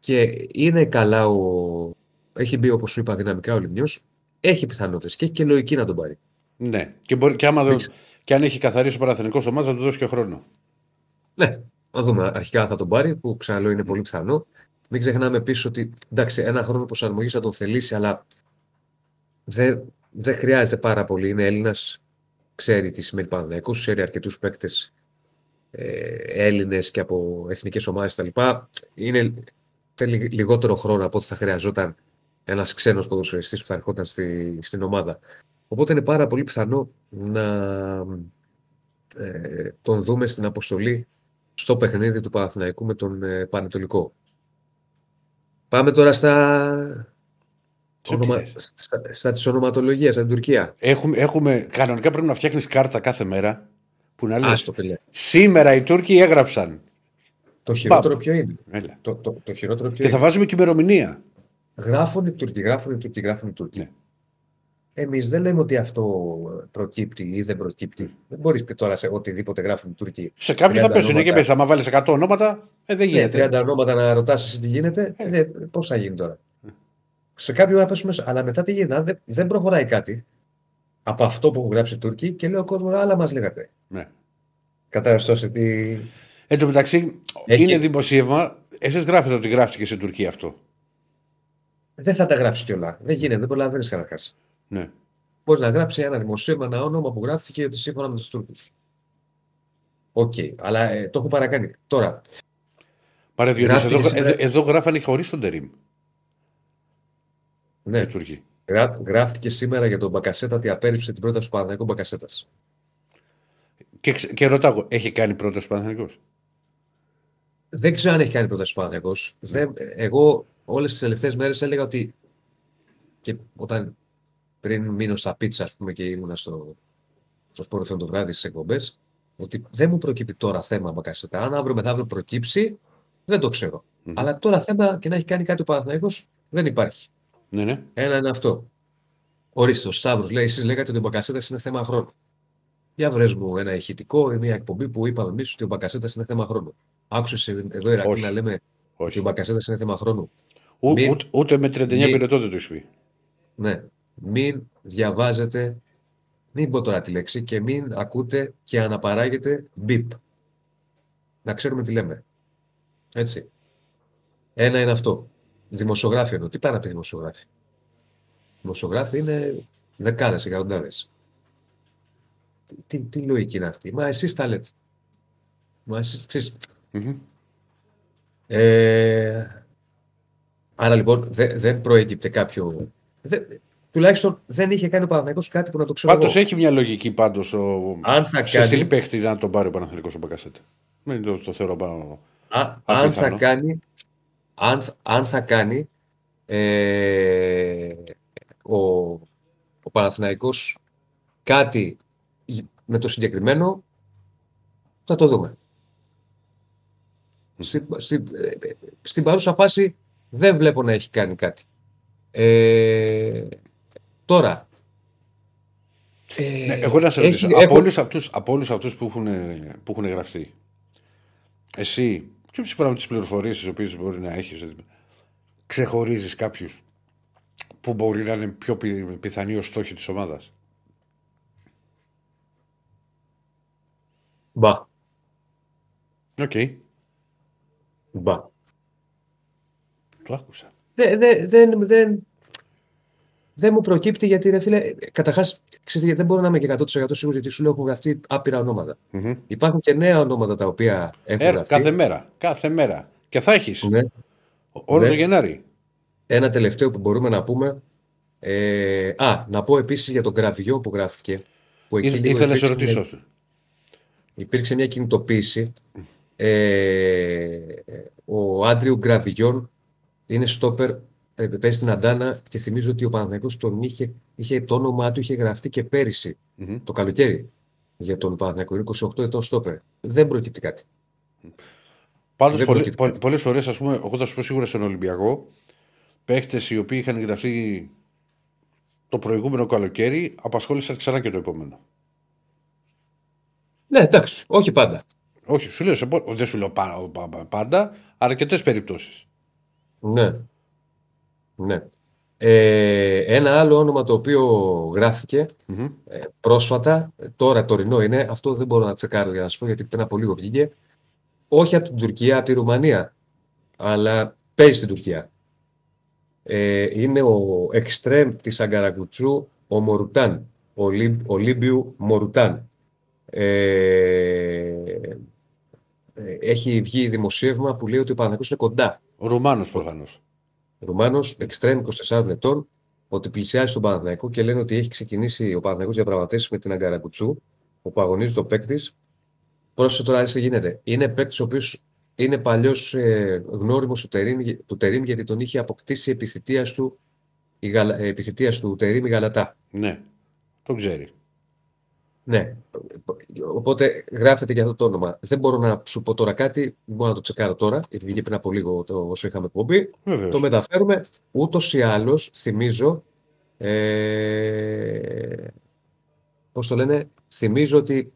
και είναι καλά ο... Έχει μπει, όπως σου είπα, δυναμικά ο Λιμιός. Έχει πιθανότητες και έχει και λογική να τον πάρει. ναι. Και, μπορεί, και, άμα, δεν- Δείξε. και αν έχει καθαρίσει ο Παναθηνικό ομάδας, να του δώσει και χρόνο. Ναι, να δούμε. Αρχικά θα τον πάρει, που ξαναλέω είναι πολύ πιθανό. Μην ξεχνάμε επίσης ότι εντάξει, ένα χρόνο προσαρμογής θα τον θελήσει, αλλά δεν, δεν χρειάζεται πάρα πολύ. Είναι Έλληνας, ξέρει τι σημαίνει Παναθηναϊκός, ξέρει αρκετούς παίκτες ε, Έλληνες και από εθνικές ομάδες κτλ. Είναι θέλει λιγότερο χρόνο από ό,τι θα χρειαζόταν ένας ξένος ποδοσφαιριστής που θα ερχόταν στη, στην ομάδα. Οπότε είναι πάρα πολύ πιθανό να ε, τον δούμε στην αποστολή στο παιχνίδι του Παναθηναϊκού με τον ε, Πανετολικό. Πάμε τώρα στα, Σε ονομα... τι θες; στα, στα της ονοματολογίας, στην Τουρκία. Έχουμε, έχουμε, κανονικά πρέπει να φτιάχνεις κάρτα κάθε μέρα που να λες Άστο, φίλε. Σήμερα οι Τούρκοι έγραψαν. Το χειρότερο Παπ. ποιο είναι; Έλα. Το, το, το χειρότερο ποιο Και θα είναι; βάζουμε και ημερομηνία. Γράφουν οι Τούρκοι, γράφουν οι Τούρκοι, γράφουν οι Τούρκοι. Ναι. Εμείς δεν λέμε ότι αυτό προκύπτει ή δεν προκύπτει. Δεν μπορείς και τώρα σε οτιδήποτε γράφουν οι Τούρκοι. Σε κάποιον 30 θα πέσουν και ονόματα. πες, άμα βάλεις 100 ονόματα, ε, δεν Ναι, γίνεται. 30 ονόματα να ρωτάς εσύ τι γίνεται. Ε. Ε, Πώς θα γίνει τώρα. Σε κάποιον θα πέσουν μέσα. Αλλά μετά τι γίνεται. αν Δεν, δεν προχωράει κάτι από αυτό που έχουν γράψει οι Τούρκοι και λέει ο κόσμος, άλλα μας λέγατε. Ναι. Κατάλαβε τι. Εν τω μεταξύ, Έχει- είναι δημοσίευμα. Εσείς γράφετε ότι γράφτηκε στην Τουρκία αυτό. Δεν θα τα γράψει κιόλα. Δεν γίνεται, δεν προλαβαίνεις καταρχάς. Ναι. Μπορείς να γράψει ένα δημοσίευμα, ένα όνομα που γράφτηκε σύμφωνα με τους Τούρκους. Οκ, αλλά ε, το έχω παρακάνει. Τώρα, Πάρε Διονύση, εδώ, Γράφτηκε εδώ, σήμερα- εδώ γράφανε χωρίς τον Τερίμ. Ναι, Οι Τούρκοι. γρά, γράφτηκε σήμερα για τον Μπακασέτα ότι απέρριψε την πρόταση του Παναθηναϊκού Μπακασέτας. Και, ξε- και ρωτάω, εγώ, έχει κάνει πρόταση Παναθανικό. Δεν ξέρω αν έχει κάνει πρόταση ο Παναθηναϊκός. Δεν, εγώ όλες τις τελευταίες μέρες έλεγα ότι. και όταν πριν μείνω στα πίτσα, ας πούμε, και ήμουνα στο, στο σπόρο το βράδυ στις εκπομπές, ότι δεν μου προκύπτει τώρα θέμα Μπακασέτα. Αν αύριο μεθαύριο προκύψει, δεν το ξέρω. Μμμ. Αλλά τώρα θέμα και να έχει κάνει κάτι ο Παναθηναϊκός δεν υπάρχει. Ναι, ναι. Ένα είναι αυτό. Ορίστε, ο Σταύρος λέει: Εσείς λέγατε ότι ο Μπακασέτας είναι θέμα χρόνου. Για βρες μου ένα ηχητικό ή μια εκπομπή που είπαμε εμείς ότι ο Μπακασέτας είναι θέμα χρόνου. Άκουσε εδώ Ηρακλή Όχι. να λέμε ότι Όχι. ο Μπακασέτας είναι θέμα χρόνου. Ού- Μην- ούτε, ούτε με 39 μην- πυρετό δεν το έχει πει. Ναι. Μην διαβάζετε, μην πω τώρα τη λέξη, και μην ακούτε και αναπαράγετε μπιπ. Να ξέρουμε τι λέμε. Έτσι. Ένα είναι αυτό. Δημοσιογράφοι εννοώ. Τι πάει να πει δημοσιογράφοι; Δημοσιογράφοι είναι δεκάδες, εκατοντάδες. Τι, τι, τι λογική είναι αυτή; Μα εσείς τα λέτε. Μα εσείς, ξέρεις, Μμμ. ε, άρα λοιπόν δε- δεν προέκυπτε κάποιο. δε- τουλάχιστον δεν είχε κάνει ο Παναθηναϊκός κάτι που να το ξέρω. Πάντως εγώ. έχει μια λογική πάντως. Αν θα Σε στείλει κάνει, παίχτη να τον πάρει ο Παναθανικό ο Μπακασέτα. Δεν το, το θεωρώ πάνω. α- αν απίθανο. θα κάνει, αν, θα- αν θα κάνει ε, ο, ο Παναθηναϊκός κάτι με το συγκεκριμένο, θα το δούμε. Στη, στη, ε, στην παρούσα φάση δεν βλέπω να έχει κάνει κάτι. Ε, τώρα. ε, Ναι, εγώ να σε έχει- ρωτήσω, από έχω- όλους αυτούς από όλους αυτούς που, έχουν, που έχουν γραφτεί, εσύ, και σύμφωνα με τις πληροφορίες τις οποίες μπορεί να έχεις, ξεχωρίζεις κάποιους που μπορεί να είναι πιο πι- πιθανοί ως στόχοι της ομάδας. Μπα, Οκ, μπα. το άκουσα. Δεν, δεν, δεν, δεν, δεν μου προκύπτει γιατί, ρε φίλε, καταρχά, δεν μπορώ να είμαι και 100% σίγουρος γιατί σου λέω έχουν γραφτεί άπειρα ονόματα. Μμμ. Υπάρχουν και νέα ονόματα τα οποία έχουν Ε, γραφτεί. κάθε μέρα. Κάθε μέρα. Και θα έχεις. Ναι. Όλο Ναι. το Γενάρη. Ένα τελευταίο που μπορούμε να πούμε. Ε, α, να πω επίσης για τον Γκραβιό που γράφτηκε. Που εκεί Ήθε- λίγο Ήθελα να σε υπήρξε ρωτήσω μια- αυτό. υπήρξε μια κινητοποίηση. Ε, ο Άντριου Γκραβιόν είναι στόπερ, ε, παίζει στην Αντάνα και θυμίζω ότι ο Παναθηναϊκός τον είχε, είχε, το όνομά του είχε γραφτεί και πέρυσι Μμμ. το καλοκαίρι για τον Παναθηναϊκό. Είναι 28 ετών στόπερ. Δεν προκύπτει κάτι. Πάντως, Δεν πολλέ προκύπτει. φορές, ας πούμε, εγώ θα σου πω σίγουρα στον Ολυμπιακό, παίχτες οι οποίοι είχαν γραφτεί το προηγούμενο καλοκαίρι, απασχόλησαν ξανά και το επόμενο. Ναι, εντάξει, όχι πάντα. Όχι, σου λέω, σε πο- δεν σου λέω πα- πα- πα- πάντα, αρκετές περιπτώσεις. Ναι. Ναι. Ε, ένα άλλο όνομα το οποίο γράφτηκε ε, πρόσφατα, ε, τώρα τωρινό είναι, αυτό δεν μπορώ να τσεκάρω για να σου πω γιατί πριν από λίγο βγήκε, όχι από την Τουρκία, από τη Ρουμανία, αλλά παίζει στην Τουρκία. Ε, είναι ο εξτρέμ της Αγκαραγκουτσού, ο Μορουτάν, ο Ολύμπ- Ολύμπιου Μορουτάν. Ε, ε, έχει βγει δημοσίευμα που λέει ότι ο Παναθηναϊκός είναι κοντά. Ο Ρουμάνος προφανώς. Ρουμάνος, εξτρέμ 24 ετών, ότι πλησιάζει στον Παναθηναϊκό και λένε ότι έχει ξεκινήσει ο Παναθηναϊκός διαπραγματεύσεις με την Αγκαραγκουτσού, όπου αγωνίζει το παίκτης. Πρόσεχε τώρα τι γίνεται. Είναι παίκτης ο οποίος είναι παλιός ε, γνώριμος του Τερίμ, του Τερίμ γιατί τον είχε αποκτήσει επιθυμία του, η Γαλα, ε, επιθυμίας του Τερίμ η Γαλατά. Ναι, το ξέρει. Ναι. Οπότε γράφεται και αυτό το όνομα. Δεν μπορώ να σου πω τώρα κάτι, δεν μπορώ να το τσεκάρω τώρα, γιατί βγήκε πριν από λίγο το, όσο είχαμε εκπομπή. Βεβαίως. Το μεταφέρουμε. Ούτως ή άλλως, θυμίζω Ε, πώς το λένε, θυμίζω ότι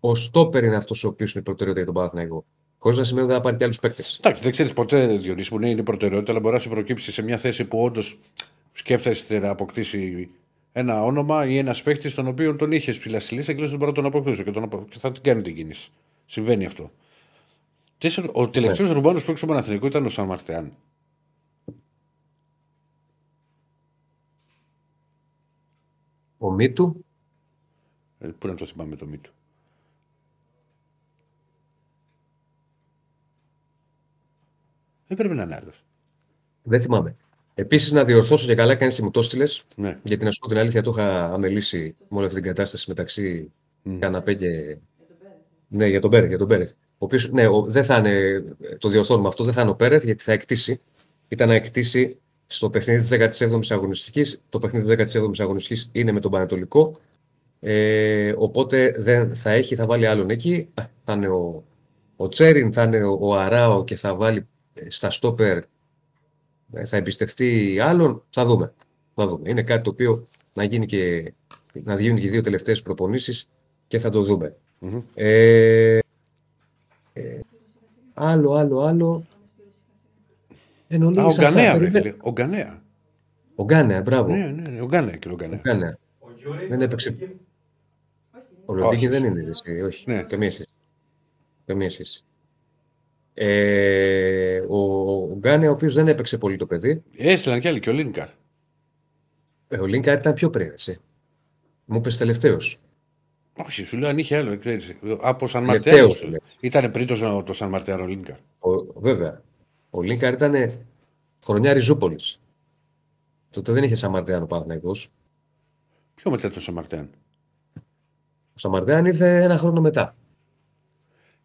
ο Στόπερ είναι αυτός ο οποίος είναι προτεραιότητα για τον Παναθηναϊκό. Χωρίς να σημαίνει ότι θα πάρει και άλλους παίκτες. Εντάξει, δεν ξέρεις ποτέ, Διονύση, που ναι, είναι προτεραιότητα, αλλά μπορεί να σου προκύψει σε μια θέση που όντως σκέφτεστε να αποκτήσει ένα όνομα ή ένας παίκτη τον οποίο τον είχες ψηλά στη λίστα και λες τον μπορώ να τον αποκτήσω και, τον απο... και θα την κάνει την κίνηση. Συμβαίνει αυτό. Ο τελευταίος ναι. Ρουμπάνος που έξω στον Παναθηνικό ήταν ο Σαν Μαρτεάν. Ο Μίτου. Ε, πού να το θυμάμαι το Μίτου. Δεν πρέπει να είναι άλλος. Δεν θυμάμαι. Επίσης, να διορθώσω και καλά, κάνει και μου το στείλε. Ναι. Γιατί να σου πω την αλήθεια, το είχα αμελήσει με όλη αυτή την κατάσταση μεταξύ mm. καναπέ και. Ναι, για τον Πέρεθ. Για τον Πέρεθ. Ο οποίος, ναι, ο, δεν θα είναι, το διορθώνουμε αυτό, δεν θα είναι ο Πέρεθ γιατί θα εκτίσει. Ήταν να εκτίσει στο παιχνίδι της 17η αγωνιστικής. Το παιχνίδι της 17η αγωνιστικής είναι με τον Πανετολικό. Ε, οπότε δεν θα έχει, θα βάλει άλλον εκεί. Θα είναι ο, ο Τσέριν, θα είναι ο, ο Αράο και θα βάλει στα στόπερ ε, θα εμπιστευτεί άλλον, θα δούμε. θα δούμε. Είναι κάτι το οποίο να, γίνει και, να γίνουν και οι δύο τελευταίες προπονήσεις και θα το δούμε. Mm-hmm. Ε, ε, άλλο, άλλο, άλλο. Α, ο Γκανέα, ρε, ο Γκανέα. Ο Γκανέα, μπράβο. Ναι, ναι, ναι, ο Γκανέα και ο Γκανέα. Δεν έπαιξε. Ο Λοντίκη δεν είναι, όχι. Ναι. Καμία σχέση. Καμία σχέση. Ε, ο Γκάνε, ο οποίος δεν έπαιξε πολύ το παιδί. Έστειλαν κι άλλοι και ο Λίνκαρ. Ε, ο Λίνκαρ ήταν πιο πριν, εσύ. Μου είπε τελευταίος. Όχι, σου λέω αν είχε άλλο. Ξέρεις, από Σαν Μαρτιάνο. Ήταν πριν το, το Σαν Μαρτιάνο ο Λίνκαρ. Ο, βέβαια. Ο Λίνκαρ ήταν χρονιά Ριζούπολης. Τότε δεν είχε Σαν Μαρτιάνο Παναθυναϊκό. Ποιο μετά το Σαν Μαρτιάνο. Ο Σαν Μαρτιάνο ήρθε ένα χρόνο μετά.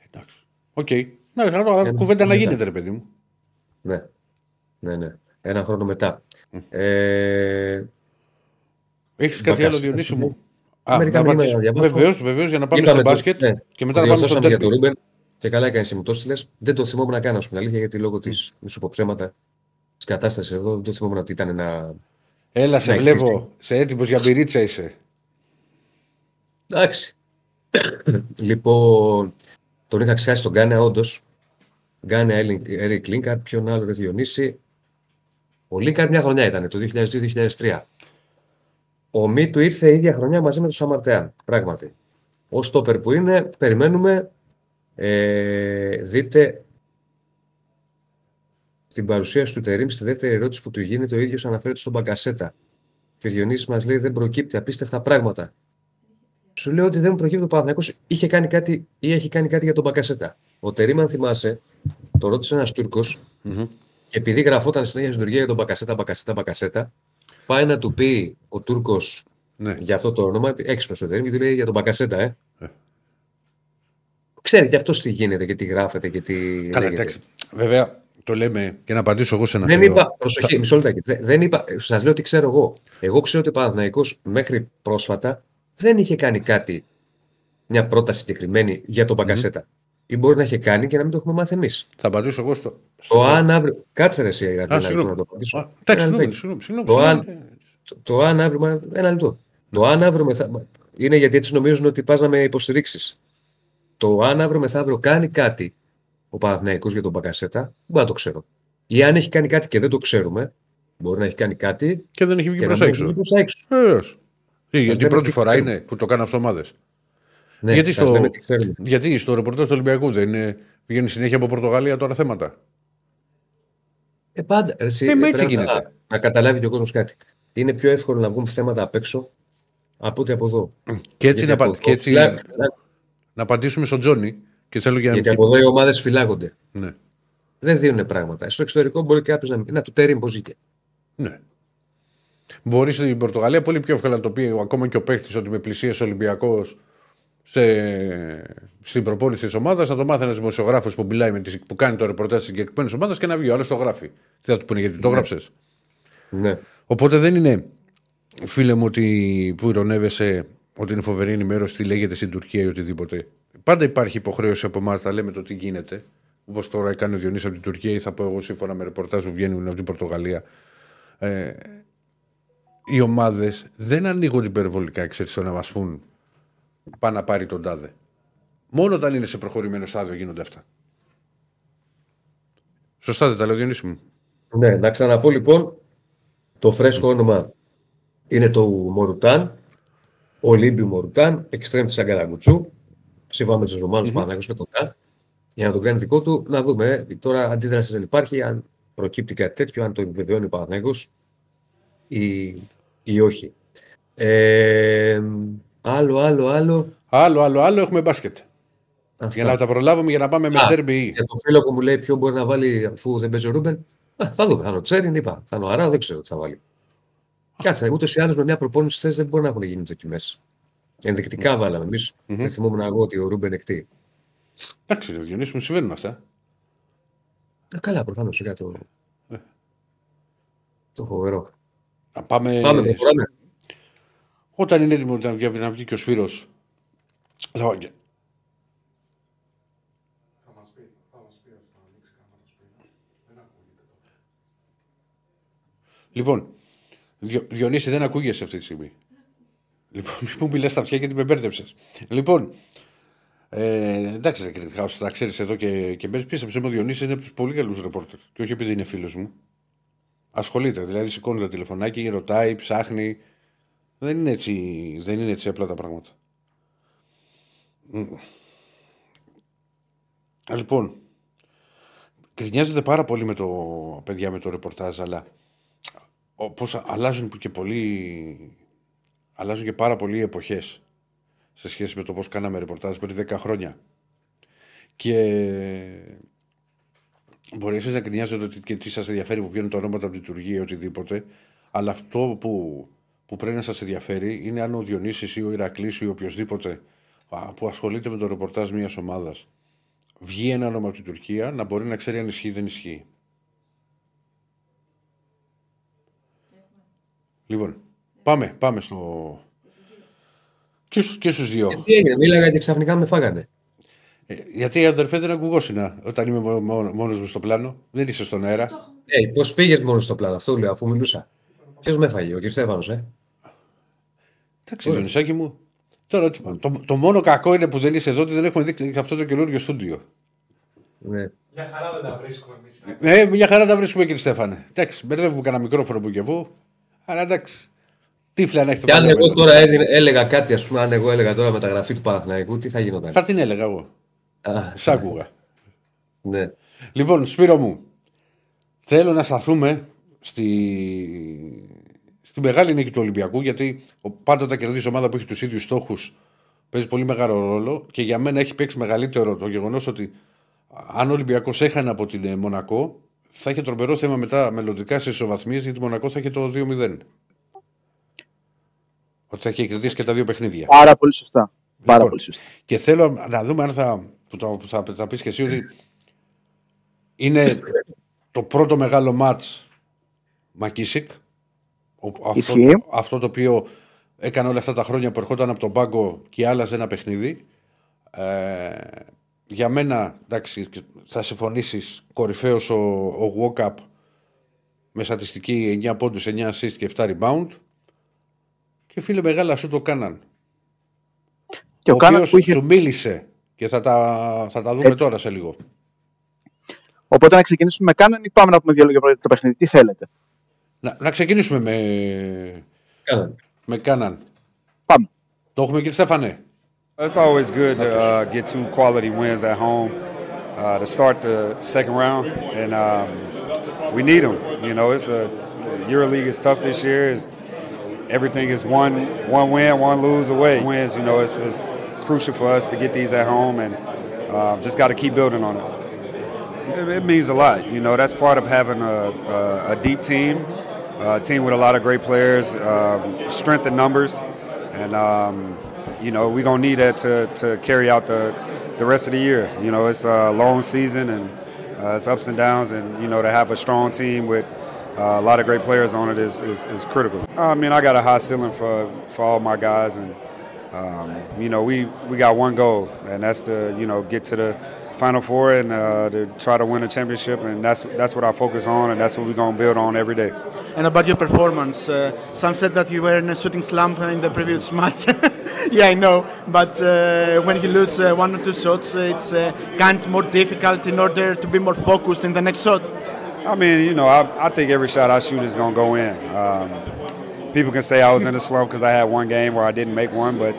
Εντάξει. Οκ. Okay. Ναι, καλά, κουβέντα να γίνεται, ρε παιδί μου. Ναι. Ναι, ναι. Ένα χρόνο μετά. Mm. Ε... Έχεις κάτι άλλο, Διονύση μου; Βεβαίως, βεβαίως, για να πάμε Είπαμε σε μπάσκετ ναι. και μετά να πάμε στο για το Ρούμπεν. Και καλά έκανε μου το στείλε. Δεν το θυμόμουν να κάνω, στην αλήθεια, γιατί λόγω της μισοποψέματα της κατάστασης εδώ δεν το θυμόμουν ότι ήταν ένα. Έλα, σε βλέπω. Σε έτοιμος για μπυρίτσα είσαι. Εντάξει. λοιπόν, τον είχα ξεχάσει τον Γκάνε, όντως. Γκάνε, Έρικ Λίνκαρτ, ποιον άλλο δεν Διονύση. Ο Λίνκαρτ μια χρονιά ήταν, το 2002-2003. Ο Μίτου ήρθε η ίδια χρονιά μαζί με τον Σαμαρτεάν. Πράγματι. Ω τόπερ που είναι, περιμένουμε. Ε, δείτε στην παρουσίαση του Τερήμ, στη δεύτερη ερώτηση που του γίνεται, ο ίδιος αναφέρεται στον Μπαγκασέτα. Και ο Διονύσης μας λέει: Δεν προκύπτει απίστευτα πράγματα. Σου λέω ότι δεν μου προκύπτει ο Παναθυνακό είχε κάνει κάτι ή έχει κάνει κάτι για τον Μπακασέτα. Ο Τερήμα, αν θυμάσαι, το ρώτησε ένας Τούρκος mm-hmm. και επειδή γραφόταν συνέχεια στην Τουρκία για τον Μπακασέτα, Μπακασέτα, Μπακασέτα, πάει να του πει ο Τούρκος ναι. για αυτό το όνομα, έξυπνο ο Τερήμα, και του λέει για τον Μπακασέτα, ε. ε. Ξέρει και αυτός τι γίνεται και τι γράφεται και τι. Καλά, εντάξει. Βέβαια, το λέμε και να απαντήσω εγώ σε ένα Δεν είπα, προσοχή, μισό λεπτάκι. Δεν είπα, σας λέω τι ξέρω εγώ. Εγώ ξέρω ότι ο Παναθυναϊκό μέχρι πρόσφατα δεν είχε κάνει κάτι, μια πρόταση συγκεκριμένη για τον Μπαγκασέτα. Mm. Ή μπορεί να είχε κάνει και να μην το έχουμε μάθει εμείς. Θα απαντήσω εγώ στο. Το αν αύριο. Κάτσε ρε, εσύ, να το απαντήσω. Εντάξει, συγγνώμη. Το αν αύριο. Ένα λεπτό. Το αν αύριο μεθαύριο. Είναι γιατί έτσι νομίζουν ότι πας να με υποστηρίξεις. Το αν αύριο μεθαύριο κάνει κάτι ο Παναθηναϊκός για τον Μπαγκασέτα, μπορεί να το ξέρω. Ή αν έχει κάνει κάτι και δεν το ξέρουμε, μπορεί να έχει κάνει κάτι. Και δεν έχει βγει προς έξω. Ε, γιατί πρώτη φορά είναι που το κάνουν αυτομάδε. Ναι, γιατί, στο, γιατί στο ρεπορτάζ του Ολυμπιακού δεν είναι, πηγαίνει συνέχεια από Πορτογαλία τώρα θέματα; Ε, πάντα. Εσύ, ε, έτσι γίνεται. Να, να, καταλάβει και ο κόσμος κάτι. Είναι πιο εύκολο να βγουν θέματα απ' έξω από ότι από εδώ. Και έτσι, να, και έτσι να απαντήσουμε στον Τζόνι. Και θέλω για... Γιατί από εδώ οι ομάδες φυλάγονται. Ναι. Δεν δίνουν πράγματα. Στο εξωτερικό μπορεί κάποιος να. Να του τέρει πώ βγήκε. Ναι. Μπορείς στην Πορτογαλία πολύ πιο εύκολα να το πει ακόμα και ο παίχτη ότι με πλησίασε Ολυμπιακός σε... στην προπόνηση της ομάδας, να το μάθει ένας δημοσιογράφος που, με τις... που κάνει το ρεπορτάζ της συγκεκριμένης ομάδας και να βγει. Ο άλλος το γράφει. Τι θα του πούνε, γιατί το ναι. γράψες. Ναι. Οπότε δεν είναι, φίλε μου, ότι που ηρωνεύεσαι ότι είναι φοβερή ενημέρωση, τι λέγεται στην Τουρκία ή οτιδήποτε. Πάντα υπάρχει υποχρέωση από εμάς να λέμε το τι γίνεται. Όπως τώρα έκανε ο Διονύη από την Τουρκία ή θα πω εγώ σύμφωνα με ρεπορτάζ που βγαίνουν από την Πορτογαλία. Ε, οι ομάδες δεν ανοίγουν υπερβολικά ξέρεις, στο να μας πούν πάνε να πάρει τον τάδε. Μόνο όταν είναι σε προχωρημένο στάδιο γίνονται αυτά. Σωστά δεν τα λέω, Διονύση μου. Ναι, να ξαναπώ λοιπόν το φρέσκο όνομα είναι το Μορουτάν, Ολύμπιου Μορουτάν, εξτρέμ της Αγκαραγκουτσού, σύμφωνα με τους Ρωμάνους mm-hmm. και τον Καν, για να τον κάνει δικό του. Να δούμε, ε, τώρα αντίδραση δεν υπάρχει, αν προκύπτει κάτι τέτοιο, αν το επιβεβαιώνει ο Παναγιώτος ή, ή όχι. Ε, άλλο, άλλο, άλλο. Άλλο, άλλο, άλλο, έχουμε μπάσκετ. Αυτά. Για να τα προλάβουμε για να πάμε με ντέρμπι. Για το φίλο που μου λέει ποιο μπορεί να βάλει αφού δεν παίζει ο Ρούμπεν. Α, θα δούμε. Θα το ξέρει, είπα. Θα είναι ο Αρά, δεν ξέρω τι θα βάλει. Κάτσε, ούτως ή άλλως με μια προπόνηση θες δεν μπορεί να έχουν γίνει δοκιμέ. Ενδεικτικά mm. βάλαμε. Εμείς mm-hmm. δεν θυμόμουν εγώ ότι ο Ρούμπεν εκτίει. Εντάξει, ο Διονύσης μου συμβαίνουν αυτά. Α, καλά, προφανώς για το. Ε. Το φοβερό. Να πάμε. πάμε, Όταν είναι έτοιμος να βγει και ο Σπύρος θα Λοιπόν, Διο, Διονύση δεν ακούγεσαι αυτή τη στιγμή. Λοιπόν, μου μιλάς στα αυτιά γιατί με μπέρδεψες. Λοιπόν, ε, εντάξει, όσο τα ξέρεις εδώ και, και μπαίνει πίσω ο Διονύσης είναι από τους πολύ καλούς ρεπόρτερ. Και όχι επειδή είναι φίλος μου. Ασχολείται, δηλαδή σηκώνει το τηλεφωνάκι, ρωτάει, ψάχνει. Δεν είναι έτσι, δεν είναι έτσι απλά τα πράγματα. Λοιπόν, κρινιάζεται πάρα πολύ με το παιδιά με το ρεπορτάζ, αλλά πώς αλλάζουν και πολύ αλλάζουν και πάρα πολλοί εποχές σε σχέση με το πώς κάναμε ρεπορτάζ πριν 10 χρόνια και μπορεί εσείς να κρινιάζετε ότι και τι σας ενδιαφέρει που βγαίνουν τα ονόματα από τη λειτουργία ή οτιδήποτε αλλά αυτό που, που πρέπει να σας ενδιαφέρει είναι αν ο Διονύσης ή ο Ηρακλής ή οποιοδήποτε που ασχολείται με το ρεπορτάζ μιας ομάδας βγει ένα όνομα από την Τουρκία να μπορεί να ξέρει αν ισχύει ή δεν ισχύει. Λοιπόν, πάμε, πάμε στο. Και, και στους δύο. Ε, τι έγινε, μίλαγα και ξαφνικά με φάγανε. Ε, γιατί οι αδερφέ δεν ακουγόσυνα όταν είμαι μόνος μου στο πλάνο. Δεν είσαι στον αέρα. Ε, Πώς πήγες μόνος στο πλάνο, αυτό λέω, αφού μιλούσα. Ποιος με φάγει, ο κ. Στέφανος, ε; Εντάξει, Διονυσάκη μου. Τώρα, το, το μόνο κακό είναι που δεν είσαι εδώ ότι δεν έχουμε δει αυτό το καινούργιο στούντιο. Ναι. Μια χαρά δεν τα βρίσκουμε εμείς. Ναι, μια χαρά τα βρίσκουμε κύριε Στέφανε. Εντάξει, μπερδεύουμε κανένα μικρόφωνο που και εγώ. Αλλά εντάξει. Τύφλα να έχει το Και αν εγώ τώρα έλεγα κάτι, ας πούμε, αν εγώ έλεγα τώρα μεταγραφή του Παναθηναϊκού, τι θα γινόταν; Θα την έλεγα εγώ. Σ' άκουγα. Ναι. Λοιπόν, Σπύρο μου, θέλω να σταθούμε στη, στη μεγάλη νίκη του Ολυμπιακού, γιατί πάντοτε κερδίζει ομάδα που έχει τους ίδιους στόχους παίζει πολύ μεγάλο ρόλο και για μένα έχει παίξει μεγαλύτερο το γεγονός ότι αν ο Ολυμπιακός έχανε από την ε, Μονακό, θα είχε τρομερό θέμα μετά μελλοντικά σε ισοβαθμίες γιατί η Μονακό θα είχε το 2-0. Ότι θα είχε κερδίσει και τα δύο παιχνίδια. Πάρα πολύ σωστά. Πάρα λοιπόν, πολύ σωστά. Και θέλω να δούμε αν θα. που θα, θα, θα πεις και εσύ ότι είναι το πρώτο μεγάλο μάτς Μακίσικ. Αυτό, αυτό το οποίο έκανε όλα αυτά τα χρόνια που ερχόταν από τον πάγκο και άλλαζε ένα παιχνίδι. Ε, για μένα, εντάξει, θα συμφωνήσεις κορυφαίος ο, ο Walkup με στατιστική 9 πόντους, 9 assist και 7 rebound. Και φίλε, μεγάλα σου το κάναν. Και ο, ο που είχε... σου μίλησε και θα τα, θα τα δούμε Έτσι. τώρα σε λίγο. Οπότε να ξεκινήσουμε με Κάναν ή πάμε να πούμε δύο λόγια για το παιχνίδι. Τι θέλετε; Να, να ξεκινήσουμε με, Κάναν. με Κάναν. Πάμε. Το έχουμε κύριε Στέφανε. It's always good to uh, get two quality wins at home uh, to start the second round, and um, we need them. You know, it's a EuroLeague is tough this year. Is everything is one one win, one lose away. Wins, you know, it's, it's crucial for us to get these at home, and uh, just got to keep building on it. it. It means a lot. You know, that's part of having a, a, a deep team, a team with a lot of great players, um, strength in numbers, and. Um, you know, we're to need that to, to carry out the, the rest of the year. You know, it's a long season and uh, it's ups and downs, and, you know, to have a strong team with uh, a lot of great players on it is, is, is critical. I mean, I got a high ceiling for, for all my guys, and, um, you know, we, we got one goal, and that's to, you know, get to the Final Four and uh, to try to win a championship, and that's that's what I focus on, and that's what we're gonna build on every day. And about your performance, uh, some said that you were in a shooting slump in the previous match. yeah, I know. But uh, when you lose uh, one or two shots, it's uh, kind of more difficult in order to be more focused in the next shot. I mean, you know, I, I think every shot I shoot is gonna go in. Um, people can say I was in a slump because I had one game where I didn't make one, but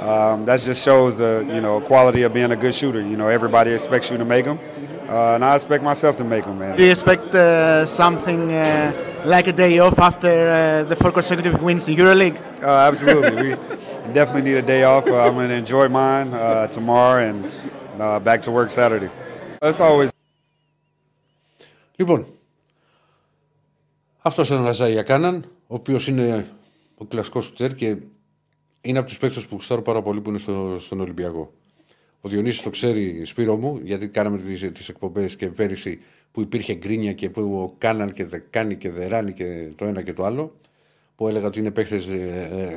um, that just shows the you know quality of being a good shooter. You know, everybody expects you to make them, uh, and I expect myself to make them, man. Do you expect uh, something uh, like a day off after uh, the four consecutive wins in EuroLeague? Uh, absolutely, we definitely need a day off. Uh, I'm gonna enjoy mine uh, tomorrow and uh, back to work Saturday. That's always Λοιπόν, αυτό είναι ο Λαζάια Κάναν, ο οποίο είναι ο κλασικό σουτέρ και είναι από τους παίκτες που γουστάρω πάρα πολύ που είναι στο, στον Ολυμπιακό. Ο Διονύσης το ξέρει, Σπύρο μου, γιατί κάναμε τις τις εκπομπές και πέρυσι που υπήρχε γκρίνια και που κάναν και δεν κάνει και δεν ράνει και το ένα και το άλλο. Που έλεγα ότι είναι παίκτες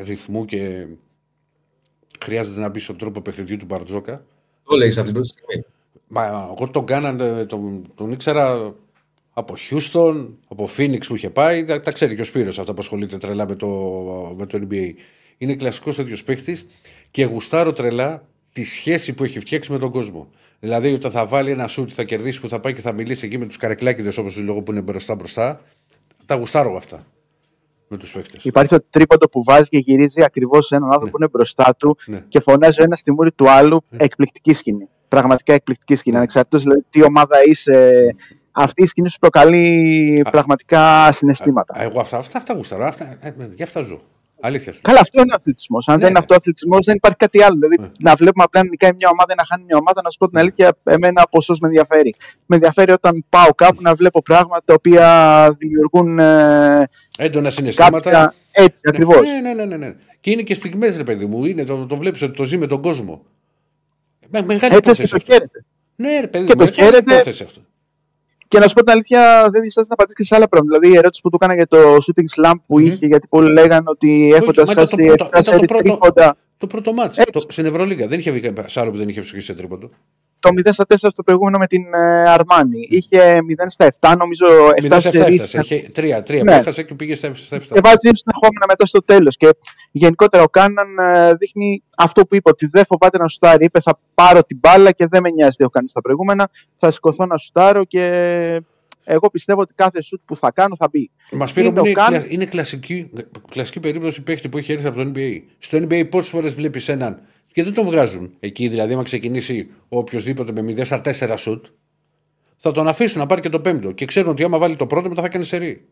ρυθμού και χρειάζεται να μπει στον τρόπο παιχνιδιού του Μπαρτζόκα. Το λέει αυτή την πρώτη στιγμή. Μα εγώ τον κάναν, τον, τον ήξερα από Χιούστον, από Phoenix που είχε πάει. Τα, τα ξέρει και ο Σπύρος αυτά που ασχολείται τρελά με το, με το NBA. Είναι κλασικός τέτοιος παίχτη και γουστάρω τρελά τη σχέση που έχει φτιάξει με τον κόσμο. Δηλαδή, όταν θα βάλει ένα σουτ, θα κερδίσει, που θα πάει και θα μιλήσει εκεί με τους καρεκλάκιδες όπως τους λόγω που είναι μπροστά μπροστά. Τα γουστάρω εγώ αυτά με τους παίχτε. Υπάρχει το τρίποντο που βάζει και γυρίζει ακριβώς σε έναν άνθρωπο που είναι μπροστά του Ναι. και φωνάζει ο ένας στη μούρη του άλλου. Εκπληκτική σκηνή. Πραγματικά εκπληκτική σκηνή. Ανεξαρτήτως δηλαδή τι ομάδα είσαι, αυτή η σκηνή σου προκαλεί πραγματικά συναισθήματα. Α, εγώ αυτά, αυτά, αυτά γουστάρω. Αυτά, ε, ε, για αυτά ζω. Αλήθεια σου. Καλά, αυτό είναι ο αθλητισμός. Αν Ναι, δεν είναι ναι. αυτό ο αθλητισμός, δεν υπάρχει κάτι άλλο. Δηλαδή, να βλέπουμε απλά να νικάει μια ομάδα ή να χάνει μια ομάδα, να σου πω την αλήθεια, εμένα ποσό με ενδιαφέρει. Με ενδιαφέρει όταν πάω κάπου να βλέπω πράγματα τα οποία δημιουργούν ε, Έντονα συναισθήματα. κάποια. Έτσι, Ναι, ακριβώς. Ναι, ναι, ναι, ναι, ναι. Και είναι και στιγμές, ρε παιδί μου. Είναι, το, το βλέπεις ότι το ζει με τον κόσμο. Με, μεγάλη Έτσι και υπόθεση το αυτό. χαίρεται. Ναι, ρε παιδί Και μου, το μεγάλη χαίρεται. υπόθεση αυτό. Και να σου πω την αλήθεια, δεν διστάζει να απαντήσεις και σε άλλα πράγματα. Δηλαδή, η ερώτηση που του έκανα για το shooting slam που Μμμ. είχε, γιατί πολλοί λέγανε ότι έχοντας μα ήταν το χάσει πρώτο- 7 ήταν το σερί πρώτο- τρίποντα, Το πρώτο μάτς, Έτσι. το, στην Ευρωλίγα. Δεν είχε βγει σ' άλλο που δεν είχε φυσική σε τρίποντο. Το 0 στα 4 στο προηγούμενο με την ε, Αρμάνη. Είχε 0 στα 7, νομίζω 7 0 σε 7 σερί. έφτασε. Είχε 3, 3 Ναι. που έχασε και πήγε στα 7. Και βάζει δύο συνεχόμενα μετά στο τέλος. Και γενικότερα ο Κάναν ε, δείχνει αυτό που είπε, ότι δεν φοβάται να σουτάρει. Είπε θα πάρω την μπάλα και δεν με νοιάζει τι έχω κάνει στα προηγούμενα. Θα σηκωθώ να σουτάρω και εγώ πιστεύω ότι κάθε σουτ που θα κάνω θα μπει. Μας πήρε Είναι είναι, ο Καν. κλα- είναι κλασική, κλασική περίπτωση παίχτη που έχει έρθει από το NBA. Στο NBA πόσες φορές βλέπεις έναν και δεν τον βγάζουν εκεί. Δηλαδή, άμα ξεκινήσει ο οποιοδήποτε με 0 στα 4 σουτ, θα τον αφήσουν να πάρει και το πέμπτο. Και ξέρουν ότι άμα βάλει το πρώτο, μετά θα κάνει σερή.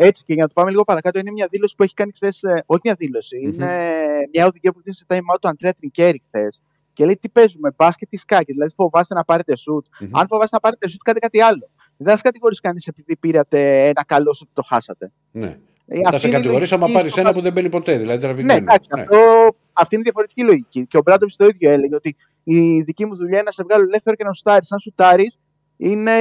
Έτσι και για να το πάμε λίγο παρακάτω, είναι μια δήλωση που έχει κάνει χθες. Όχι μια δηλωση Μμμ. είναι μια οδηγία που δίνει σε time out του Αντρέα Τρικέρη χθες. Και λέει τι παίζουμε, μπάσκετ ή σκάκι. Δηλαδή φοβάστε να πάρετε σουτ. Μμμ. Αν φοβάστε να πάρετε σουτ, κάντε κάτι άλλο. Δεν θα κατηγορεί κανείς επειδή πήρατε ένα καλό σουτ το χάσατε. Ναι. Ε, θα αυτή σε είναι η κατηγορήσει άμα λογική πάρεις στο ένα που μπάσκετ. δεν μπαίνει ποτέ. Δηλαδή, Ναι, τραβηγμένο. εντάξει, αυτό, αυτή είναι η διαφορετική λογική. Και ο Μπράντοβιτς το ίδιο έλεγε ότι η δική μου δουλειά είναι να σε βγάλω ελεύθερο και να σουτάρει. Αν σουτάρει, είναι...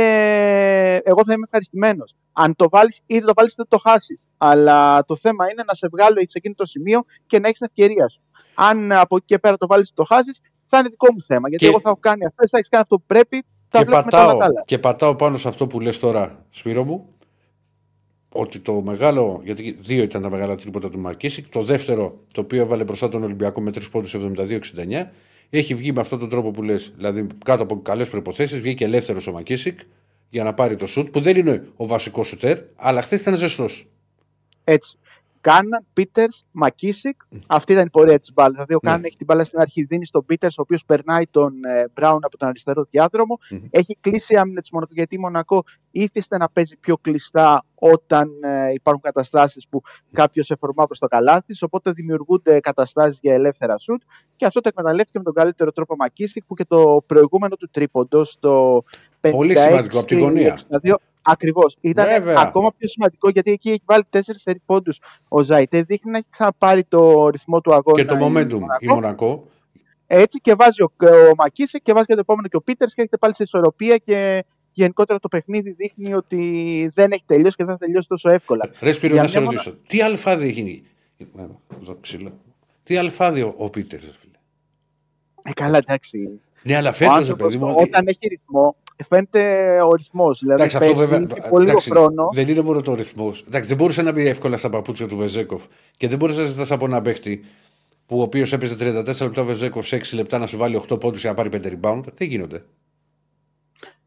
εγώ θα είμαι ευχαριστημένος. Αν το βάλεις, είτε το βάλεις είτε το χάσεις. Αλλά το θέμα είναι να σε βγάλω σε εκείνο το σημείο και να έχεις την ευκαιρία σου. Αν από εκεί και πέρα το βάλεις είτε το χάσεις, θα είναι δικό μου θέμα. Γιατί Και- εγώ θα έχω κάνει αυτό, θα έχεις κάνει αυτό που πρέπει. Θα Και βλέπουμε τα όλα πατάω, τα άλλα. και πατάω πάνω σε αυτό που λες τώρα, Σπύρο μου, ότι το μεγάλο, γιατί δύο ήταν τα μεγάλα τρίποτα του Μαρκίσικ, το δεύτερο, το οποίο έβαλε μπροστά τον Ολυμπιακό με τρεις πόντους 72-69, έχει βγει με αυτόν τον τρόπο που λες, δηλαδή κάτω από καλές προποθέσει, βγήκε ελεύθερος ο Μακίσικ για να πάρει το σουτ, που δεν είναι ο βασικός σουτέρ, αλλά χθες ήταν ζεστός. Έτσι. Κάναν, Πίτερ, Μακίσικ. Αυτή ήταν η πορεία της μπάλας. Δηλαδή, ο Ναι. Κάναν έχει την μπάλα στην αρχή, δίνει στον Πίτερ, ο οποίος περνάει τον Μπράουν από τον αριστερό διάδρομο. Μμμ. Έχει κλείσει η άμυνα της Μονακό, γιατί η Μονακό ήθιστε να παίζει πιο κλειστά όταν ε, υπάρχουν καταστάσεις που κάποιος εφορμά προς το καλάθι. της, Οπότε δημιουργούνται καταστάσεις για ελεύθερα σουτ. Και αυτό το εκμεταλλεύτηκε με τον καλύτερο τρόπο ο Μακίσικ, που και το προηγούμενο του τρίποντο στο 56, Πολύ σημαντικό, από τη γωνία. 62, Ακριβώς. Ήταν Βέβαια. ακόμα πιο σημαντικό γιατί εκεί έχει βάλει 4 πόντους ο Ζαϊτέ. Δείχνει να έχει ξαναπάρει το ρυθμό του αγώνα. Και το η momentum Μονακό. η Μονακό. Έτσι και βάζει ο, ο Μακίσικ και βάζει και το επόμενο και ο Πίτερς και έχετε πάλι σε ισορροπία και γενικότερα το παιχνίδι δείχνει ότι δεν έχει τελειώσει και δεν θα τελειώσει τόσο εύκολα. Ρε Σπύρο, Για να σε μια ρωτήσω, τι αλφάδι έχει γίνει. Ναι, εδώ ξύλο. Τι αλφάδι ο, ο Πίτερς, φίλε. Ε, καλά, εντάξει. Ναι, αλλά Ο φέτο, άνθρωπος, παιδί μου. όταν έχει ρυθμό, φαίνεται ο ρυθμός. Δηλαδή, Εντάξει, αυτό πέρσι βέβαια. είχε πολύ λίγο εντάξει, χρόνο. Δεν είναι μόνο το ρυθμός. Δεν μπορούσε να μπει εύκολα στα παπούτσια του Βεζέκοφ και δεν μπορούσες να ζητάς από ένα παίχτη που ο οποίος έπαιζε 34 λεπτά ο Βεζέκοφ σε 6 λεπτά να σου βάλει 8 πόντους για να πάρει 5 rebound. Δεν γίνονται.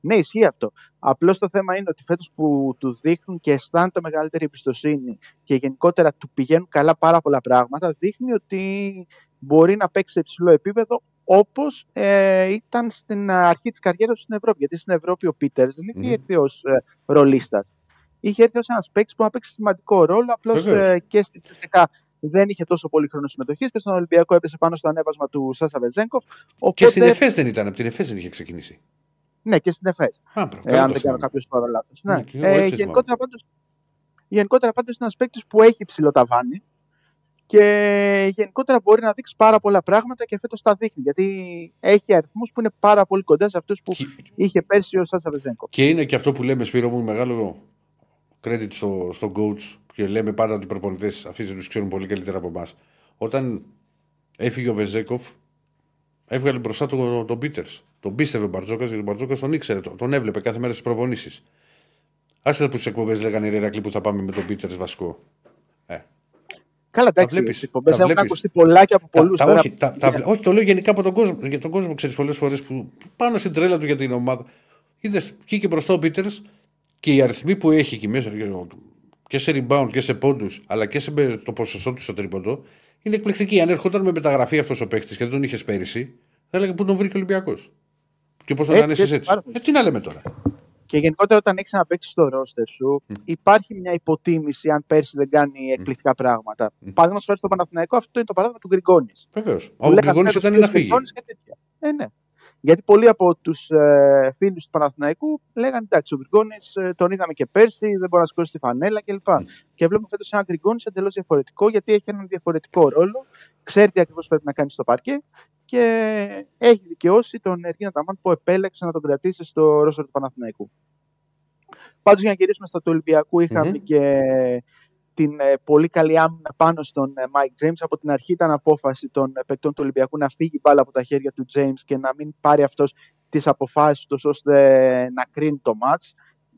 Ναι, ισχύει αυτό. Απλώς το θέμα είναι ότι φέτος που του δείχνουν και αισθάνεται μεγαλύτερη εμπιστοσύνη και γενικότερα του πηγαίνουν καλά πάρα πολλά πράγματα, δείχνει ότι μπορεί να παίξει σε υψηλό επίπεδο όπως ε, ήταν στην αρχή της καριέρας του στην Ευρώπη. Γιατί στην Ευρώπη ο Πίτερς δεν είχε Μμμ. έρθει ως ε, ρολίστας. Είχε έρθει ως ένας παίκτης που να παίξει σημαντικό ρόλο. Απλώς Βεβαίως. ε, και στη CSKA δεν είχε τόσο πολύ χρόνο συμμετοχής και στον Ολυμπιακό έπεσε πάνω στο ανέβασμα του Σάσα Βεζέγκοφ. Οπότε, Και στην ΕΦΕΣ δεν ήταν. Από την ΕΦΕΣ δεν είχε ξεκινήσει. Ναι, και στην ΕΦΕΣ. Α, μπράβο, Ε, καλά αν το δεν κάνω θυμάμαι. κάποιο τώρα λάθος. Ναι, Ναι. και εγώ Ε, έτσι γενικότερα πάντως, γενικότερα πάντως είναι ένας παίκτης που έχει ψηλό ταβάνι και γενικότερα μπορεί να δείξει πάρα πολλά πράγματα και φέτο τα δείχνει. Γιατί έχει αριθμούς που είναι πάρα πολύ κοντά σε αυτούς που Και- είχε πέρσι ο Σάτσα Βεζέγκο. Και είναι και αυτό που λέμε, Σπύρο μου, μεγάλο credit στο, στο coach και λέμε πάντα ότι οι προπονητές αυτοί δεν τους ξέρουν πολύ καλύτερα από εμάς. Όταν έφυγε ο Βεζέκοφ, έβγαλε μπροστά τον, τον Πίτερς. Τον πίστευε ο Μπαρτζόκας γιατί ο Μπαρτζόκας τον ήξερε, τον, τον έβλεπε κάθε μέρα στις προπονήσεις. Άσχετα που στις εκπομπές λέγανε οι Ρερακλή που θα πάμε με τον Πίτερς βασικό. Ε, Καλά, εντάξει, βλέπεις, οι εκπομπές τα έχουν βλέπεις. ακουστεί πολλά και από τα, πολλούς. τα, όχι, τα, τα, όχι, το λέω γενικά από τον κόσμο. Για τον κόσμο ξέρεις πολλές φορές που πάνω στην τρέλα του για την ομάδα. Είδες βγήκε μπροστά ο Πίτερς και οι αριθμοί που έχει εκεί μέσα και σε rebound και σε πόντους, αλλά και σε το ποσοστό του στο τρίποντο, είναι εκπληκτική. Αν έρχονταν με μεταγραφή αυτός ο παίχτη και δεν τον είχες πέρυσι, θα έλεγε πού τον βρήκε ο Ολυμπιακός. Και πώς τον Έτσι, ανέσει έτσι, έτσι. πάρα πολύ. Ε, τι να λέμε τώρα. Και γενικότερα όταν έχεις να παίξει στο ρόστερ σου, υπάρχει μια υποτίμηση αν πέρσι δεν κάνει εκπληκτικά πράγματα. Παραδείγματος χάρη στο Παναθηναϊκό, αυτό είναι το παράδειγμα του Γκριγκόνης. Βεβαίως. Που Ο λέγανε Γκριγόνη φέτος ήταν ποιος να φύγει. Γκριγκόνης και τέτοια. Ε, ναι. Γιατί πολλοί από τους ε, φίλους του Παναθηναϊκού λέγανε εντάξει, ο Γκριγκόνης τον είδαμε και πέρσι, δεν μπορεί να σηκώσει τη φανέλα κλπ. Και βλέπουμε φέτος ένα Γκριγκόνης εντελώς διαφορετικό, γιατί έχει έναν διαφορετικό ρόλο, ξέρει τι ακριβώς πρέπει να κάνει στο παρκέ και έχει δικαιώσει τον Εργίνα Ταμάν που επέλεξε να τον κρατήσει στο ρόστερ του Παναθηναϊκού. Πάντως, για να γυρίσουμε στα του Ολυμπιακού, είχαμε Μμμ. και την ε, πολύ καλή άμυνα πάνω στον ε, Mike James. Από την αρχή ήταν απόφαση των ε, παικτών του Ολυμπιακού να φύγει η μπάλα από τα χέρια του James και να μην πάρει αυτός τις αποφάσεις τους ώστε να κρίνει το match.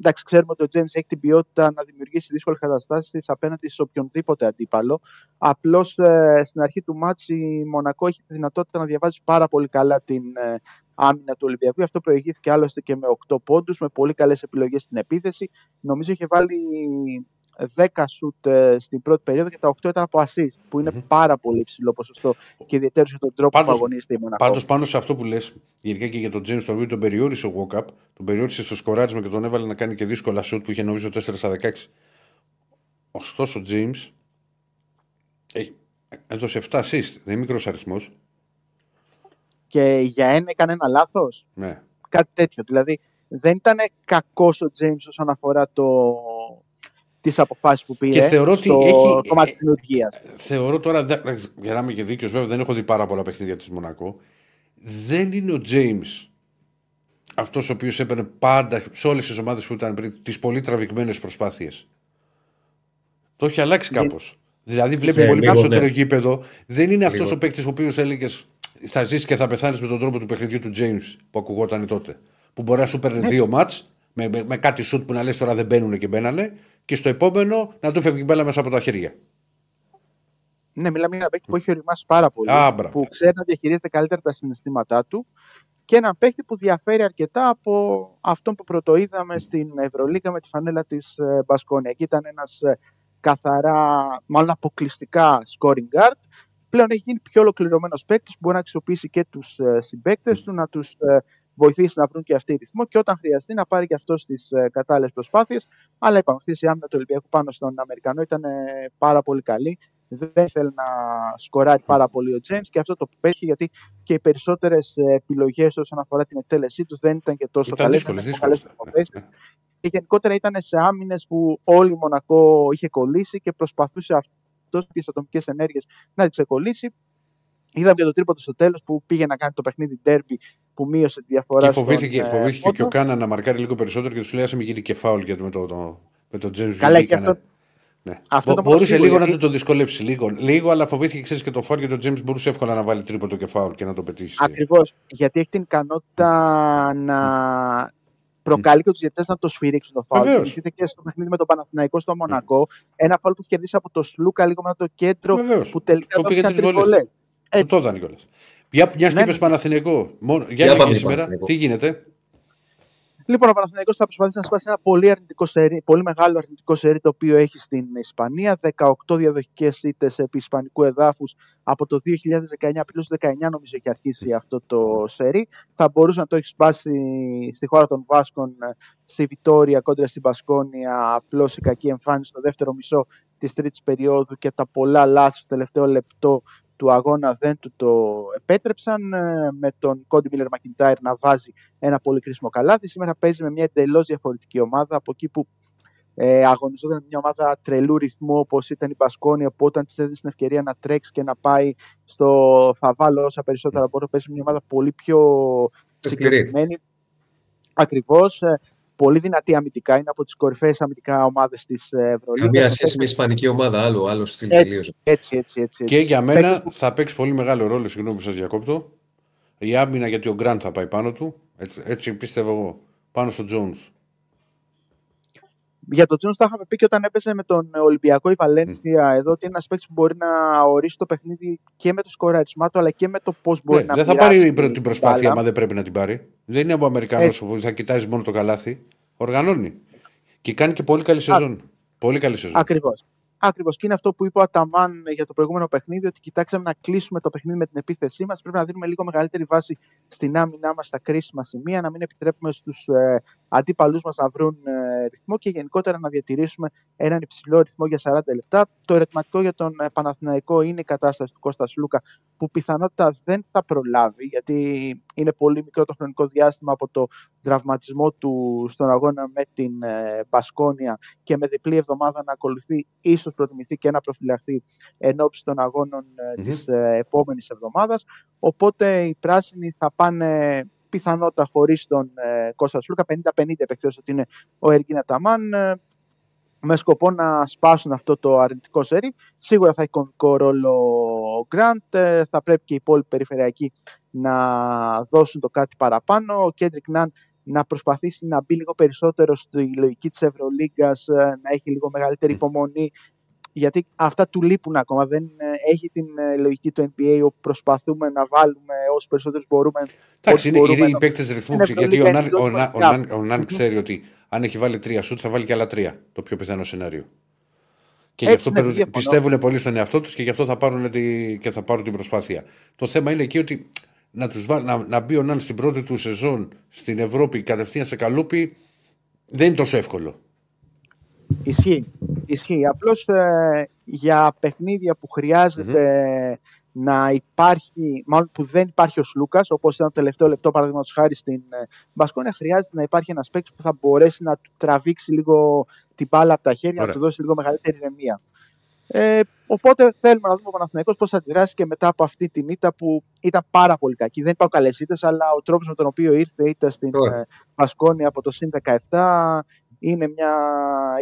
Εντάξει, ξέρουμε ότι ο James έχει την ποιότητα να δημιουργήσει δύσκολες καταστάσεις απέναντι σε οποιονδήποτε αντίπαλο. Απλώς στην αρχή του μάτς η Μονακό έχει τη δυνατότητα να διαβάζει πάρα πολύ καλά την ε, άμυνα του Ολυμπιακού. Γι' αυτό προηγήθηκε άλλωστε και με 8 πόντους, με πολύ καλές επιλογές στην επίθεση. Νομίζω είχε βάλει 10 σουτ ε, στην πρώτη περίοδο και τα 8 ήταν από assist, που είναι πάρα πολύ υψηλό ποσοστό και ιδιαίτερο για τον τρόπο Πάντως- που αγωνίζεται η Μονακό. Πάντως πάνω σε αυτό που λες, γενικά και για τον James, τον οποίο τον περιόρισε ο Walkup, τον περιόρισε στο σκοράρισμα και τον έβαλε να κάνει και δύσκολα σουτ που είχε νομίζω 4 στα 16. Ωστόσο ο James έχει- έδωσε 7 assist, δεν είναι μικρός αριθμός. Και για ένα έκανε ένα λάθος. Ναι. Κάτι τέτοιο. Δηλαδή δεν ήταν κακός ο James όσον αφορά το... τις αποφάσεις που πήρε Και θεωρώ ότι στο έχει- κομμάτι ε, τη δημιουργίας. Θεωρώ τώρα, δε- για να είμαι και δίκαιος, βέβαια δεν έχω δει πάρα πολλά παιχνίδια της Μονακό. Δεν είναι ο James αυτός ο οποίος έπαιρνε πάντα σε όλες τις ομάδες που ήταν πριν τις πολύ τραβηγμένες προσπάθειες. Το έχει αλλάξει κάπως. Δηλαδή βλέπει Ναι, πολύ λίγο, περισσότερο ναι. γήπεδο. Δεν είναι αυτός Λίγο. ο παίκτης ο οποίος έλεγε θα ζήσεις και θα πεθάνεις με τον τρόπο του παιχνιδιού του James που ακουγόταν τότε. Που μπορεί να σου παίρνει δύο μάτς με, με, με κάτι σουτ που να λες τώρα δεν μπαίνουν και μπαίνανε και στο επόμενο να του φεύγει η μπάλα μέσα από τα χέρια. Ναι, μιλάμε για ένα παίκτη που έχει οριμάσει πάρα πολύ. Α, μπράβο. που ξέρει να διαχειρίζεται καλύτερα τα συναισθήματά του και ένα παίκτη που διαφέρει αρκετά από αυτό που πρωτοείδαμε στην Ευρωλίγα με τη φανέλα της Μπασκόνια. Εκεί ήταν ένας καθαρά, μάλλον αποκλειστικά scoring guard. Πλέον έχει γίνει πιο ολοκληρωμένος παίκτης που μπορεί να αξιοποιήσει και τους συμπαίκτες του, να τους βοηθήσει να βρουν και αυτοί ρυθμό και όταν χρειαστεί να πάρει και αυτός τις κατάλληλες προσπάθειες. Αλλά είπαμε, αυτή η άμυνα του Ολυμπιακού πάνω στον Αμερικανό ήταν ε, πάρα πολύ καλή. Δεν θέλει να σκοράρει πάρα πολύ ο James και αυτό το πέτυχε γιατί και οι περισσότερες επιλογές όσον αφορά την εκτέλεσή τους δεν ήταν και τόσο Ήταν καλές. δύσκολες, δύσκολες. Και γενικότερα ήταν σε άμυνες που όλη η Μονακό είχε κολλήσει και προσπαθούσε αυτός και τι ατομικές ενέργειες να τις ξεκολλήσει. Είδαμε και το τρίποντο στο τέλος που πήγε να κάνει το παιχνίδι derby που μείωσε τη διαφορά. Και φοβήθηκε, στον, ε, φοβήθηκε και ο πόντο. Κάνα να μαρκάρει λίγο περισσότερο και του λέει: Α μην γίνει και φάουλ γιατί με το, το, με το James Καλά, Willy και έκανα- αυτό- Ναι. Αυτό Μπο- το μόνο μπορούσε σίγουρο, λίγο να γιατί- του το δυσκολεύσει. Λίγο, λίγο αλλά φοβήθηκε ξέρεις, και το φάουλ και το James μπορούσε εύκολα να βάλει τρίποντο και φάουλ και να το πετύχει. Ακριβώς. Γιατί έχει την ικανότητα να προκαλεί και τους διαιτητές να το σφυρίξουν το φάουλ. Βεβαίως. Θυμηθείτε και στο παιχνίδι με τον Παναθηναϊκό στο Μονακό. Ένα φάουλ που έχει κερδίσει από το Σλούκα λίγο μετά το κέντρο Βεβαίως. που τελικά Το πήγε δόθηκαν τρεις βολές. τριβολές. Του Έτσι. το έδανε κιόλα. Για μια και Ναι, είπες ναι. Παναθηναϊκό. Μόνο, για Για έλεγε πάμε σήμερα, Παναθηναϊκό. τι γίνεται; Λοιπόν, ο Παναθηναϊκός θα προσπαθήσει να σπάσει ένα πολύ, αρνητικό σερί, πολύ μεγάλο αρνητικό σερί το οποίο έχει στην Ισπανία. 18 διαδοχικές ήττες επί Ισπανικού εδάφους από το 2019, πριν το 19 νομίζω έχει αρχίσει αυτό το σερί. Θα μπορούσε να το έχει σπάσει στη χώρα των Βάσκων, ε, στη Βιτόρια κόντρα στην Πασκόνια. Απλώς η κακή εμφάνιση στο δεύτερο μισό της τρίτης περίοδου και τα πολλά λάθη στο τελευταίο λεπτό του αγώνα δεν του το επέτρεψαν ε, με τον Κόντι Μίλλερ Μακιντάιρ να βάζει ένα πολύ κρίσιμο καλάθι. Σήμερα παίζει με μια εντελώς διαφορετική ομάδα από εκεί που ε, αγωνιζόταν μια ομάδα τρελού ρυθμού όπως ήταν η Μπασκόνια. Που όταν της έδωσε την ευκαιρία να τρέξει και να πάει στο θα βάλω όσα περισσότερα μπορώ, παίζει μια ομάδα πολύ πιο Σκληρή. συγκεκριμένη. Ακριβώς. Πολύ δυνατή αμυντικά. Είναι από τις κορυφαίες αμυντικά ομάδες της Ευρωλίγας. Καμία σχέση με ισπανική ομάδα, άλλο, άλλο στυλ Έτσι, τελείως. έτσι, έτσι, έτσι, Και έτσι. για μένα Παίκτες που- θα παίξει πολύ μεγάλο ρόλο, συγγνώμη που σας διακόπτω. Η άμυνα γιατί ο Γκραντ θα πάει πάνω του. Έτσι, έτσι πίστευω εγώ. Πάνω στο Jones. Για τον Τζόνς το είχαμε πει και όταν έπαιζε με τον Ολυμπιακό η Βαλένθια εδώ ότι είναι ένας παίκτης που μπορεί να ορίσει το παιχνίδι και με το σκοραρισμά του αλλά και με το πώς μπορεί Ναι, να δεν θα πειράσει πάρει η προ- την προσπάθεια, μπάλα. άμα δεν πρέπει να την πάρει. Δεν είναι από Αμερικανό Έτσι. που θα κοιτάζεις μόνο το καλάθι. Οργανώνει. Και κάνει και πολύ καλή σεζόν. Πολύ καλή σεζόν. Ακριβώς. Ακριβώς. Και είναι αυτό που είπε ο Αταμάν για το προηγούμενο παιχνίδι, ότι κοιτάξαμε να κλείσουμε το παιχνίδι με την επίθεσή μας. Πρέπει να δίνουμε λίγο μεγαλύτερη βάση στην άμυνά μας στα κρίσιμα σημεία, να μην επιτρέπουμε στους ε, αντίπαλου μας να βρουν ε, ρυθμό και γενικότερα να διατηρήσουμε έναν υψηλό ρυθμό για 40 λεπτά. Το ερωτηματικό για τον ε, Παναθηναϊκό είναι η κατάσταση του Κώστας Λούκα, που πιθανότητα δεν θα προλάβει, γιατί είναι πολύ μικρό το χρονικό διάστημα από το τραυματισμό του στον αγώνα με την ε, Μπασκόνια και με διπλή εβδομάδα να ακολουθεί, ίσως προτιμηθεί και να προφυλαχθεί εν ώψη των αγώνων ε, Μμμ. της ε, επόμενης εβδομάδας. Οπότε οι πράσινοι θα πάνε πιθανότητα χωρίς τον ε, Κώστα Σλούκα, 50-50 επεκθέως ότι είναι ο Εργίνα Ταμάν, ε, με σκοπό να σπάσουν αυτό το αρνητικό σερί. Σίγουρα θα έχει κομβικό ρόλο ο Γκραντ, ε, θα πρέπει και οι υπόλοιποι περιφερειακοί να δώσουν το κάτι παραπάνω. Ο Κέντρικ Ναν να προσπαθήσει να μπει λίγο περισσότερο στη λογική της Ευρωλίγκας, ε, να έχει λίγο μεγαλύτερη υπομονή, γιατί αυτά του λείπουν ακόμα. Δεν ε, έχει την ε, λογική του NBA όπου προσπαθούμε να βάλουμε όσους περισσότερους μπορούμε. Εντάξει, ό,τι είναι, μπορούμε είναι οι να- παίκτες ρυθμού. Είναι Γιατί ο Ευρωλίγα, Ναν, είναι ο, Ναν- ο, τόσο Ναν- ο Ναν ξέρει ότι αν έχει βάλει τρία σουτ θα βάλει και άλλα τρία. Το πιο πιθανό σενάριο. Και γι' Έτσι, αυτό ναι, περι- διαφωνώ. πιστεύουν πολύ στον εαυτό τους και γι' αυτό θα πάρουν, τη, και θα πάρουν την προσπάθεια. Το θέμα είναι εκεί ότι να, τους βάλ, να, να μπει ο Ναν στην πρώτη του σεζόν στην Ευρώπη κατευθείαν σε καλούπι δεν είναι τόσο εύκολο. Ισχύει. Ισχύει. Απλώς ε, για παιχνίδια που χρειάζεται να υπάρχει, μάλλον που δεν υπάρχει ο Σλούκας, όπως ήταν το τελευταίο λεπτό παραδείγματος χάρη στην ε, Μπασκόνια, χρειάζεται να υπάρχει ένας παίκτης που θα μπορέσει να του τραβήξει λίγο την μπάλα από τα χέρια, Ωραία. να του δώσει λίγο μεγαλύτερη ηρεμία. Ε, οπότε θέλουμε να δούμε ο Παναθηναϊκός πώς θα αντιδράσει και μετά από αυτή την ήττα που ήταν πάρα πολύ κακή. Δεν υπάρχουν καλές ήττες, αλλά ο τρόπος με τον οποίο ήρθε η ήττα στην Ωραία. ε, Μπασκόνια από το ΣΥΝ 17 είναι μια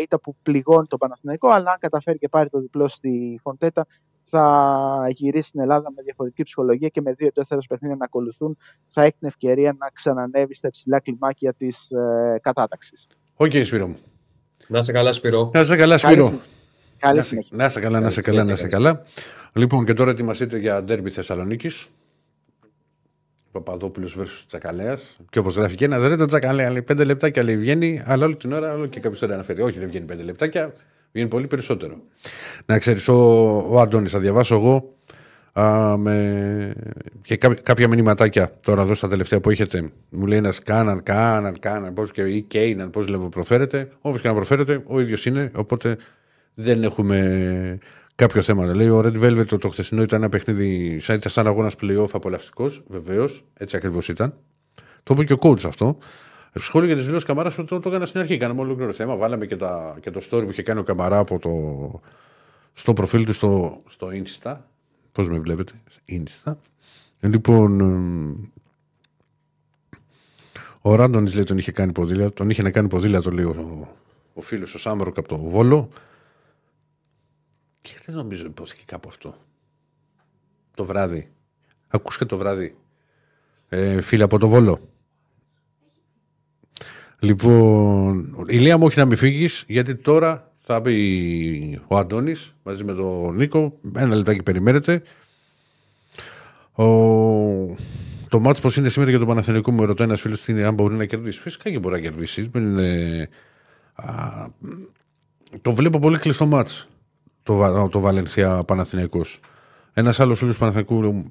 ήττα που πληγώνει τον Παναθηναϊκό, αλλά αν καταφέρει και πάρει το διπλό στη Φοντέτα, θα γυρίσει στην Ελλάδα με διαφορετική ψυχολογία και με δύο εντός παιχνίδια να ακολουθούν, θα έχει την ευκαιρία να ξανανεύει στα υψηλά κλιμάκια της ε, κατάταξης. Οκ, Σπύρο μου. Να είσαι καλά, Σπυρό. Να είσαι καλά, Καλή Σπύρο. συνέχεια. Καλή Να είσαι- συνέχεια. Να είσαι καλά, να είσαι καλά, να είσαι καλά. Λοιπόν, και τώρα ετοιμαστείτε για ντέρμπι Θεσσαλονίκης. Παπαδόπουλος versus Τσακαλέας. Και όπως γράφει και ένας, δεν είναι το Τσακαλέα. Λέει πέντε λεπτάκια λέει βγαίνει, αλλά όλη την ώρα όλο και κάποιος τώρα αναφέρει. Όχι, δεν βγαίνει πέντε λεπτάκια, βγαίνει πολύ περισσότερο. Να ξέρεις, ο, ο Αντώνης, θα διαβάσω εγώ α, με... και κά- κάποια μηνυματάκια τώρα εδώ στα τελευταία που έχετε. Μου λέει ένας Κάναν, Κάναν, Κάναν, πώς και ή Κέιναν, πώς λέμε προφέρεται. Όπως και να προφέρεται, ο ίδιος είναι. Οπότε δεν έχουμε κάποιος θέμα. Λέει ο Red Velvet το, το χθεσινό ήταν ένα παιχνίδι, σαν, ήταν σαν αγώνας playoff απολαυστικός. Βεβαίως, έτσι ακριβώς ήταν. Το είπε και ο coach αυτό. Σχόλιο για τις δηλώσεις Καμαράς το, το, το έκανα στην αρχή. Κάναμε ολόκληρο θέμα. Βάλαμε και, τα, και το story που είχε κάνει ο Καμαρά από το, στο προφίλ του στο, στο Insta. Πώς με βλέπετε, Insta. Λοιπόν, εμ, ο Ράντονης λέει τον είχε κάνει ποδήλατο, τον είχε να κάνει ποδήλατο, λέει ο, ο φίλος ο Σάμαροκ από το Βόλο. Και δεν νομίζω υπόθηκε κάπου αυτό. Το βράδυ. Ακούς και το βράδυ. Ε, φίλε από το Βόλο. Λοιπόν, ηλία μου όχι να μην φύγεις, γιατί τώρα θα πει ο Αντώνης μαζί με τον Νίκο. Ένα λεπτάκι περιμένετε. Ο... Το μάτς πως είναι σήμερα για τον Παναθηναϊκό μου ρωτάει ένας φίλος αν μπορεί να κερδίσει. Φυσικά και μπορεί να κερδίσει. Δεν είναι... Α, το βλέπω πολύ κλειστό μάτς το, το Βαλενσία Παναθηναϊκός. Ένας άλλος φίλος Παναθηναϊκού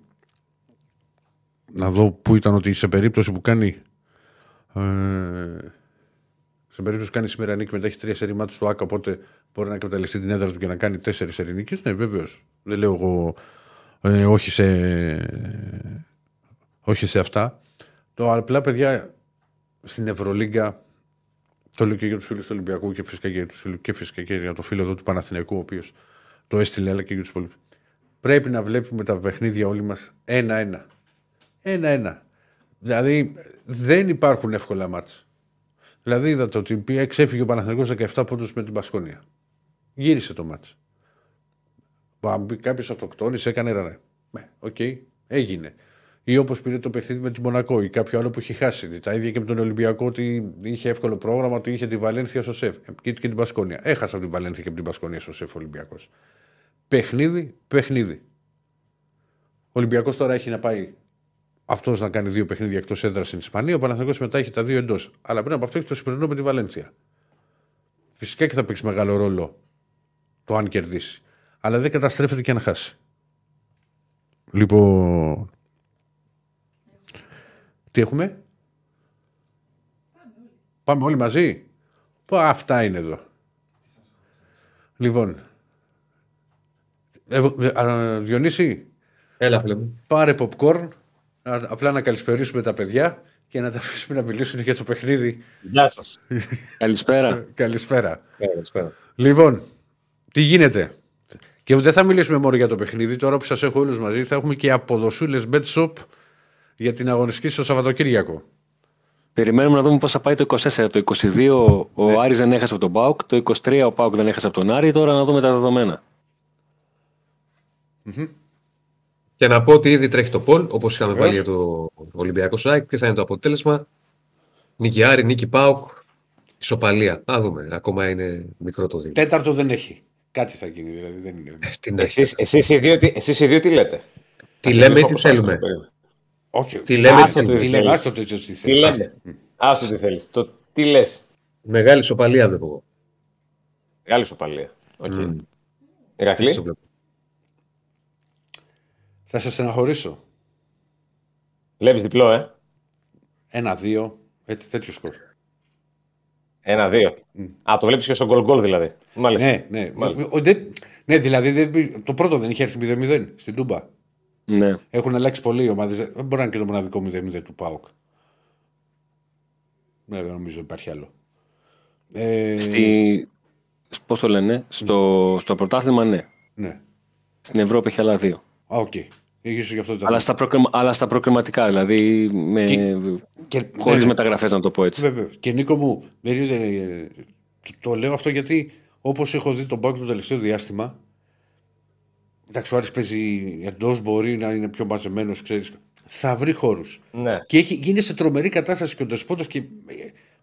να δω που ήταν ότι σε περίπτωση που κάνει ε, σε περίπτωση που κάνει σήμερα νίκη μετά έχει τρία σερή στο ΑΚΑ, οπότε μπορεί να καταληφθεί την έδρα του και να κάνει τέσσερις σερή νίκη. Ναι, βεβαίως. Δεν λέω εγώ ε, όχι, σε, όχι σε αυτά. Το απλά, παιδιά, στην Ευρωλίγκα, το λέω και για τους φίλους του Ολυμπιακού και φυσικά, για τους, και φυσικά και για το φίλο εδώ του Παναθηναϊκού, ο οποίος το έστειλε, αλλά και για τους υπόλοιπους. Πρέπει να βλέπουμε τα παιχνίδια όλοι μας ένα-ένα. Ένα-ένα. Δηλαδή δεν υπάρχουν εύκολα μάτς. Δηλαδή είδατε ότι εξέφυγε ο Παναθηναϊκός 17 πόντους με την Πασκόνια. Γύρισε το μάτς. Κάποιος αυτοκτόνησε, έκανε ρανέ. Ναι, OK, okay, έγινε. Ή όπως πήρε το παιχνίδι με τη Μονακό ή κάποιο άλλο που έχει χάσει. Τα ίδια και με τον Ολυμπιακό ότι είχε εύκολο πρόγραμμα, ότι είχε τη Βαλένθια στο ΣΕΦ και, και την Μπασκόνια. Έχασα από την Βαλένθια και από την Μπασκόνια στο ΣΕΦ Ολυμπιακός. Παιχνίδι, παιχνίδι. Ο Ολυμπιακός τώρα έχει να πάει αυτός να κάνει δύο παιχνίδια εκτός έδρας στην Ισπανία. Ο Παναθηναϊκός μετά έχει τα δύο εντός. Αλλά πριν από αυτό έχει το σημερινό με τη Βαλένθια. Φυσικά και θα παίξει μεγάλο ρόλο το αν κερδίσει. Αλλά δεν καταστρέφεται και αν χάσει. Λοιπόν. Τι έχουμε; Πάμε όλοι μαζί. Πω, αυτά είναι εδώ. Λοιπόν. Ε, ε, Διονύση. Έλα, φίλε μου. Πάρε popcorn απλά να καλησπερίσουμε τα παιδιά και να τα αφήσουμε να μιλήσουν για το παιχνίδι. Γεια σας. Καλησπέρα. Καλησπέρα. Καλησπέρα. Λοιπόν, τι γίνεται; Και δεν θα μιλήσουμε μόνο για το παιχνίδι. Τώρα που σας έχω όλους μαζί, θα έχουμε και αποδοσούλες bet shop για την αγωνιστική στο Σαββατοκύριακο. Περιμένουμε να δούμε πώς θα πάει το 24. Το 22 ο ναι. Άρης δεν έχασε από τον Πάουκ. Το 23 ο Πάουκ δεν έχασε από τον Άρη. Τώρα να δούμε τα δεδομένα. Mm-hmm. Και να πω ότι ήδη τρέχει το Πολ, όπως είχαμε βάλει για το Ολυμπιακό Σάικ. Ποιο θα είναι το αποτέλεσμα; Νίκη Άρη, Νίκη Πάουκ, ισοπαλία. Να δούμε. Ακόμα είναι μικρό το δίκτυο. Τέταρτο δεν έχει. Κάτι θα γίνει, δηλαδή δεν είναι. Ε, εσείς, εσείς, οι δύο, εσείς οι δύο τι λέτε; Τι λέμε ή τι θέλουμε; Όχι, τι λέμε, άστο τι λέμε. Άστο τι θέλεις. Τι λέμε. Άστο τι θέλεις. Το τι λες. Μεγάλη ισοπαλία βλέπω εγώ. Μεγάλη ισοπαλία. Okay. Mm. Ηρακλή. Θα σε στεναχωρήσω. Βλέπεις διπλό, ε. Ένα-δύο. Έτσι, τέτοιο σκορ. Ένα-δύο. Mm. Α, το βλέπεις και στον γκολ γκολ δηλαδή. Μάλιστα. Ναι, ναι. Μάλιστα. Δε, ναι δηλαδή δεν, το πρώτο δεν είχε έρθει 0-0 στην Τούμπα. Ναι. Έχουν αλλάξει πολλοί οι ομάδες. Δεν μπορεί να είναι και το μοναδικό 0-0 του Πάουκ. Ναι, δεν νομίζω υπάρχει άλλο. Ε... Στη... Πώς το λένε, στο, στο πρωτάθλημα ναι. ναι. Στην Ευρώπη έχει άλλα δύο. Α, OK. Okay. Αυτό αλλά, στα προκριμα... αλλά στα προκριματικά, δηλαδή με... και... χωρίς ναι, ναι. μεταγραφές να το πω έτσι. Βέβαια. Και Νίκο μου, το λέω αυτό γιατί όπως έχω δει τον ΠΑΟΚ το τελευταίο διάστημα εντάξει ο Άρης παίζει εντός μπορεί να είναι πιο μαζεμένος ξέρεις, θα βρει χώρους. Ναι. Και έχει, γίνει σε τρομερή κατάσταση και ο Ντεσπόντοφ και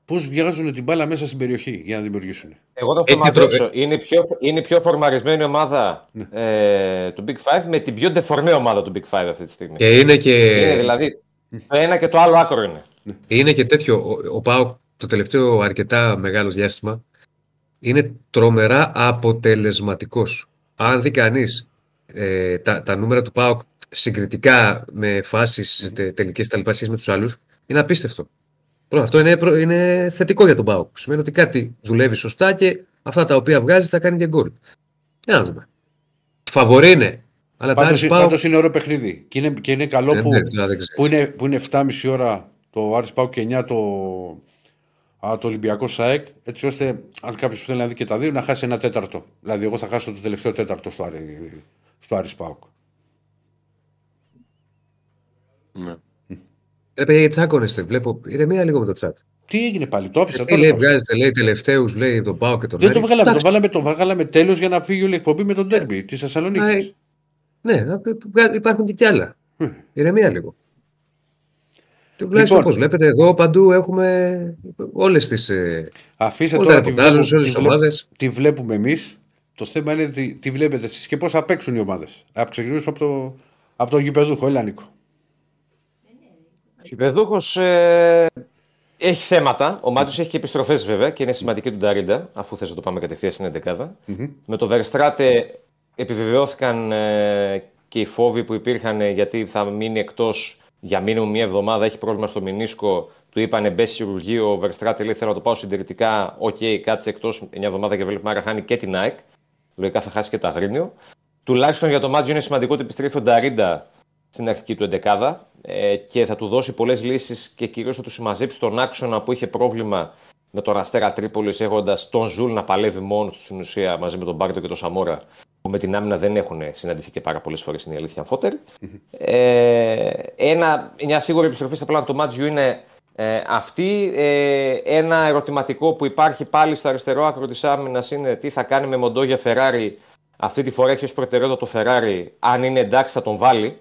πώς βγάζουν την μπάλα μέσα στην περιοχή για να δημιουργήσουν. Εγώ θα το μαζέψω. Είναι πιο, είναι πιο φορμαρισμένη ομάδα ναι. ε, του Big Five με την πιο ντεφορμέ ομάδα του Big Five αυτή τη στιγμή. Και είναι και. Είναι δηλαδή το ένα και το άλλο άκρο είναι. Ναι. Είναι και τέτοιο. Ο, ο Πάο το τελευταίο αρκετά μεγάλο διάστημα είναι τρομερά αποτελεσματικός. Αν δει κανείς ε, τα, τα νούμερα του ΠΑΟΚ συγκριτικά με φάσεις τελικές τα λοιπά με τους άλλους, είναι απίστευτο. Αυτό είναι, είναι θετικό για τον Πάοκ. Σημαίνει ότι κάτι δουλεύει σωστά και αυτά τα οποία βγάζει θα κάνει και γκολ. Για να δούμε. Φαβορή είναι. Αλλά πάντως, πάω... πάντως είναι ωραίο παιχνίδι. Και είναι, και είναι καλό ε, που, ναι, που, είναι, που είναι 7,5 ώρα το Άρης Πάου και 9 το, α, το Ολυμπιακό ΣΑΕΚ. Έτσι ώστε αν κάποιος θέλει να δει και τα δύο να χάσει ένα τέταρτο. Δηλαδή, εγώ θα χάσω το τελευταίο τέταρτο στο, στο Άρης Πάουκ. Ναι. Ρε παιδιά, τσάκωνεστε. Βλέπω. μία λίγο με το τσάτ. Τι έγινε πάλι, το άφησα Τι τώρα. λέει, το άφησα. βγάζετε, λέει, τελευταίους, λέει, τον Πάο και τον Δεν Άρη. το βγάλαμε, το Εντάξει, βάλαμε, το βγάλαμε τέλος για να φύγει όλη η εκπομπή με τον τέρμπι της Α, Θεσσαλονίκη. Ναι, να- βγα- υπάρχουν και κι άλλα. Μμ. Ηρεμία λίγο. Τουλάχιστον Λοιπόν. όπως βλέπετε εδώ παντού έχουμε όλες τις, ε, Αφήστε όλα τώρα τα τη ρεπορτάζ, βλέπουμε, όλες τη, τις βλέπ- ομάδες. τη βλέπουμε εμείς. Το θέμα είναι τι, τι βλέπετε εσείς και πώς θα παίξουν οι ομάδες. Να ξεκινήσουμε από το, από τον γηπεδούχο. Έλα, Νίκο. Ο γηπεδούχος ε, έχει θέματα. Ο Μάντζιος έχει και επιστροφές βέβαια και είναι σημαντική του Νταρίντα, αφού θες να το πάμε κατευθείαν στην 11 Με το Verstraete επιβεβαιώθηκαν ε, και οι φόβοι που υπήρχαν ε, γιατί θα μείνει εκτός για μίνιμουμ μία εβδομάδα. Έχει πρόβλημα στο μηνίσκο. Του είπανε μπες χειρουργείο. Ο Verstraete λέει θέλω να το πάω συντηρητικά. Οκ, κάτσε εκτός μια εβδομάδα και βλέπουμε άρα χάνει και την ΑΕΚ. Λογικά θα χάσει και το Αγρίνιο. Τουλάχιστον για το Μάντζιο είναι σημαντικό ότι επιστρέφει ο Νταρίντα στην αρχική του εντεκάδα ε, και θα του δώσει πολλές λύσεις και κυρίως θα του συμμαζέψει τον άξονα που είχε πρόβλημα με τον Αστέρα Τρίπολης έχοντας τον Ζουλ να παλεύει μόνος του στην ουσία μαζί με τον Μπάρντο και τον Σαμόρα που με την άμυνα δεν έχουν συναντηθεί και πάρα πολλές φορές είναι η αλήθεια αμφότερη. Ε, ένα, μια σίγουρη επιστροφή στα πλάνα του Μάντζιου είναι ε, αυτή. Ε, ένα ερωτηματικό που υπάρχει πάλι στο αριστερό άκρο της άμυνας είναι τι θα κάνει με Μοντόγια Φεράρι. Αυτή τη φορά έχει ως προτεραιότητα το Φεράρι. Αν είναι εντάξει, θα τον βάλει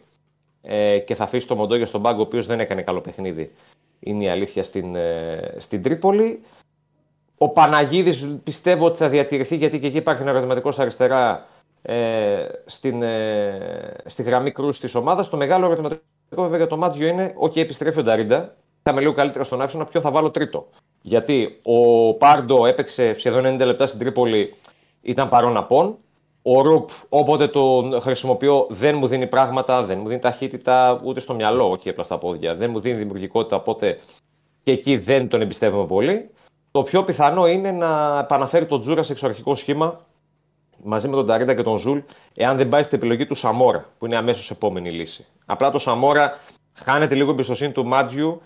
ε, και θα αφήσει το Μοντόγια στον πάγκο, ο οποίος δεν έκανε καλό παιχνίδι. Είναι η αλήθεια στην, ε, στην Τρίπολη. Ο Παναγίδης πιστεύω ότι θα διατηρηθεί γιατί και εκεί υπάρχει ένα ερωτηματικό στα αριστερά ε, στην, ε, στη γραμμή κρούσης της ομάδας. Το μεγάλο ερωτηματικό βέβαια για το Μάτζιο είναι: OK, επιστρέφει ο Νταρίντα. Θα είμαι λίγο καλύτερα στον άξονα. Ποιο θα βάλω τρίτο. Γιατί ο Πάρντο έπαιξε σχεδόν 90 λεπτά στην Τρίπολη, ήταν παρόν απόν. Ο Ρουπ, όποτε τον χρησιμοποιώ, δεν μου δίνει πράγματα, δεν μου δίνει ταχύτητα ούτε στο μυαλό, όχι απλά στα πόδια. Δεν μου δίνει δημιουργικότητα, οπότε και εκεί δεν τον εμπιστεύομαι πολύ. Το πιο πιθανό είναι να επαναφέρει τον Τζούρα σε εξωαρχικό σχήμα μαζί με τον Νταρίντα και τον Ζουλ, εάν δεν πάει στην επιλογή του Σαμόρα, που είναι αμέσως επόμενη λύση. Απλά το Σαμόρα χάνεται λίγο εμπιστοσύνη του Μάντζιου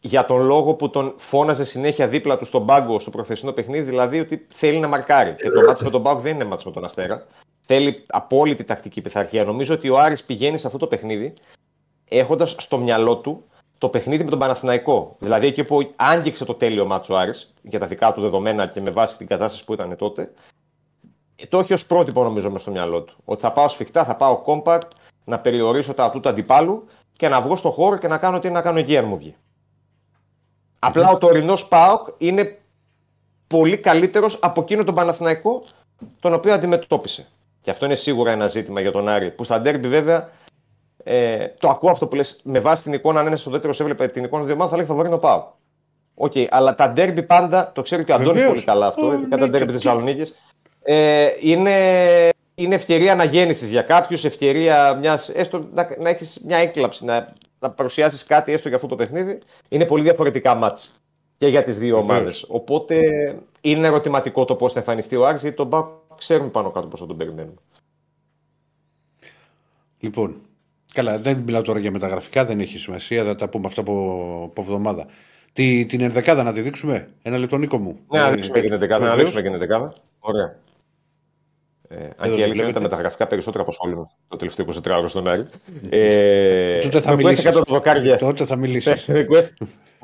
για τον λόγο που τον φώναζε συνέχεια δίπλα του στον πάγκο στο προχθεσινό παιχνίδι, δηλαδή ότι θέλει να μαρκάρει. Και το ματς με τον ΠΑΟΚ δεν είναι ματς με τον Αστέρα. Θέλει απόλυτη τακτική πειθαρχία. Νομίζω ότι ο Άρης πηγαίνει σε αυτό το παιχνίδι έχοντας στο μυαλό του το παιχνίδι με τον Παναθηναϊκό. Δηλαδή εκεί που άγγιξε το τέλειο μάτσο ο Άρης για τα δικά του δεδομένα και με βάση την κατάσταση που ήταν τότε. ε, Το έχει ως πρότυπο νομίζω μες στο μυαλό του. Ότι θα πάω σφιχτά, θα πάω compact, να περιορίσω τα ατού του αντιπάλου και να βγω στο χώρο και να κάνω τι να κάνω εκεί αν μου βγει. Απλά ο τωρινός ΠΑΟΚ είναι πολύ καλύτερος από εκείνο τον Παναθηναϊκό τον οποίο αντιμετώπισε. Και αυτό είναι σίγουρα ένα ζήτημα για τον Άρη. Που στα ντέρμπι βέβαια ε, το ακούω αυτό που λες με βάση την εικόνα. Αν ένας στο δεύτερος έβλεπε την εικόνα του ομάδων θα λέει φαβορί είναι ο ΠΑΟΚ. Οκ, αλλά τα ντέρμπι πάντα, το ξέρει και ο Αντώνης Βεβαίως. πολύ καλά αυτό, Ε, ειδικά ναι, τα ντέρμπι και- Θεσσαλονίκης. Ε, είναι, είναι ευκαιρία αναγέννησης για κάποιους, ευκαιρία μιας, έστω να, να έχεις μια έκλαμψη, να, να παρουσιάσεις κάτι έστω για αυτό το παιχνίδι. Είναι πολύ διαφορετικά μάτς και για τις δύο Βεβαίως. ομάδες. Οπότε είναι ερωτηματικό το πώς θα εμφανιστεί ο Άρης, γιατί τον Μπακ ξέρουμε πάνω κάτω πώς θα τον περιμένουμε. Λοιπόν, καλά, δεν μιλάω τώρα για μεταγραφικά, δεν έχει σημασία, θα τα πούμε αυτά από, από εβδομάδα. Τι, την ενδεκάδα να τη δείξουμε; Ένα λεπτό, Νίκο μου. Ναι, να Ε, δείξουμε και την δεκάδα. Να βεβαίως. δείξουμε και την δεκάδα. Ωραία. Ε, αν Εδώ και η το αλήθεια είναι βλέπετε. ότι τα μεταγραφικά περισσότερα απασχολούν το τελευταίο 24 ώρο στον Άρη. Ε, Τότε θα μιλήσεις. κάτω τα δοκάρια. Τότε θα μιλήσεις. Κουέστα,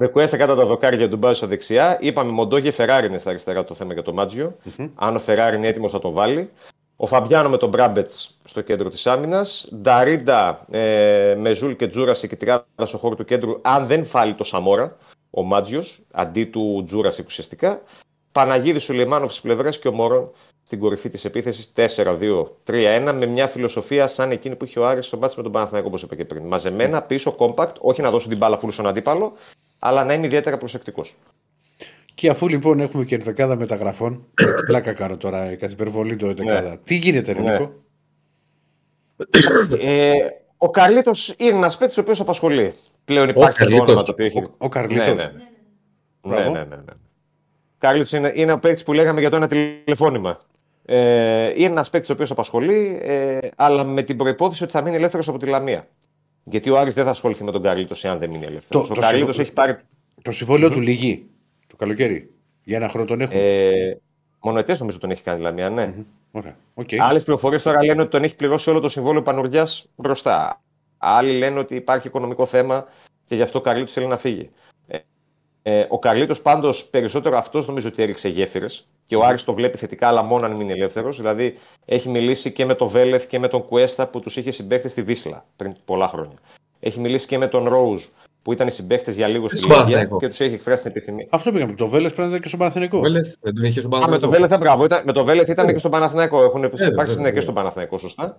Κουέστα κάτω τα δοκάρια, Οντουμπάτζο στα δεξιά. Είπαμε Μοντόγια, Φεράρι είναι στα αριστερά το θέμα για τον Μάντζιο Αν ο Φεράρι είναι έτοιμος, θα τον βάλει. Ο Φαμπιάνο με τον Μπράμπετς στο κέντρο της άμυνας. Νταρίντα ε, με Ζουλ και Τζούραση και τριάδας στο χώρο του κέντρου, αν δεν βάλει το Σαμόρα, ο Μάντζιος, αντί του Τζούραση ουσιαστικά. Παναγίδης Σουλεϊμάνοφ στις πλευρές και ο Μωρόν στην κορυφή της επίθεσης 4-2-3-1 με μια φιλοσοφία σαν εκείνη που είχε ο Άρης στο μάτι με τον Παναθηναϊκό, όπως είπα και πριν. Μαζεμένα, πίσω, compact, όχι να δώσω την μπάλα φούλου στον αντίπαλο, αλλά να είμαι ιδιαίτερα προσεκτικός. Και αφού λοιπόν έχουμε και ενδεκάδα μεταγραφών. πλάκα κάνω τώρα, ε, καθ' υπερβολή το ενδεκάδα. Τι γίνεται, ρε Ναι. Νίκο. ε, ο Καρλίτος είναι ένας παίκτης ο οποίος απασχολεί. Πλέον υπάρχει το Καρλίτος. όνομα το οποίο έχει. Ο, ο Καρλίτος. Ναι, ναι. Ναι, Μπράβο. ναι, ναι, ναι. Κάρλιτς είναι, είναι ο παίκτης που λέγαμε για το ένα τηλεφώνημα. Ε, είναι ένας παίκτης ο οποίος απασχολεί, ε, αλλά με την προϋπόθεση ότι θα μείνει ελεύθερος από τη Λαμία. Γιατί ο Άρης δεν θα ασχοληθεί με τον Καρλίτος εάν δεν μείνει ελεύθερος. Το- Ο το Καρλίτος συμφω- έχει πάρει. Το συμβόλαιο του λήγει το καλοκαίρι. Για ένα χρόνο τον έχουμε. Ε, μονοετές νομίζω τον έχει κάνει η Λαμία, ναι. Ωραία. Οκ. Άλλες πληροφορίες τώρα λένε ότι τον έχει πληρώσει όλο το συμβόλαιο Πανουριά μπροστά. Άλλοι λένε ότι υπάρχει οικονομικό θέμα και γι' αυτό ο Καρλίτος θέλει να φύγει. Ε, Ε, ο Καρλίτος πάντως περισσότερο αυτός νομίζω ότι έριξε γέφυρες και ο Άρης το βλέπει θετικά, αλλά μόνο αν μείνει ελεύθερος. Δηλαδή έχει μιλήσει και με τον Βέλεθ και με τον Κουέστα που τους είχε συμπαίχτες στη Βίσλα πριν πολλά χρόνια. Έχει μιλήσει και με τον Ρόουζ που ήταν οι συμπαίχτες για λίγο στη Στον Λίγια Παναθηναϊκό. και τους έχει εκφράσει την επιθυμία. Αυτό πήγαμε. Το Βέλε πρέπει να ήταν και στον Παναθηνικό. Βέλεθ, δεν τον είχε στον Α, με Παναθηναϊκό. τον Βέλεθ, μπράβο, ήταν, με τον Βέλεθ ήταν και στον Παναθηναϊκό. Έχουν βέβαια, υπάρξει βέβαια. και στον Παναθηναϊκό, σωστά.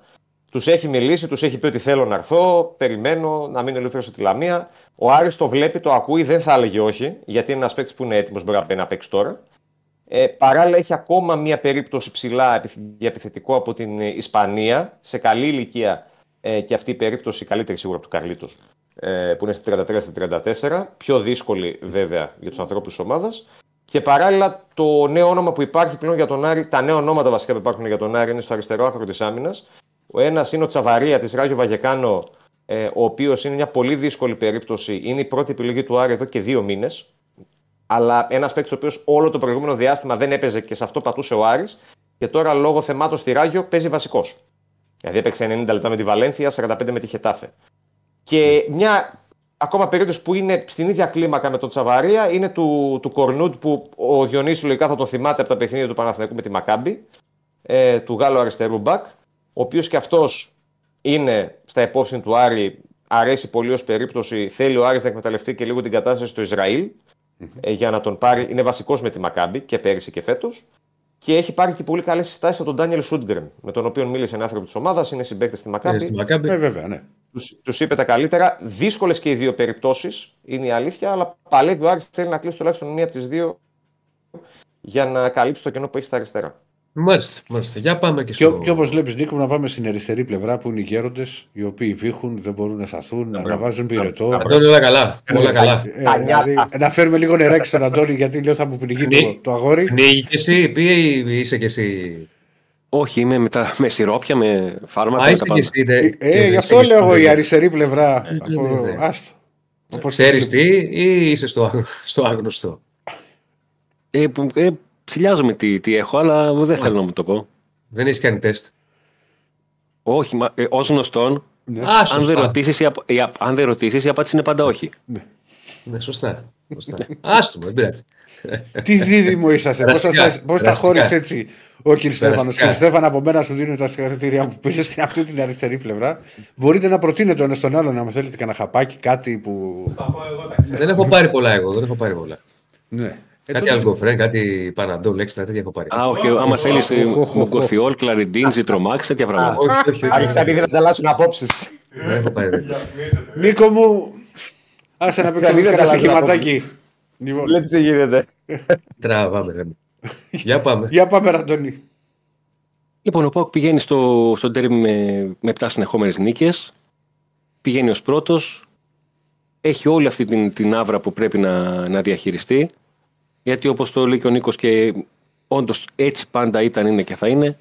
Τους έχει μιλήσει, τους έχει πει ότι θέλω να έρθω, περιμένω να μείνω ελεύθερος στη Λαμία. Ο Άρης το βλέπει, το ακούει, δεν θα έλεγε όχι, γιατί είναι ένας παίκτης που είναι έτοιμος, μπορεί να μπαίνει να παίξει τώρα. Ε, παράλληλα, έχει ακόμα μία περίπτωση ψηλά επιθ- για επιθετικό από την ε, Ισπανία, σε καλή ηλικία ε, και αυτή η περίπτωση καλύτερη σίγουρα από του Καρλίτος, ε, που είναι στη 33-34. Πιο δύσκολη βέβαια για τους ανθρώπους της ομάδας. Και παράλληλα, το νέο όνομα που υπάρχει πλέον για τον Άρη, τα νέα ονόματα βασικά που υπάρχουν για τον Άρη είναι στο αριστερό άκρο της άμυνας. Ο ένας είναι ο Τσαβαρία της Ράγιο Βαγεκάνο, ε, ο οποίος είναι μια πολύ δύσκολη περίπτωση. Είναι η πρώτη επιλογή του Άρη εδώ και δύο μήνες. Αλλά ένας παίκτης ο οποίος όλο το προηγούμενο διάστημα δεν έπαιζε και σε αυτό πατούσε ο Άρης και τώρα λόγω θεμάτων στη Ράγιο παίζει βασικός. Δηλαδή έπαιξε 90 λεπτά με τη Βαλένθια, 45 με τη Χετάφε. Και μια ακόμα περίπτωση που είναι στην ίδια κλίμακα με τον Τσαβαρία είναι του, του Κορνούτ που ο Διονύσης λογικά θα το θυμάται από τα παιχνίδια του Παναθηναϊκού με τη Μακάμπη, ε, του Γάλλου αριστερού μπακ, ο οποίος και αυτός είναι στα υπόψη του Άρη, αρέσει πολύ ως περίπτωση, θέλει ο Άρης να εκμεταλλευτεί και λίγο την κατάσταση στο Ισραήλ ε, για να τον πάρει. Είναι βασικός με τη Μακάμπη και πέρυσι και φέτος. Και έχει πάρει και πολύ καλές συστάσεις από τον Ντάνιελ Σούντγκρεν, με τον οποίο μίλησε ένα άνθρωπο της ομάδας, είναι συμπαίκτης στη Είναι Μακάμπη. στη Μακάμπη. Ε, βέβαια, ναι. Τους, τους είπε τα καλύτερα. Δύσκολες και οι δύο περιπτώσεις, είναι η αλήθεια, αλλά παλεύει ο Άρης θέλει να κλείσει τουλάχιστον μία από τις δύο για να καλύψει το κενό που έχει στα αριστερά. Μάλιστα, μάλιστα. Για πάμε και Και, στο... και όπως βλέπεις, Νίκο, να πάμε στην αριστερή πλευρά που είναι οι γέροντες, οι οποίοι βήχουν, δεν μπορούν να σταθούν, να αναβάζουν πυρετό. Αυτό είναι όλα καλά. Όλα καλά. Ε, δηλαδή, να φέρουμε λίγο νεράκι στον Αντώνη, γιατί λέω θα μου πνιγεί το, Ναι. το αγόρι. Πνίγει και εσύ, πει ή είσαι και εσύ. Όχι, είμαι με, τα, με σιρόπια, με φάρμακα, Α, με είσαι τα και πάντα. εσύ. ναι. Ε, Και γι' είσαι αυτό και λέω εσύ, εγώ η ναι. αριστερή πλευρά. από, ναι, ναι. άστο. Όπως Ξέρεις τι ή είσαι στο, άγνω- στο άγνωστο. Ε, που- ε, ψηλιάζομαι τι, τι έχω, αλλά δεν θέλω να μου το πω. Δεν έχεις κάνει τεστ. Όχι, μα, ε, ως γνωστόν, Α, αν δεν, σωστά. ρωτήσεις, η, απ- η, απ- αν δεν ρωτήσεις, η απάντηση είναι πάντα όχι. Ναι, σωστά. σωστά. Άστο, δεν πειράζει. Τι δίδυμο είσαστε, πώς Περαστικά, τα περαστικά. χώρισε έτσι ο κ. Στέφανος. Περαστικά. Κ. Στέφανο, από μένα σου δίνω τα συγχαρητήριά μου που είσαι στην αυτή την αριστερή πλευρά. Μπορείτε να προτείνετε ο ένας τον άλλον, αν θέλετε κανένα χαπάκι, κάτι που. Θα πω εγώ τα ξέρω. δεν έχω πάρει πολλά εγώ, δεν έχω πάρει πολλά. Ναι. Ε, κάτι τότε- αλγκοφρέν, κάτι παναντόλ, έξτρα τέτοια έχω πάρει. Α, όχι, άμα θέλεις Μογκοθιόλ, Κλαριντίν, Ζητρομάξ, τέτοια πράγματα. όχι, όχι, όχι. Άρχισε επειδή να ανταλλάσσουν απόψεις. Δεν έχω πάρει. τέτοια. Διαφημίζεται. Νίκο μου, άσε να παίξω Ξανά ένα καλά, στοιχηματάκι. Λοιπόν, Βλέπεις τι γίνεται. Τραβάμε, ρε. Για πάμε. για πάμε, Ραντώνη. Λοιπόν, ο Πάουκ πηγαίνει στο, στο τέρμι με, με 7 συνεχόμενες νίκες. Πηγαίνει ως πρώτος. Έχει όλη αυτή την, την άβρα που πρέπει να, να διαχειριστεί. Γιατί όπως το λέει και ο Νίκος και όντως έτσι πάντα ήταν, είναι και θα είναι.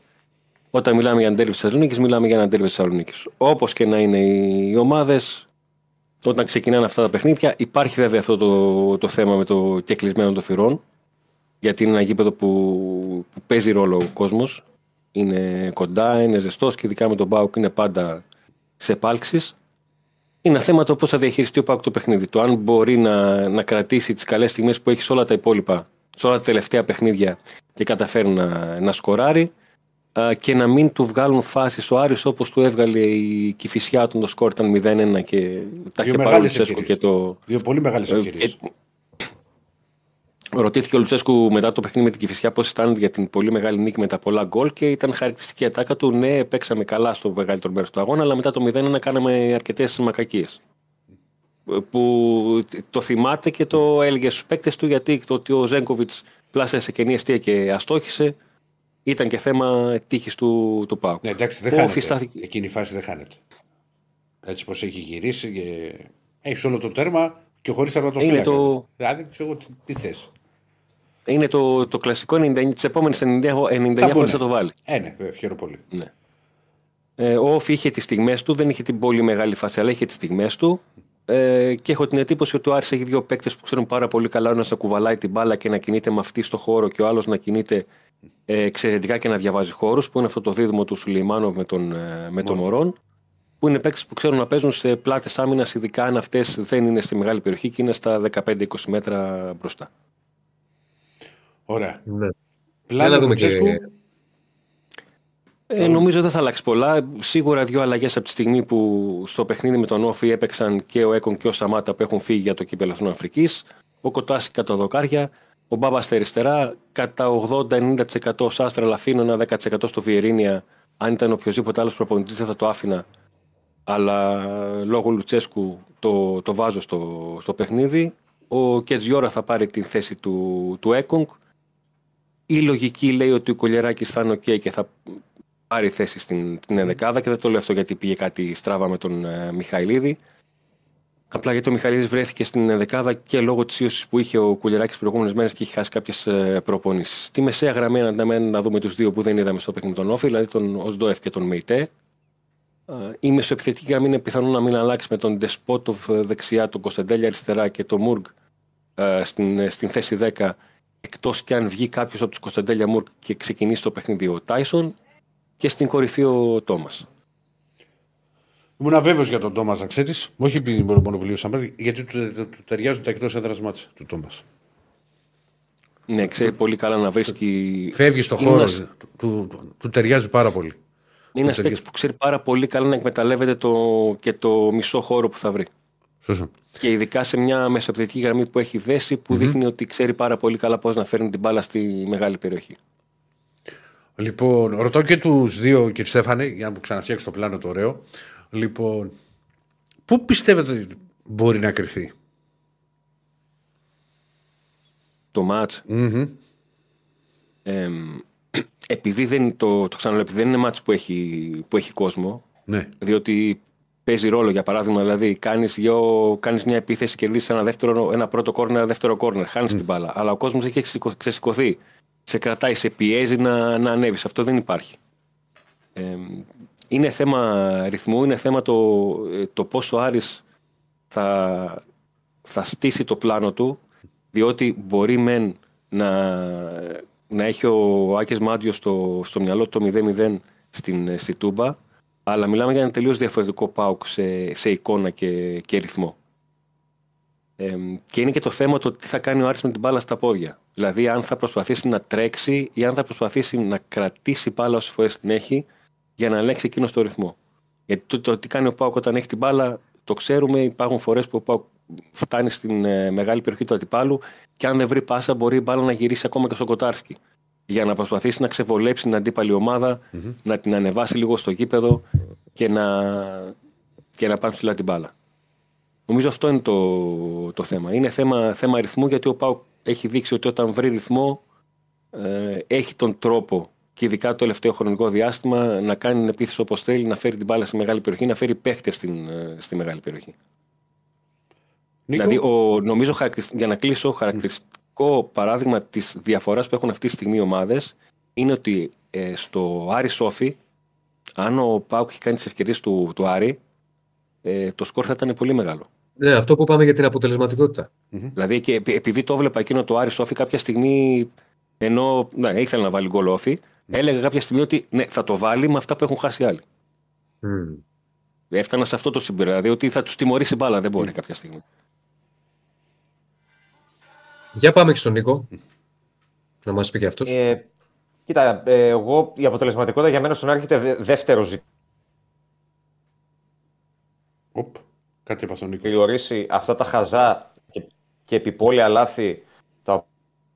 Όταν μιλάμε για ένα τέρμι της Θεσσαλονίκης, μιλάμε για ένα τέρμι της Θεσσαλονίκης. Όπως και να είναι οι, οι ομάδες, όταν ξεκινάνε αυτά τα παιχνίδια, υπάρχει βέβαια αυτό το, το θέμα με το κεκλεισμένο των θυρών. Γιατί είναι ένα γήπεδο που, που παίζει ρόλο ο κόσμος. Είναι κοντά, είναι ζεστός και ειδικά με τον Πάουκ είναι πάντα σε επάλξει. Είναι ένα θέμα το πώς θα διαχειριστεί ο Πάουκ το παιχνίδι. Το αν μπορεί να, να κρατήσει τις καλές στιγμές που έχει σε όλα τα υπόλοιπα, σε όλα τα τελευταία παιχνίδια και καταφέρει να, να σκοράρει α, και να μην του βγάλουν φάσεις ο Άρης όπως του έβγαλε η Κηφισιά όταν το σκορ ήταν 0-1 και τα Δύο είχε πάρει ο μεγάλες Λουτσέσκο ευκαιρίες. και το, Δύο πολύ μεγάλες ε, ευκαιρίες. Ε, Ρωτήθηκε ο Λουτσέσκου μετά το παιχνίδι με την Κυφυσιά πώς αισθάνεται για την πολύ μεγάλη νίκη με τα πολλά γκολ και ήταν χαρακτηριστική ατάκα του. Ναι, παίξαμε καλά στο μεγαλύτερο μέρος του αγώνα, αλλά μετά το 0-1 κάναμε αρκετές μακακίες. Που το θυμάται και το έλεγε στους παίκτες του γιατί το ότι ο Ζέγκοβιτς πλάσασε κενή αιστεία και αστόχησε ήταν και θέμα τύχης του, του Πάου. Ναι, εντάξει, δεν Ο χάνεται. Φιστάθηκε- Εκείνη η φάση δεν χάνεται. Έτσι πως έχει γυρίσει και έχεις όλο το τέρμα και χωρίς τερματοφύλακα. Είναι το- Δηλαδή, ξέρω εγώ τι, τι θες. Είναι το, το κλασικό 99, τις επόμενες 99, 99 φορές θα το βάλει. Ε, ναι, βέβαια, χαίρομαι πολύ. Ε, ο Όφη είχε τις στιγμές του, δεν είχε την πολύ μεγάλη φάση, αλλά είχε τις στιγμές του. Ε, και έχω την εντύπωση ότι ο Άρης έχει δύο παίκτες που ξέρουν πάρα πολύ καλά. Ο ένας να κουβαλάει την μπάλα και να κινείται με αυτή στο χώρο, και ο άλλος να κινείται ε, εξαιρετικά και να διαβάζει χώρους, που είναι αυτό το δίδυμο του Σουλεϊμάνοβ με τον, ε, με τον Μωρόν. που είναι παίκτες που ξέρουν να παίζουν σε πλάτες άμυνας, ειδικά αν αυτές δεν είναι στη μεγάλη περιοχή και είναι στα 15-20 μέτρα μπροστά. Ωραία. Ναι. Πλάνο να δούμε και- Λουτσέσκου. Ε, νομίζω δεν θα αλλάξει πολλά. Σίγουρα δύο αλλαγές από τη στιγμή που στο παιχνίδι με τον Όφη έπαιξαν και ο Έκον και ο Σαμάτα που έχουν φύγει για το κύπελο Εθνών Αφρικής. Ο Κοτάσης κατά δοκάρια. Ο Μπάμπα στα αριστερά. Κατά 80-90% ο Σάστρα Λαφίνο, ένα 10% στο Βιερίνια. Αν ήταν οποιοδήποτε άλλος προπονητής δεν θα το άφηνα. Αλλά λόγω Λουτσέσκου το, το βάζω στο, στο παιχνίδι. Ο Κετζιόρα θα πάρει την θέση του, του Έκονγκ. Η λογική λέει ότι ο Κολιεράκης θα είναι ok και θα πάρει θέση στην την ενδεκάδα και δεν το λέω αυτό γιατί πήγε κάτι στράβα με τον ε, Μιχαηλίδη. Απλά γιατί ο Μιχαηλίδης βρέθηκε στην ενδεκάδα και λόγω της ίωσης που είχε ο Κουλιεράκη τι προηγούμενες μέρες και είχε χάσει κάποιες προπονήσεις. Στη μεσαία γραμμή να, να δούμε τους δύο που δεν είδαμε στο παιχνίδι τον Όφη, δηλαδή τον Οσντόεφ και τον Μεϊτέ. Ε, Η μεσοεπιθετική γραμμή είναι πιθανό να μην αλλάξει με τον Ντεσπότοβ ε, δεξιά, τον Κωνσταντέλια αριστερά και τον Μουργκ ε, στην, ε, στην θέση 10. Εκτός και αν βγει κάποιος από τους Κωνσταντέλια Μουργκ και ξεκινήσει το παιχνίδι ο Τάισον και στην κορυφή ο Τόμας. Ήμουν βέβαιο για τον Τόμας, να ξέρεις. Όχι επειδή μπορεί μόνο που γιατί του, του, του ταιριάζουν τα εκτός έδρας μάτια του Τόμας. Ναι, ξέρει πολύ καλά να βρίσκει. Φεύγεις στο Είναι χώρο. ένας- Του, του, του, του ταιριάζει πάρα πολύ. Είναι ένας ταιριάζει. παίκτης που ξέρει πάρα πολύ καλά να εκμεταλλεύεται το, και το μισό χώρο που θα βρει. Σωστά. Και ειδικά σε μια μεσοπαιδευτική γραμμή που έχει δέσει, που δείχνει ότι ξέρει πάρα πολύ καλά πώς να φέρνει την μπάλα στη μεγάλη περιοχή. Λοιπόν, ρωτώ και τους δύο, κύριε Στέφανε, για να μου ξαναφτιάξει το πλάνο το ωραίο. Λοιπόν, πού πιστεύετε ότι μπορεί να κρυφθεί. Το ματς εμ, επειδή δεν, το, το ξαναλέω, επειδή δεν είναι μάτς που έχει, που έχει κόσμο, Ναι. διότι παίζει ρόλο για παράδειγμα, δηλαδή κάνεις, δυο, κάνεις μια επίθεση, κερδίσεις ένα, δεύτερο, ένα πρώτο κόρνερ, ένα δεύτερο κόρνερ, χάνεις την μπάλα, αλλά ο κόσμος έχει ξεσηκω- ξεσηκωθεί, σε κρατάει, σε πιέζει να, να ανέβεις, αυτό δεν υπάρχει. Εμ, είναι θέμα ρυθμού, είναι θέμα το, ε, το πόσο ο Άρης θα, θα στήσει το πλάνο του, διότι μπορεί μεν να, να έχει ο Άκης Μάντιος στο, στο μυαλό του το 0-0 στην, στη Τούμπα, αλλά μιλάμε για ένα τελείως διαφορετικό ΠΑΟΚ σε, σε εικόνα και, και ρυθμό. Ε, και είναι και το θέμα το τι θα κάνει ο Άρης με την μπάλα στα πόδια. Δηλαδή αν θα προσπαθήσει να τρέξει ή αν θα προσπαθήσει να κρατήσει μπάλα όσες φορές την έχει για να ελέγξει εκείνο το ρυθμό. Γιατί το, το τι κάνει ο Πάουκ όταν έχει την μπάλα το ξέρουμε. Υπάρχουν φορές που ο Πάουκ φτάνει στην ε, μεγάλη περιοχή του αντιπάλου και αν δεν βρει πάσα μπορεί η μπάλα να γυρίσει ακόμα και στο Κοτάρσκι. Για να προσπαθήσει να ξεβολέψει την αντίπαλη ομάδα, να την ανεβάσει λίγο στο γήπεδο και να, και να πάει ψηλά την μπάλα. Νομίζω αυτό είναι το, το θέμα. Είναι θέμα, θέμα ρυθμού γιατί ο Πάουκ έχει δείξει ότι όταν βρει ρυθμό ε, έχει τον τρόπο και ειδικά το τελευταίο χρονικό διάστημα να κάνει την επίθεση όπως θέλει, να φέρει την μπάλα στη μεγάλη περιοχή, να φέρει παίχτε στην, ε, στη μεγάλη περιοχή. Νίκο; Δηλαδή, ο, νομίζω χαρακτηρι- για να κλείσω, χαρακτηριστικό παράδειγμα της διαφοράς που έχουν αυτή τη στιγμή οι ομάδες είναι ότι ε, στο Άρη Σόφι, αν ο Πάουκ έχει κάνει τις ευκαιρίες του, του Άρη, ε, το σκορ θα ήταν πολύ μεγάλο. Ναι, αυτό που πάμε για την αποτελεσματικότητα. Δηλαδή, και επει- επειδή το έβλεπα εκείνο το Άρη Σόφι, κάποια στιγμή, ενώ ναι, ήθελε να βάλει γκολ όφι, έλεγα κάποια στιγμή ότι ναι, θα το βάλει με αυτά που έχουν χάσει οι άλλοι. Μμμ. Έφτανα σε αυτό το συμπέρασμα. Δηλαδή ότι θα τους τιμωρήσει μπάλα, δεν μπορεί κάποια στιγμή. Για πάμε και στον Νίκο. Να μας πει και αυτός. Ε, κοίτα, ε, εγώ η αποτελεσματικότητα για μένα στον Άρη έρχεται δε- δεύτερο ζήτημα. Οπ, κάτι είπα στον Νίκο. Περιορίσει αυτά τα χαζά και, και επιπόλαια λάθη τα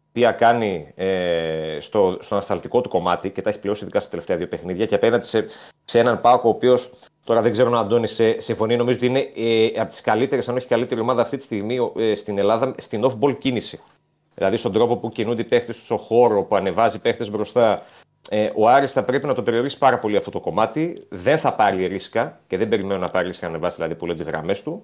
οποία κάνει ε, στο, στο ανασταλτικό του κομμάτι και τα έχει πληρώσει ειδικά στα τελευταία δύο παιχνίδια και απέναντι σε, σε έναν Πάκο ο οποίος τώρα δεν ξέρω αν ο Αντώνης σε, συμφωνεί, νομίζω ότι είναι ε, από τις καλύτερες, αν όχι καλύτερη ομάδα αυτή τη στιγμή ε, στην Ελλάδα στην off-ball κίνηση. Δηλαδή στον τρόπο που κινούνται οι παίχτε τους, στον χώρο που ανεβάζει παίχτε μπροστά. Ε, ο Άρης θα πρέπει να το περιορίσει πάρα πολύ αυτό το κομμάτι. Δεν θα πάρει ρίσκα και δεν περιμένω να πάρει ρίσκα να ανεβάσει δηλαδή πολλέ γραμμές του.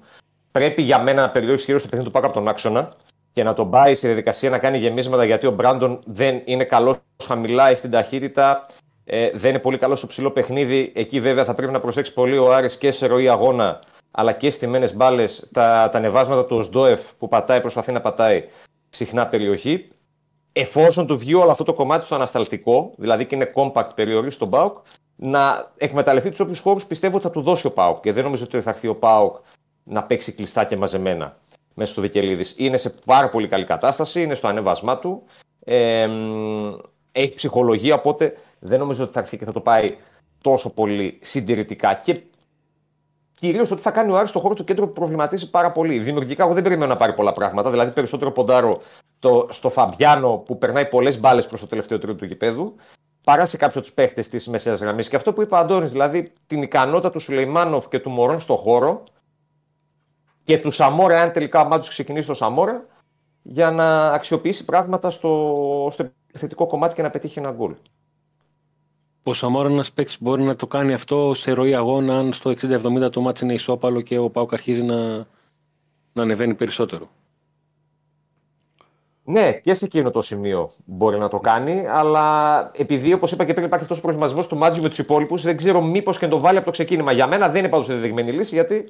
Πρέπει για μένα να περιορίσει κυρίω το παιχνίδι του Πάκα από τον άξονα και να τον πάει στη διαδικασία να κάνει γεμίσματα γιατί ο Μπράντον δεν είναι καλός χαμηλά, έχει την ταχύτητα. Ε, δεν είναι πολύ καλό στο ψηλό παιχνίδι. Εκεί βέβαια θα πρέπει να προσέξει πολύ ο Άρης και σε ροή αγώνα αλλά και στι μένε μπάλες τα, τα ανεβάσματα του Οσντόεφ που πατάει, προσπαθεί να πατάει συχνά περιοχή. Εφόσον του βγει όλο αυτό το κομμάτι στο ανασταλτικό, δηλαδή και είναι compact περιορίσει στον Μπάουκ, να εκμεταλλευτεί τους όποιους χώρους πιστεύω ότι θα του δώσει ο Πάοκ. Και δεν νομίζω ότι θα έρθει ο Πάοκ να παίξει κλειστά και μαζεμένα μέσα στο Βικελίδης. Είναι σε πάρα πολύ καλή κατάσταση, είναι στο ανέβασμά του. Ε, έχει ψυχολογία, οπότε δεν νομίζω ότι θα έρθει και θα το πάει τόσο πολύ συντηρητικά. Και κυρίως ότι θα κάνει ο Άρης στο χώρο του κέντρου που προβληματίζει πάρα πολύ. Δημιουργικά, εγώ δεν περιμένω να πάρει πολλά πράγματα. Δηλαδή, περισσότερο ποντάρω το, στο Φαμπιάνο που περνάει πολλές μπάλες προς το τελευταίο τρίτο του γηπέδου, παρά σε κάποιους του παίχτες της μεσαίας γραμμής. Και αυτό που είπε ο Αντώνης, δηλαδή την ικανότητα του Σουλεϊμάνοφ και του Μωρόν στο χώρο και του Σαμόρα, αν τελικά ο Μάτσο ξεκινήσει το Σαμόρα, για να αξιοποιήσει πράγματα στο, στο επιθετικό κομμάτι και να πετύχει ένα γκολ. Ο Σαμόρα ένας παίκτης μπορεί να το κάνει αυτό σε ροή αγώνα, αν στο 60-70 το μάτι είναι ισόπαλο και ο Πάουκ αρχίζει να, να ανεβαίνει περισσότερο. Ναι, και σε εκείνο το σημείο μπορεί να το κάνει, αλλά επειδή όπως είπα και πριν υπάρχει αυτός ο προβληματισμός του Μάτζιου με τους υπόλοιπους, δεν ξέρω μήπως και το βάλει από το ξεκίνημα. Για μένα δεν είναι πάντως δεδειγμένη λύση, γιατί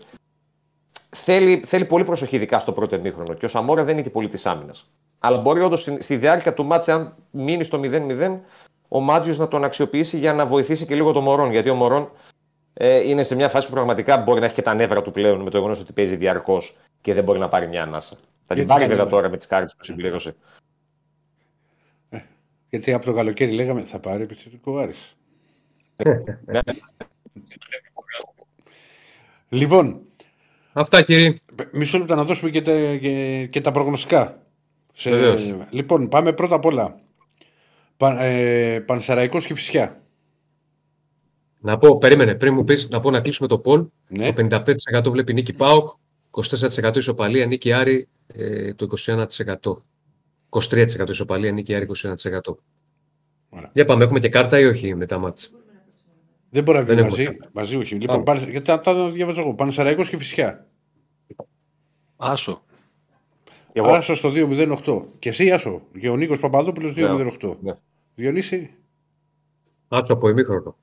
θέλει, θέλει πολύ προσοχή, ειδικά στο πρώτο εμίχρονο. Και ο Σαμόρα δεν είναι και πολύ της άμυνας. Αλλά μπορεί όντως στη, στη διάρκεια του μάτσα, αν μείνει στο 0-0, ο Μάτζιος να τον αξιοποιήσει για να βοηθήσει και λίγο το Μωρόν. Γιατί ο Μωρόν ε, είναι σε μια φάση που πραγματικά μπορεί να έχει και τα νεύρα του πλέον με το γεγονός ότι παίζει διαρκώς και δεν μπορεί να πάρει μια ανάσα. Θα την πάρει βέβαια τώρα με τις κάρτες που συμπλήρωσε. Ε, γιατί από το καλοκαίρι λέγαμε θα πάρει επιθετικό Άρης. Ναι. λοιπόν. Αυτά κύριε. Μισό λεπτό να δώσουμε και τα, και, και τα προγνωστικά. Σε, λοιπόν, πάμε πρώτα απ' όλα. Πα, ε, Πανσεραϊκός και Φυσιά. Να πω, περίμενε, πριν μου πεις, να πω να κλείσουμε το Πολ. Ναι. Το 55% βλέπει νίκη ΠΑΟΚ, 24% ισοπαλία νίκη Άρη, ε, το 21%. 23% ισοπαλία νίκη Άρη, 21%. Ωραία. Για πάμε, έχουμε και κάρτα ή όχι με τα μάτια. Δεν μπορεί να βγει Δεν μαζί. έχουμε. μαζί όχι. Λοιπόν, πάνε, γιατί τα, τα διαβάζω εγώ. Πανσεραϊκός και Φυσιά. Άσο. Εγώ. Άσο στο 2-0-8. Και εσύ Άσο. Και ο Νίκος Παπαδόπουλος 2-0-8. Ναι. Διονύση; Άκου από ημίχρονο.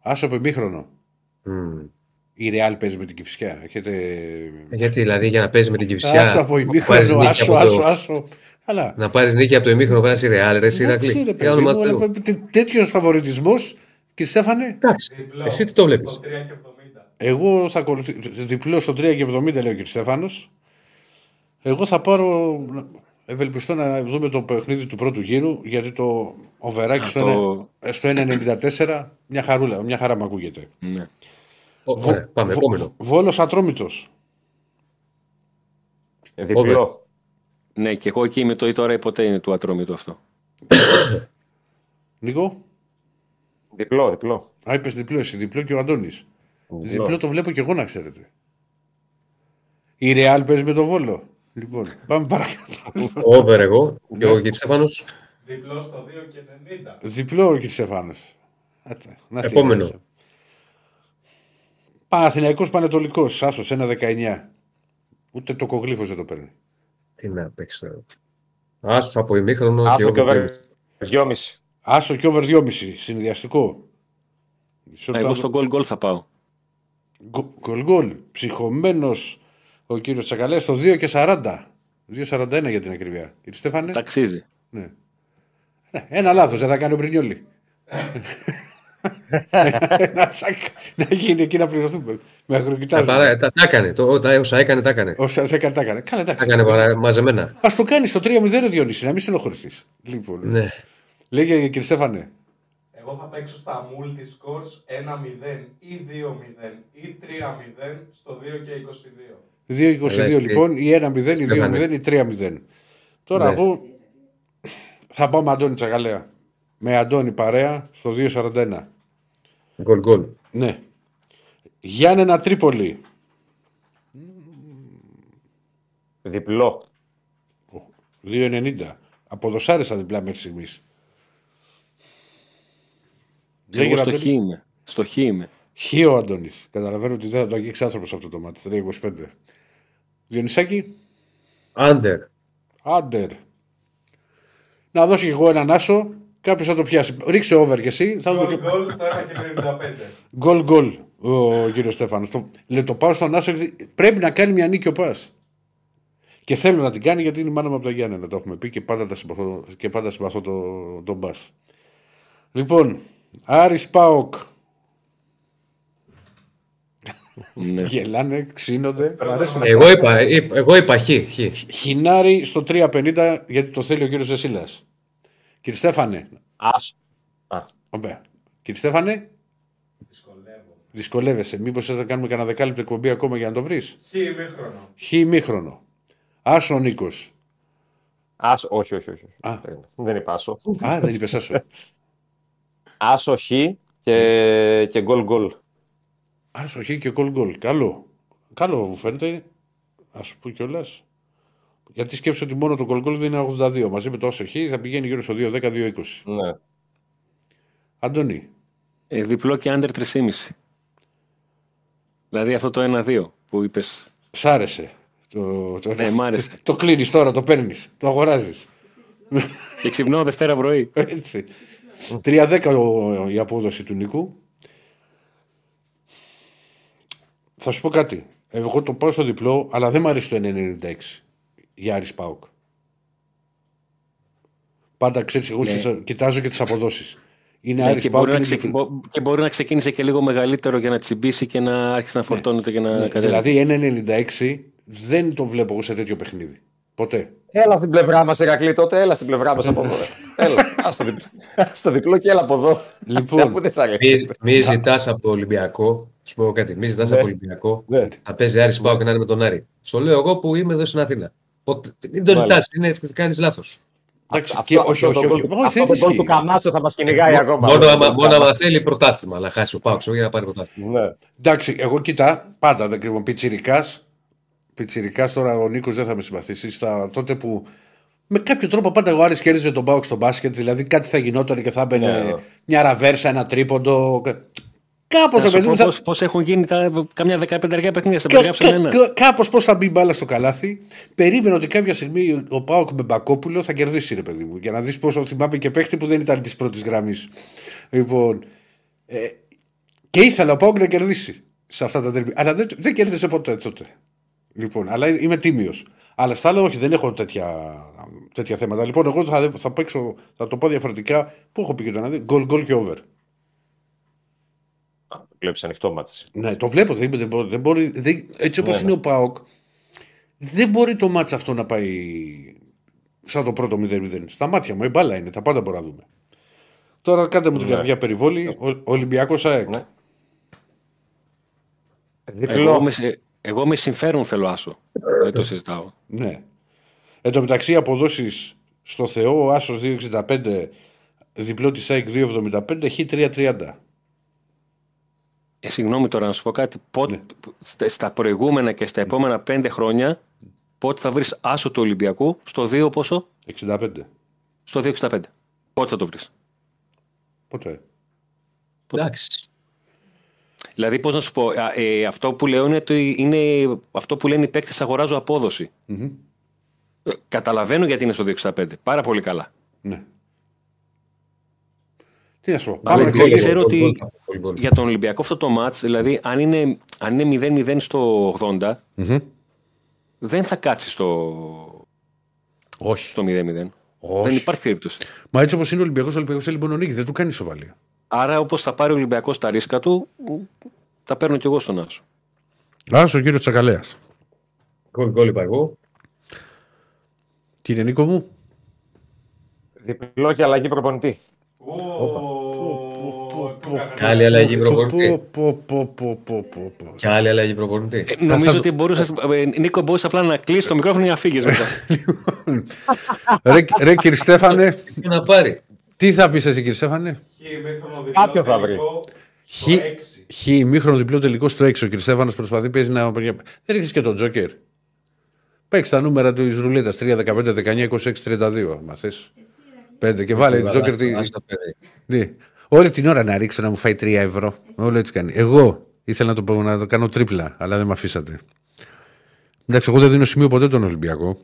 Άσο από ημίχρονο. Μμμ. Η Ρεάλ παίζει με την Κυφσιά. Έχετε... Γιατί δηλαδή για να παίζει με την Κυφσιά. Άσο από πάρεις ημίχρονο. νίκη Άσο, από άσο, το- άσο. Καλά. Να πάρεις νίκη από το ημίχρονο πέρα στη Ρεάλ, ρε Εντάξει, Σιρακλή. ρε Για παιδί όνομα μου, Θεού. αλλά Τέτοιος φαβορητισμός, κύριε Στέφανε. Εντάξει, Διπλό. εσύ τι το βλέπεις. Στο 3 και 70. Εγώ θα ακολουθήσω. Διπλό στο 3 και 70 λέει ο κύριε Στέφανος. Εγώ θα πάρω. Ευελπιστώ να δούμε το παιχνίδι του πρώτου γύρου γιατί το οβεράκι στο, Το- ένα- στο 1,94 μια χαρούλα, μια χαρά μου ακούγεται. Ναι. Ωραία, πάμε, επόμενο. Βόλος Ατρόμητος. Διπλό. ναι, και εγώ εκεί είμαι το ή τώρα ή ποτέ είναι του ατρόμητο αυτό. Νίκο; Διπλό, διπλό. Α, είπες διπλό, εσύ διπλό και ο Αντώνης. Διπλό το βλέπω και εγώ να ξέρετε. Η Ρεάλ παίζει με το Βόλο. Λοιπόν, πάμε παρακάτω. Over εγώ και ο κύριε Στέφανο. Διπλό στο 2 και 90. Διπλό ο κ. Στεφάνος. Άτε, να τι Επόμενο. έλεγε. Παναθηναϊκός Πανετολικός, Άσος 1-19. Ούτε το κογλίφος δεν το παίρνει. Τι να παίξεις τώρα. Άσο από ημίχρονο και Άσο και over. over 2,5. Άσο και over 2,5. Συνδυαστικό. Μισό Α, Εγώ λεπτό. στο γκολ γκολ θα πάω. Γκο- Γκολ γκολ. Ψυχωμένος ο κύριος Τσακαλέας στο 2 και 40. 2,41 για την ακρίβεια. Κύριε Στέφανε. Ταξίζει. Ναι. Ναι, Ένα λάθος, δεν θα κάνει ο Μπρινιόλη. να, τσακ, να γίνει εκεί να πληρωθούμε. Με Τα, αγροκοιτάζουν. παρά- τα, τα έκανε. Το, τα, όσα έκανε, τα έκανε. Όσα σε έκανε, τα έκανε. Καλά, Τα εντάξει. έκανε παρά- μαζεμένα. Α το κάνεις στο 3-0, Διονύσης, να μην στενοχωρηθείς. Λοιπόν. Ναι. Λέγε κύριε Στέφανε. Εγώ θα παίξω στα multi scores 1-0 ή 2-0 ή 3-0 στο 2 και 22. 2-22 Ωραία, λοιπόν, ή 1-0, ή 2-0, ή 3-0. Τώρα Ναι. εγώ θα πάω με Αντώνη Τσακαλέα. Με Αντώνη παρέα στο 2-41. Γκολ γκολ. Ναι. Γιάννενα Τρίπολη. Διπλό. 2-90. Αποδοσάρισα διπλά μέχρι στιγμής. Εγώ στο χ είμαι. Στο χ είμαι. Χ ο Αντώνης. Καταλαβαίνω ότι δεν θα το αγγίξει άνθρωπος αυτό το μάτι. 3-25. Διονυσάκη. Άντερ. Άντερ. Να δώσει και εγώ έναν άσο. Κάποιος θα το πιάσει. Ρίξε over και εσύ. Θα δούμε Goal και... goal στο 1 και 95. Γκολ γκολ ο κύριος Στέφανος. Το, λέει, το πάω στον άσο. γιατί Πρέπει να κάνει μια νίκη ο Πας. Και θέλω να την κάνει γιατί είναι η μάνα μου από τα Γιάννενα. Το έχουμε πει και πάντα, τα συμπαθώ, και πάντα συμπαθώ το, τον Πας. Λοιπόν, Άρης Πάοκ. Ναι. Γελάνε, ξύνονται. Μ' αρέσουν αυτά. Εγώ είπα, είπα- εγώ είπα χ. χ. Χινάρι στο 350 γιατί το θέλει ο κύριος Ζεσίλας. Κύριε Στέφανε. Άσο. Α, Ωραία. Κύριε Στέφανε. Δυσκολεύεσαι. Μήπως θες να κάνουμε κανένα δεκάλεπτο εκπομπή ακόμα για να το βρεις; Χ ημίχρονο. Χ ημίχρονο. Άσο Νίκος. άσο. Όχι, όχι, όχι. Α. Περίμενε. Δεν είπα άσο. Α, δεν είπες άσο. Άσο χ και, και γκολ γκολ. Άσο Χ και γκολ γκολ. Καλό. Καλό μου φαίνεται. Α σου πω κιόλας. Γιατί σκέψω ότι μόνο το γκολ γκολ δεν είναι 82. Μαζί με το Άσο Χ θα πηγαίνει γύρω στο 2-10-2-20. Ναι. Αντώνη. Ε, διπλό και under 3,5. Δηλαδή αυτό το 1-2 που είπες. Σ' άρεσε. Το, το, Ναι, μ' άρεσε. το κλείνεις τώρα, το παίρνεις. Το αγοράζεις. Και ξυπνάω Δευτέρα πρωί. Έτσι. 3-10 ο- η απόδοση του Νίκου. Θα σου πω κάτι. Εγώ το πάω στο διπλό, αλλά δεν μου αρέσει το 996 για Άρης Πάοκ. Πάντα ξέρεις, εγώ στις- κοιτάζω και τις αποδόσεις. Είναι Ναι, Άρης και, Πάοκ. μπορεί να είναι ξεκι... διπλό. μπο- και μπορεί να ξεκίνησε και λίγο μεγαλύτερο για να τσιμπήσει και να άρχισε να φορτώνεται και να Ναι, κατέβει. δηλαδή 1,96 δεν το βλέπω εγώ σε τέτοιο παιχνίδι. Ποτέ. Έλα στην πλευρά μας, Ερακλή, τότε έλα στην πλευρά μας από εδώ. έλα, ας το, διπλό, ας το διπλό και έλα από εδώ. Λοιπόν. Αφού δεν σ' αρέσει. Μη, μη ζητάς από Ολυμπιακό. Σου πω κάτι. Μη ζητάς Ναι. από Ολυμπιακό. Ναι. Θα παίζει Άρης Πάο και να είναι με τον Άρη. Στο λέω εγώ που είμαι εδώ στην Αθήνα. Πότε- Μην το Μάλιστα. ζητάς, είναι κάνεις λάθος. Εντάξει, Αυτό- και, όχι, αυτό όχι, το όχι, γκολ όχι, του- όχι, Αυτό δεν το γκολ ισχύει. του Καμάτσο θα μας κυνηγάει ακόμα. Μόνο, Αυτό το άμα, γκολ του μόνο άμα Καμάτσο. θέλει πρωτάθλημα. Αλλά χάσει ο Πάο για να πάρει πρωτάθλημα. Ναι. Εντάξει, εγώ κοιτά, πάντα δεν κρύβω. Πιτσιρικάς. Πιτσιρικάς τώρα ο Νίκος δεν θα με συμπαθήσει. Στα, τότε που με κάποιο τρόπο πάντα εγώ Άρης κέρδιζε τον Πάοκ στο μπάσκετ. Δηλαδή κάτι θα γινόταν και θα έμπαινε Ναι, ναι. μια ραβέρσα, ένα τρίποντο. Κάπως Να το σου παιδί πω μου θα. πώς, πώς έχουν γίνει τα, καμιά δεκαπενταριά παιχνίδια. Σε Κα- περιγράψαν κα- ένα. κα- Κάπως πώς θα μπει η μπάλα στο καλάθι. Περίμενα ότι κάποια στιγμή ο Πάοκ με Μπακόπουλο θα κερδίσει, ρε παιδί μου. Για να δεις πόσο θυμάμαι και παίχτη που δεν ήταν της πρώτης γραμμής. Λοιπόν. Ε, και ήθελα ο Πάοκ να κερδίσει σε αυτά τα τέρμι. Αλλά δεν, δεν κέρδισε ποτέ τότε. Λοιπόν, αλλά είμαι τίμιος. Αλλά στα άλλα, όχι, δεν έχω τέτοια, τέτοια θέματα. Λοιπόν, εγώ θα, θα παίξω, θα το πω διαφορετικά. Πού έχω πει και το να δει; Γκολ, γκολ και over. Βλέπεις ανοιχτό μάτι. Ναι, το βλέπω. Δεν, δεν, μπορεί- δεν μπορεί, δεν, έτσι όπως Ναι, είναι ναι. ο Πάοκ, δεν μπορεί το μάτς αυτό να πάει σαν το πρώτο 0-0. Στα μάτια μου, η μπάλα είναι, τα πάντα μπορούμε να δούμε. Τώρα κάντε μου την Ναι. καρδιά περιβόλη. Ο, Ολυμπιακός ΑΕΚ. Ναι. Εγώ Διπλό. με, σε- εγώ με συμφέρον θέλω άσο. Δεν το συζητάω. Ναι. Εν τω μεταξύ, αποδόσεις στο Θεό, ο Άσο 2,65, διπλό της ΑΕΚ 2,75, χ 3,30. Ε, συγγνώμη τώρα να σου πω κάτι. Πότε, Ναι. στα- Στα προηγούμενα και στα επόμενα πέντε χρόνια, πότε θα βρεις άσο του Ολυμπιακού; Στο 2 πόσο; 65. Στο 2,65. Πότε θα το βρεις; Ποτέ. Εντάξει. Δηλαδή, πώς να σου πω, α, ε, αυτό που λέω είναι, ότι είναι αυτό που λένε οι παίκτες αγοράζω απόδοση. Μμμ. Ε, Καταλαβαίνω γιατί είναι στο 2,65. Πάρα πολύ καλά. Ναι. Τι να σου πω. Αλλά Πάμε και να ξέρω ξεκινήσουμε. ότι- Γκολ, γκολ, γκολ, γκολ. Για τον Ολυμπιακό αυτό το μάτς, δηλαδή αν είναι, αν είναι 0-0 στο 80, Μμμ. δεν θα κάτσει στο, Όχι. στο 0-0. Όχι. Δεν υπάρχει περίπτωση. Μα έτσι όπως είναι ο Ολυμπιακός, ο Ολυμπιακός θέλει μόνο νίκη. Δεν του κάνει σοβαλία. Άρα όπως θα πάρει ο Ολυμπιακός τα ρίσκα του, τα παίρνω κι εγώ στον Άσο. Άσο, κύριος Τσακαλέας. Γκολ, γκολ είπα εγώ. Κύριε Νίκο μου; Διπλό και αλλαγή προπονητή. Και άλλη αλλαγή προπονητή. Πω, πω, πω, πω, πω, πω. Και άλλη αλλαγή προπονητή. Ε, νομίζω θα- ότι μπορούσε, ε, Νίκο, μπορούσες απλά να κλείσεις το μικρόφωνο για να φύγεις μετά. ρε, ρε κύριε Στέφανε, Τι να πάρει; τι θα πεις εσύ κύριε Στέφανε; Χ ημίχρονο διπλό Κάποιο θα βρεις. τελικό Χ, στο 6. χ ημίχρονο διπλό τελικός στο 6. Ο κύριε Στέφανο προσπαθεί παίζει να. Δεν ρίχνει και τον Τζόκερ. Παίξει τα νούμερα του ρουλέτας 3, 15, 19, 26, 32. Μα θες. Πέντε και βάλε Τζόκερ. τι- Ας το παιδί. Ναι. Όλη την ώρα να ρίξω να μου φάει 3 ευρώ. Όλο έτσι κάνει. Εγώ ήθελα να το, πω- να το κάνω τρίπλα, αλλά δεν με αφήσατε. Εντάξει, εγώ δεν δίνω σημείο ποτέ τον Ολυμπιακό.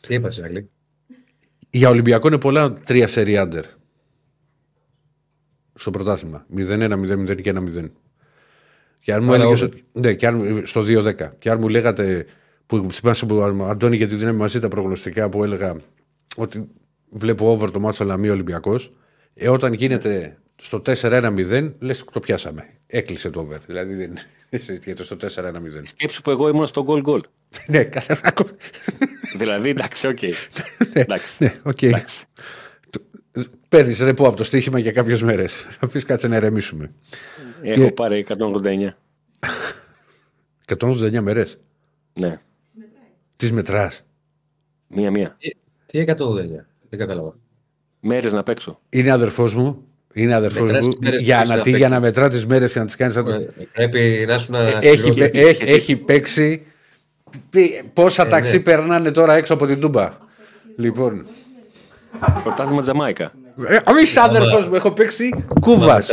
Τι είπα σε άλλη. Για Ολυμπιακό είναι πολλά τρία σερί άντερ. Στο πρωτάθλημα. 0-1, 0-0 και 1-0. Και αν μου Άρα έλεγες, over. ότι- ναι, και αν, στο 2-10. Και αν μου λέγατε, που θυμάσαι που Αντώνη γιατί δεν είναι μαζί τα προγνωστικά που έλεγα ότι βλέπω over το μάτσο Λαμία Ολυμπιακός. Ε, όταν γίνεται στο 4-1-0, λες το πιάσαμε. Έκλεισε το over. Δηλαδή δεν συζητιέται στο 4-1-0. Σκέψου που εγώ ήμουν στο goal goal. ναι, κάθε δηλαδή, εντάξει, οκ. εντάξει. Ναι, οκ. εντάξει. Παίρνεις ρεπό από το στοίχημα για κάποιες μέρες. Θα πεις κάτσε να ηρεμήσουμε. Έχω Και- πάρει 189. 189 μέρες. Ναι, Τις μετράς. μία-μία. Τι 189. Δεν κατάλαβα. Μέρες να παίξω. Είναι αδερφός μου. Είναι αδερφός Μετράς μου. τις μέρες Για που να, έχεις τι, να για να παίξεις. μετρά τις μέρες και να τις κάνεις. Ε, Πρέπει να σου να Έχει, συμπληρώσεις- έχει, έχει παίξει. πι- Πόσα ταξί ναι. περνάνε τώρα έξω από την Τούμπα; Λοιπόν. Πρωτάθλημα Τζαμάικα. Ε, Μη είσαι αδερφός μου, έχω παίξει Να κούβας.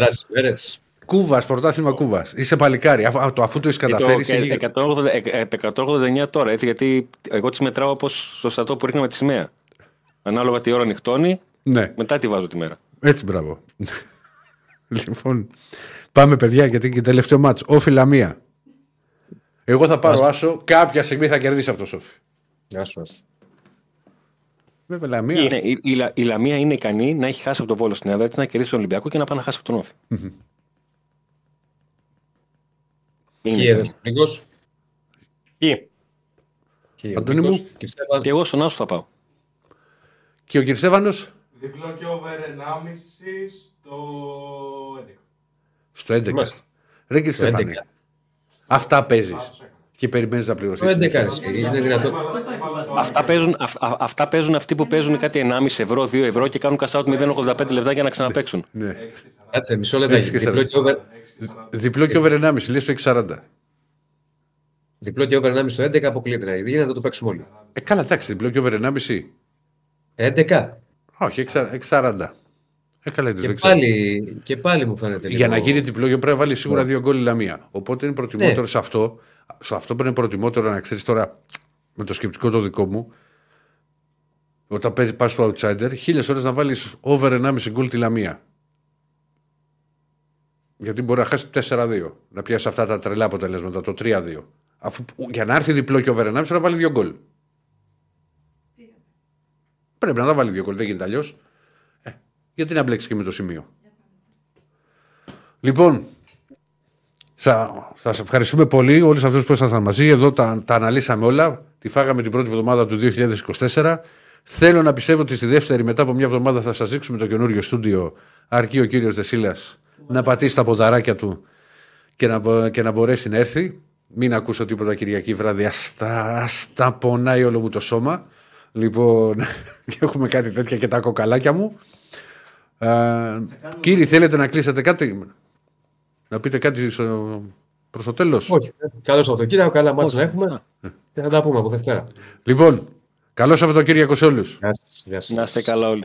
Μετράς τις μέρες. Κούβας, πρωτάθλημα κούβας. Είσαι παλικάρι. Αφού, αφού- αφού το έχεις Και το- καταφέρει. και είσαι γίγα- 180 ε, ε, 189 τώρα, έτσι, γιατί εγώ τις μετράω όπως στο στρατό που ρίχναμε τη σημαία. Ανάλογα τι ώρα νυχτώνει, Ναι, μετά τη βάζω τη μέρα. έτσι μπράβο. λοιπόν, πάμε παιδιά γιατί και τελευταίο μάτς. Όφη Λαμία. Εγώ θα πάρω άσο. Κάποια στιγμή θα κερδίσει αυτός ο Σόφι. Γεια σου. ας. Βέβαια, Λαμία. Ναι, η, η, Λα- η Λαμία είναι ικανή να έχει χάσει από τον Βόλο στην έδρα της, να κερδίσει τον Ολυμπιακό και να πάει να χάσει από τον Όφη. Είναι Ποιοι ικανή. έδωσαν λίγος. Ποιοι; Ποιοι ο Αντώνη μου. Νίκος και Στέφαν. Και εγώ στον Άσο θα πάω. Και ο κ. Στέφανος Διπλό και over 1,5 στο 11. στο 11. Είμαστε. Ρε κ. Το Στέφανε. 11. Αυτά παίζεις. Λάθος έκανα. Και περιμένεις να πληρωθείς. Το 11 εσύ, είναι δυνατόν. Έβαλα το Αυτά παίζουν, αυ- α- αυτά παίζουν αυτοί που παίζουν κάτι 1,5 ευρώ, 2 ευρώ και κάνουν κασάουτ 0,85 λεπτά για να ξαναπέξουν. Ναι. Κάτσε, μισό λεπτάκι. Έχεις και Διπλό και over- Διπλό και over 1,5 λέει στο 6,40. Διπλό και over 1,5 στο 11 αποκλείεται. να γίνει, να το παίξουμε όλοι. Ε, καλά, εντάξει, διπλό και over 1,5. 11. Όχι, 6,40. Ε, καλά, είναι το Και 6,40. πάλι, και πάλι μου φαίνεται Για λίγο- να γίνει διπλό πρέπει να βάλει σίγουρα δύο γκολ η Λαμία. Οπότε είναι προτιμότερο Ναι. σε αυτό. Σε αυτό που είναι προτιμότερο να ξέρεις τώρα με το σκεπτικό το δικό μου. Όταν παίζεις πας στο outsider, χίλιες ώρες να βάλεις over 1,5 γκολ τη Λαμία. Γιατί μπορεί να χάσεις 4-2. Να πιάσεις αυτά τα τρελά αποτελέσματα, το 3-2. Αφού για να έρθει διπλό και over 1,5 να βάλει δύο γκολ. Πρέπει να τα βάλει δύο γκολ, δεν γίνεται αλλιώς. Ε, γιατί να μπλέξεις και με το σημείο. Λοιπόν, σα σας ευχαριστούμε πολύ όλους αυτούς που ήσασταν μαζί. Εδώ τα, τα αναλύσαμε όλα. Τη φάγαμε την πρώτη εβδομάδα του 2024. Θέλω να πιστεύω ότι στη δεύτερη, μετά από μια εβδομάδα, θα σας δείξουμε το καινούριο στούντιο. Αρκεί ο κύριος Δεσίλας να πατήσει τα ποδαράκια του και να, μπο- και να μπορέσει να έρθει. Μην ακούσω τίποτα Κυριακή βράδυ. Άστα, άστα πονάει όλο μου το σώμα. Λοιπόν, και έχουμε κάτι τέτοια και τα κοκαλάκια μου. Ε, κύριοι, θέλετε να κλείσετε κάτι, να πείτε κάτι στο, προς το τέλος. Όχι. Καλό Σαββατοκύριακο, καλά μάτς να έχουμε. Α. Και θα τα πούμε από Δευτέρα. Λοιπόν, καλό Σαββατοκύριακο σε όλους. Γεια σας. Γεια σας. Να είστε καλά όλοι.